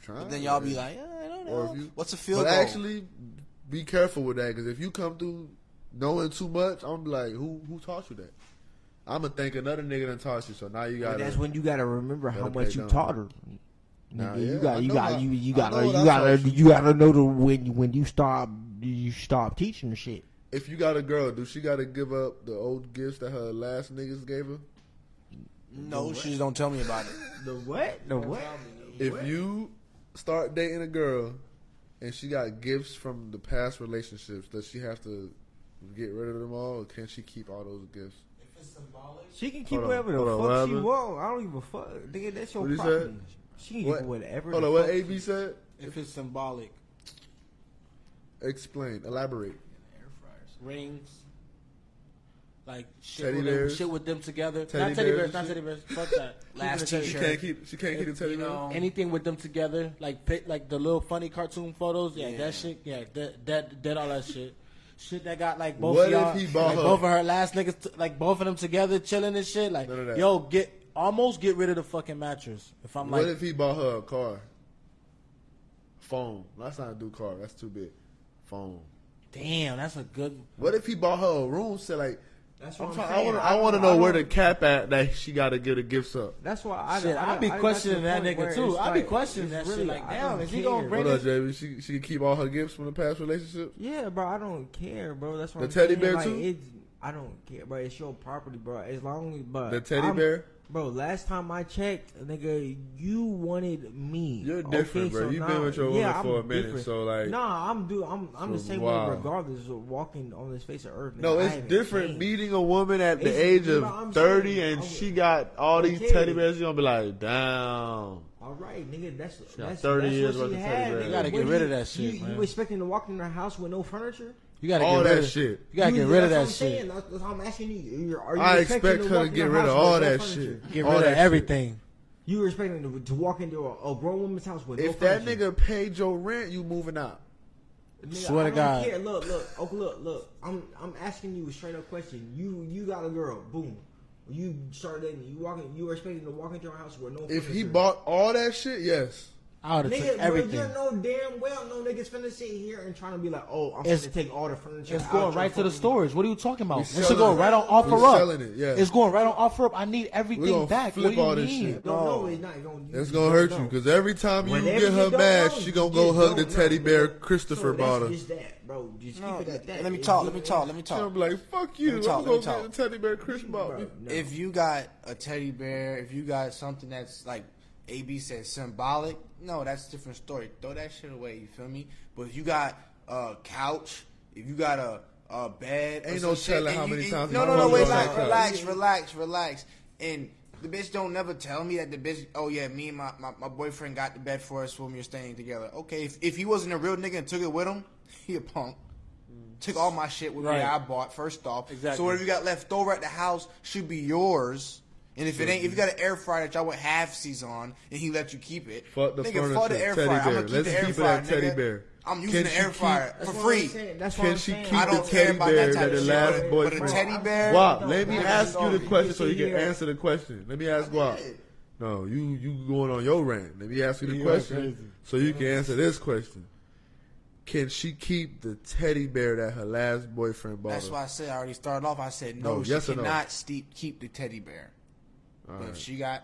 Trying, But then y'all be like, "Uh, I don't know. you- What's a field But goal? actually, be careful with that because if you come through knowing too much, I'm gonna be like, who who taught you that? I'm gonna think another nigga done taught you. So now you got. that's when you gotta remember how much you down. taught her. Nah, Nigga, yeah, you got you got you you got you gotta, you. you gotta know the when when you stop, you stop teaching the shit. If you got a girl, do she got to give up the old gifts that her last niggas gave her? no, she just don't tell me about it. (laughs) The what? The what? If you start dating a girl and she got gifts from the past relationships, does she have to get rid of them all, or can she keep all those gifts? If it's symbolic, she can keep Hold on, whatever the hold on, what fuck she happened? want. I don't give a fuck. Nigga, that's your What he property. She can What? get whatever. Hold on, what fuck AB said? If it's symbolic, Explain, elaborate. Rings, like shit, Teddy with them, bears? shit with them together. Teddy not teddy bears bears, not teddy bears. Fuck that. (laughs) Last Keeping it She t-shirt. can't keep. She can't keep the teddy You bear. know, anything with them together, like pic- like the little funny cartoon photos. Yeah, Yeah. that shit. Yeah, that that that all that shit. Shit that got like both What of y'all, if he bought like her- both of her last niggas, t- like both of them together, chilling and shit. Like, None of that. yo, get almost get rid of the fucking mattress. If I'm like What like, if he bought her a car? Phone. Let's not do car. That's too big. Phone. Damn, that's a good. What if he bought her a room set? Like, That's what I'm I'm, trying, I saying. want to I want to know don't- where the cap at that she got to get the gifts up. That's why I, Shit, I, I be questioning that's that nigga too. it's I be questioning it's that shit. Like, damn, don't is he gonna care. bring What it? up, JB? She she can keep all her gifts from the past relationship. Yeah, bro, I don't care, bro. That's what The I'm teddy saying. bear, like, too? It's, I don't care, bro. It's your property, bro. As long as, but The teddy I'm- bear. Bro. Last time I checked, nigga, you wanted me. You're different, bro. You've been with your woman yeah, for a I'm minute, different. so, like- nah, I'm do. I'm I'm the same wow. way, regardless of walking on this face of earth. Nigga. No, it's different changed. meeting a woman at the age you of know what 30 saying? and Okay. she got all these Okay. teddy bears. You gonna be like, damn. All right, nigga. That's that's 30 that's years what worth of teddy bears. You gotta get rid of that shit, You, man. you expecting to walk in her house with no furniture? You gotta All get that rid of shit. You gotta You- get rid of that shit. That's, that's how I'm asking you. You're, are you I expecting expect her walk to get rid of all that furniture? shit. Get All rid of that shit. everything. You were expecting to, to walk into a, a grown woman's house with no If that nigga paid your rent, you moving out. Nigga, Swear I to God. Care. Look, look, oh, look, look. I'm I'm asking you a straight up question. You you got a girl, boom. You started dating. You walking. You were expecting to walk into her house with no. If he bought all that shit, yes. I would have Nigga, took bro, everything. you know damn well no niggas finna sit here and trying to be like, oh, I'm It's- finna take all the furniture. It's going right to the fucking- storage. What are you talking about? It's going it. right on offer We up. selling it, yeah. It's going right on offer up. I need everything gonna back. flip what do you all this mean? shit. Don't know. It's not gonna, It's gonna hurt you because every time you Whenever get her mad, know, she gonna go hug the teddy know, bear. Christopher so bought her. Just that, bro. Just No, keep it at that. let me It's talk. just- Let me talk. Let me She'll talk. be like, "Fuck you! Let me I'm gonna let me talk. get the teddy bear Chris bought Bro, me." no. If you got a teddy bear, if you got something that's like AB said symbolic, no, that's a different story. Throw that shit away. You feel me? But if you got a couch, if you got a a bed, Ain't no telling how you- many times No, no, no. Wait, relax, like relax, relax, relax. And the bitch don't never tell me that the bitch. Oh yeah, me and my, my, my boyfriend got the bed for us when we were staying together. Okay, if, if he wasn't a real nigga and took it with him, (laughs) he a punk. Took all my shit with me Right. that I bought first off. Exactly. So whatever you got left over at the house should be yours. And if it ain't, if you got an air fryer that y'all went half season on, and he let you keep it, Fuck the nigga, furniture, fuck the air teddy fryer. I'm bear. gonna keep Let's the air keep it fryer, at teddy nigga. bear. I'm Can using the she air keep- fryer That's for what free. I'm saying. That's what Can I'm she saying. keep I the don't care teddy about bear that type that of the shit. last But a boyfriend? teddy bear. Guap, let me ask you the question so you can answer the question. Let me ask Guap. No, you you going on your rant. Let me ask you the You question crazy. so you can answer this question. Can she keep the teddy bear that her last boyfriend bought That's her? why I said I already started off. I said no, No, she yes or no? cannot steep, keep the teddy bear. All But right. if she got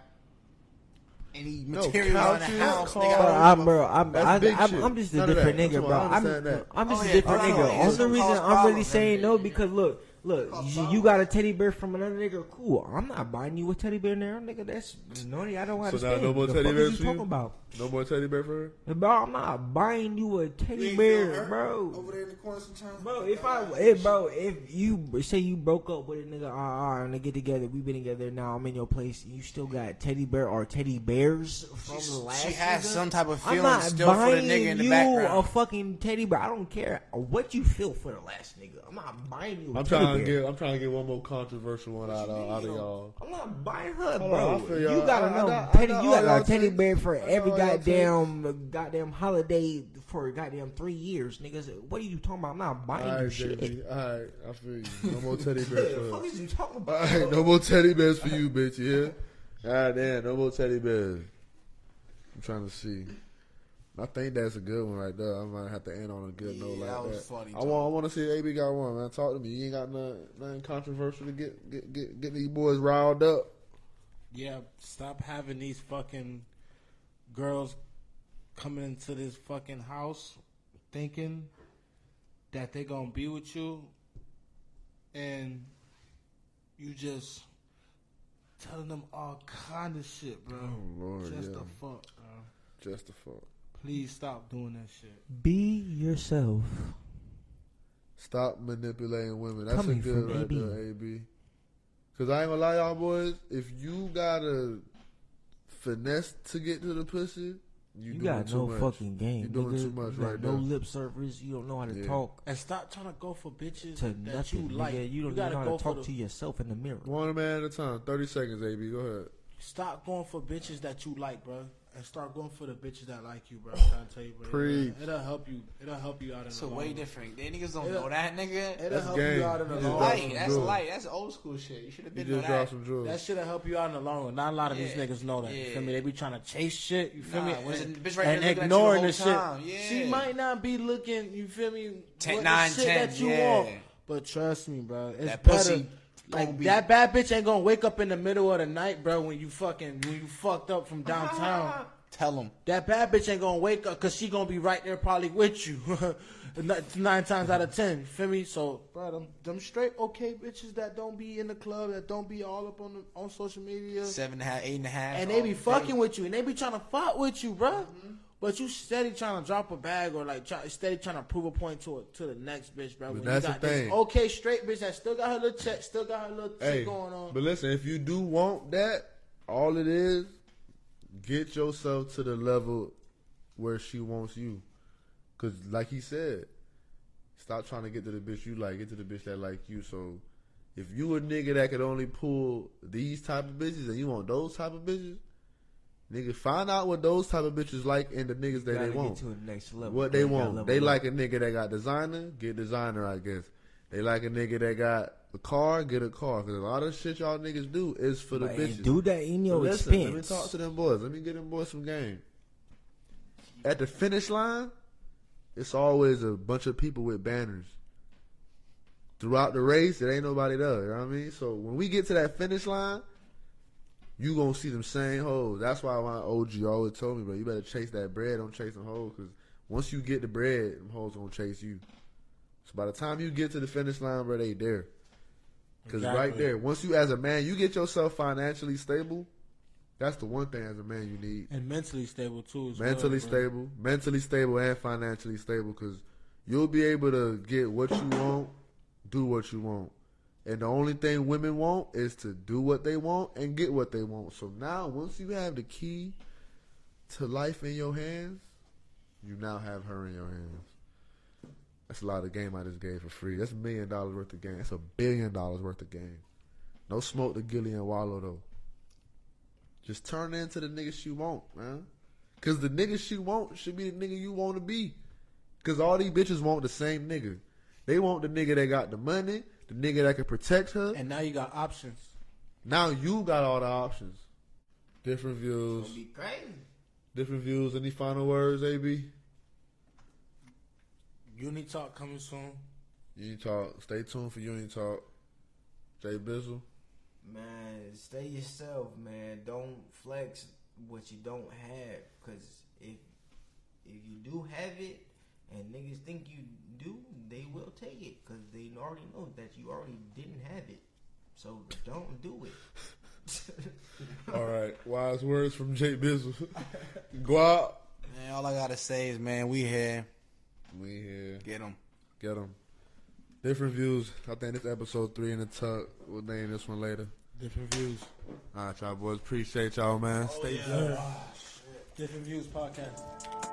any No, material on the house, cars. nigga, I I'm, bro, I'm, That's I, I'm. I'm just a None different nigga, bro. I I'm. I'm just Oh, a different that's nigga. all. Only Some reason cause I'm really saying nigga. no because look, look, you, you got a teddy bear from another nigga. Cool. I'm not buying you a teddy bear now, nigga. That's no, I don't So understand. now no more the teddy fuck bears is for you you? talking about? No more teddy bear for her? Bro, I'm not buying you a teddy bear, bro. Over there in the corner sometimes. Bro, if I, if, bro, if you say you broke up with a nigga, ah, ah, and they get together, we been together now. I'm in your place. You still got teddy bear or teddy bears from She's- the last. she has nigga? some type of feelings. I'm feeling not still for the buying nigga in the you background. a fucking teddy bear. I don't care what you feel for the last nigga. I'm not buying you. A I'm teddy trying to bear. get I'm trying to get one more controversial one out of, out of y'all. I'm not buying her, Hold bro. I feel you y'all. gotta I- I know, got- I teddy. you got y'all a teddy bear for every all y'all goddamn goddamn holiday for goddamn three years, niggas. What are you talking about? I'm not buying All you shit. JB. All right, I feel you. No more teddy What bears the for fuck is you talking All about? right, no more teddy bears for you, bitch. Yeah. God damn, no more teddy bears. I'm trying to see. I think that's a good one right there. I might have to end on a good Yeah, note like that that. funny, I want, I want to see AB got one, man. Talk to me. You ain't got nothing, nothing controversial to get, get, get, get these boys riled up. Yeah, stop having these fucking girls coming into this fucking house thinking that they gonna be with you and you just telling them all kind of shit, bro. Oh, Lord, just yeah. the fuck, bro. Just the fuck. Please stop doing that shit. Be yourself. Stop manipulating women. That's Coming a good from right AB. there, AB. Cause I ain't gonna lie, y'all boys. If you gotta finesse to get to the pussy, you, You, doing got too no much. fucking game. You doing nigga. too much You got right no there. lip service. You don't know how to Yeah. talk And stop trying to go for bitches to that nothing, you like. nigga. You don't gotta know how go to talk the- to yourself in the mirror. One man at a time. Thirty seconds, AB. Go ahead. Stop going for bitches that you like, bro, and start going for the bitches that like you, bro. (sighs) I'm trying to tell you, bro. Preach. It'll, it'll help you. It'll help you out in It's the a long way run. different. They niggas don't It'll- know that, nigga. It'll That's help game. you out in the You That's long run. light. That's jewels. light. That's old school shit. You should have been know just dropped that. some jewels. That shit'll help you out in the long run. Not a lot of these niggas know that. You feel me? They be trying to chase shit. You feel Nah, me? when there's a And, bitch right and there looking at you the ignoring the shit. time. She might not be looking. You feel me? Ten- what nine, the shit ten, that you yeah. want. But trust me, bro. It's That better. pussy Like Don't be- that bad bitch ain't gonna wake up in the middle of the night, bro. When you fucking when you fucked up from downtown. (laughs) Tell them. That bad bitch ain't gonna wake up because she gonna be right there probably with you. (laughs) Nine nine times out of ten, you feel me? So, bro, them, them straight okay bitches that don't be in the club, that don't be all up on the, on social media, Seven and a half, eight and a half. and they be fucking with you, and they be trying to fuck with you, bro. Mm-hmm. But you steady trying to drop a bag or like try, steady trying to prove a point to a, to the next bitch, bro. But When that's you got the this thing. okay straight bitch that still got her little check, still got her little Hey, shit going on. but listen, if you do want that, all it is, get yourself to the level where she wants you. Cause like he said, stop trying to get to the bitch you like, get to the bitch that like you. So if you a nigga that could only pull these type of bitches and you want those type of bitches, nigga, find out what those type of bitches like and the niggas that they want. to the next level. What they want. They up. like a nigga that got designer, get designer, I guess. They like a nigga that got a car, get a car. Cause a lot of shit y'all niggas do is for the But bitches. do that in your listen, expense. let me talk to them boys. Let me get them boys some game. At the finish line, it's always a bunch of people with banners. Throughout the race, there ain't nobody there. You know what I mean? So when we get to that finish line, you gonna see them same hoes. That's why my OG always told me, bro, you better chase that bread, don't chase them hoes, because once you get the bread, them hoes gonna chase you. So by the time you get to the finish line, bro, they there. Because right there, once you as a man, you get yourself financially stable. That's the one thing as a man you need. and mentally stable too. as well, Mentally bro. stable, mentally stable, and financially stable. Because you'll be able to get what you want, do what you want. And the only thing women want is to do what they want and get what they want. So now, once you have the key to life in your hands, you now have her in your hands. That's a lot of game I just gave for free. That's a million dollars worth of game. That's a billion dollars worth of game. No smoke to Gillie and Wallo though. Just turn into the nigga she want, man. Cause the nigga she want should be the nigga you want to be. Cause all these bitches want the same nigga. They want the nigga that got the money, the nigga that can protect her. And now you got options. Now you got all the options. Different views. Be crazy. Different views. Any final words, AB? Uni talk coming soon. Uni Talk. Stay tuned for Uni Talk. Jay Bizzle. Man, stay yourself, man. Don't flex what you don't have, cause if if you do have it and niggas think you do, they will take it, cause they already know that you already didn't have it. So don't do it. (laughs) All right. Wise words from Jay Bizzle. (laughs) Guap. Man, all I gotta say is, man, we here. We here. Get them. Get them. Different views. I think this episode three in the tuck. We'll name this one later. Different views. All right, y'all boys. Appreciate y'all, man. Oh, Stay tuned. Different views podcast.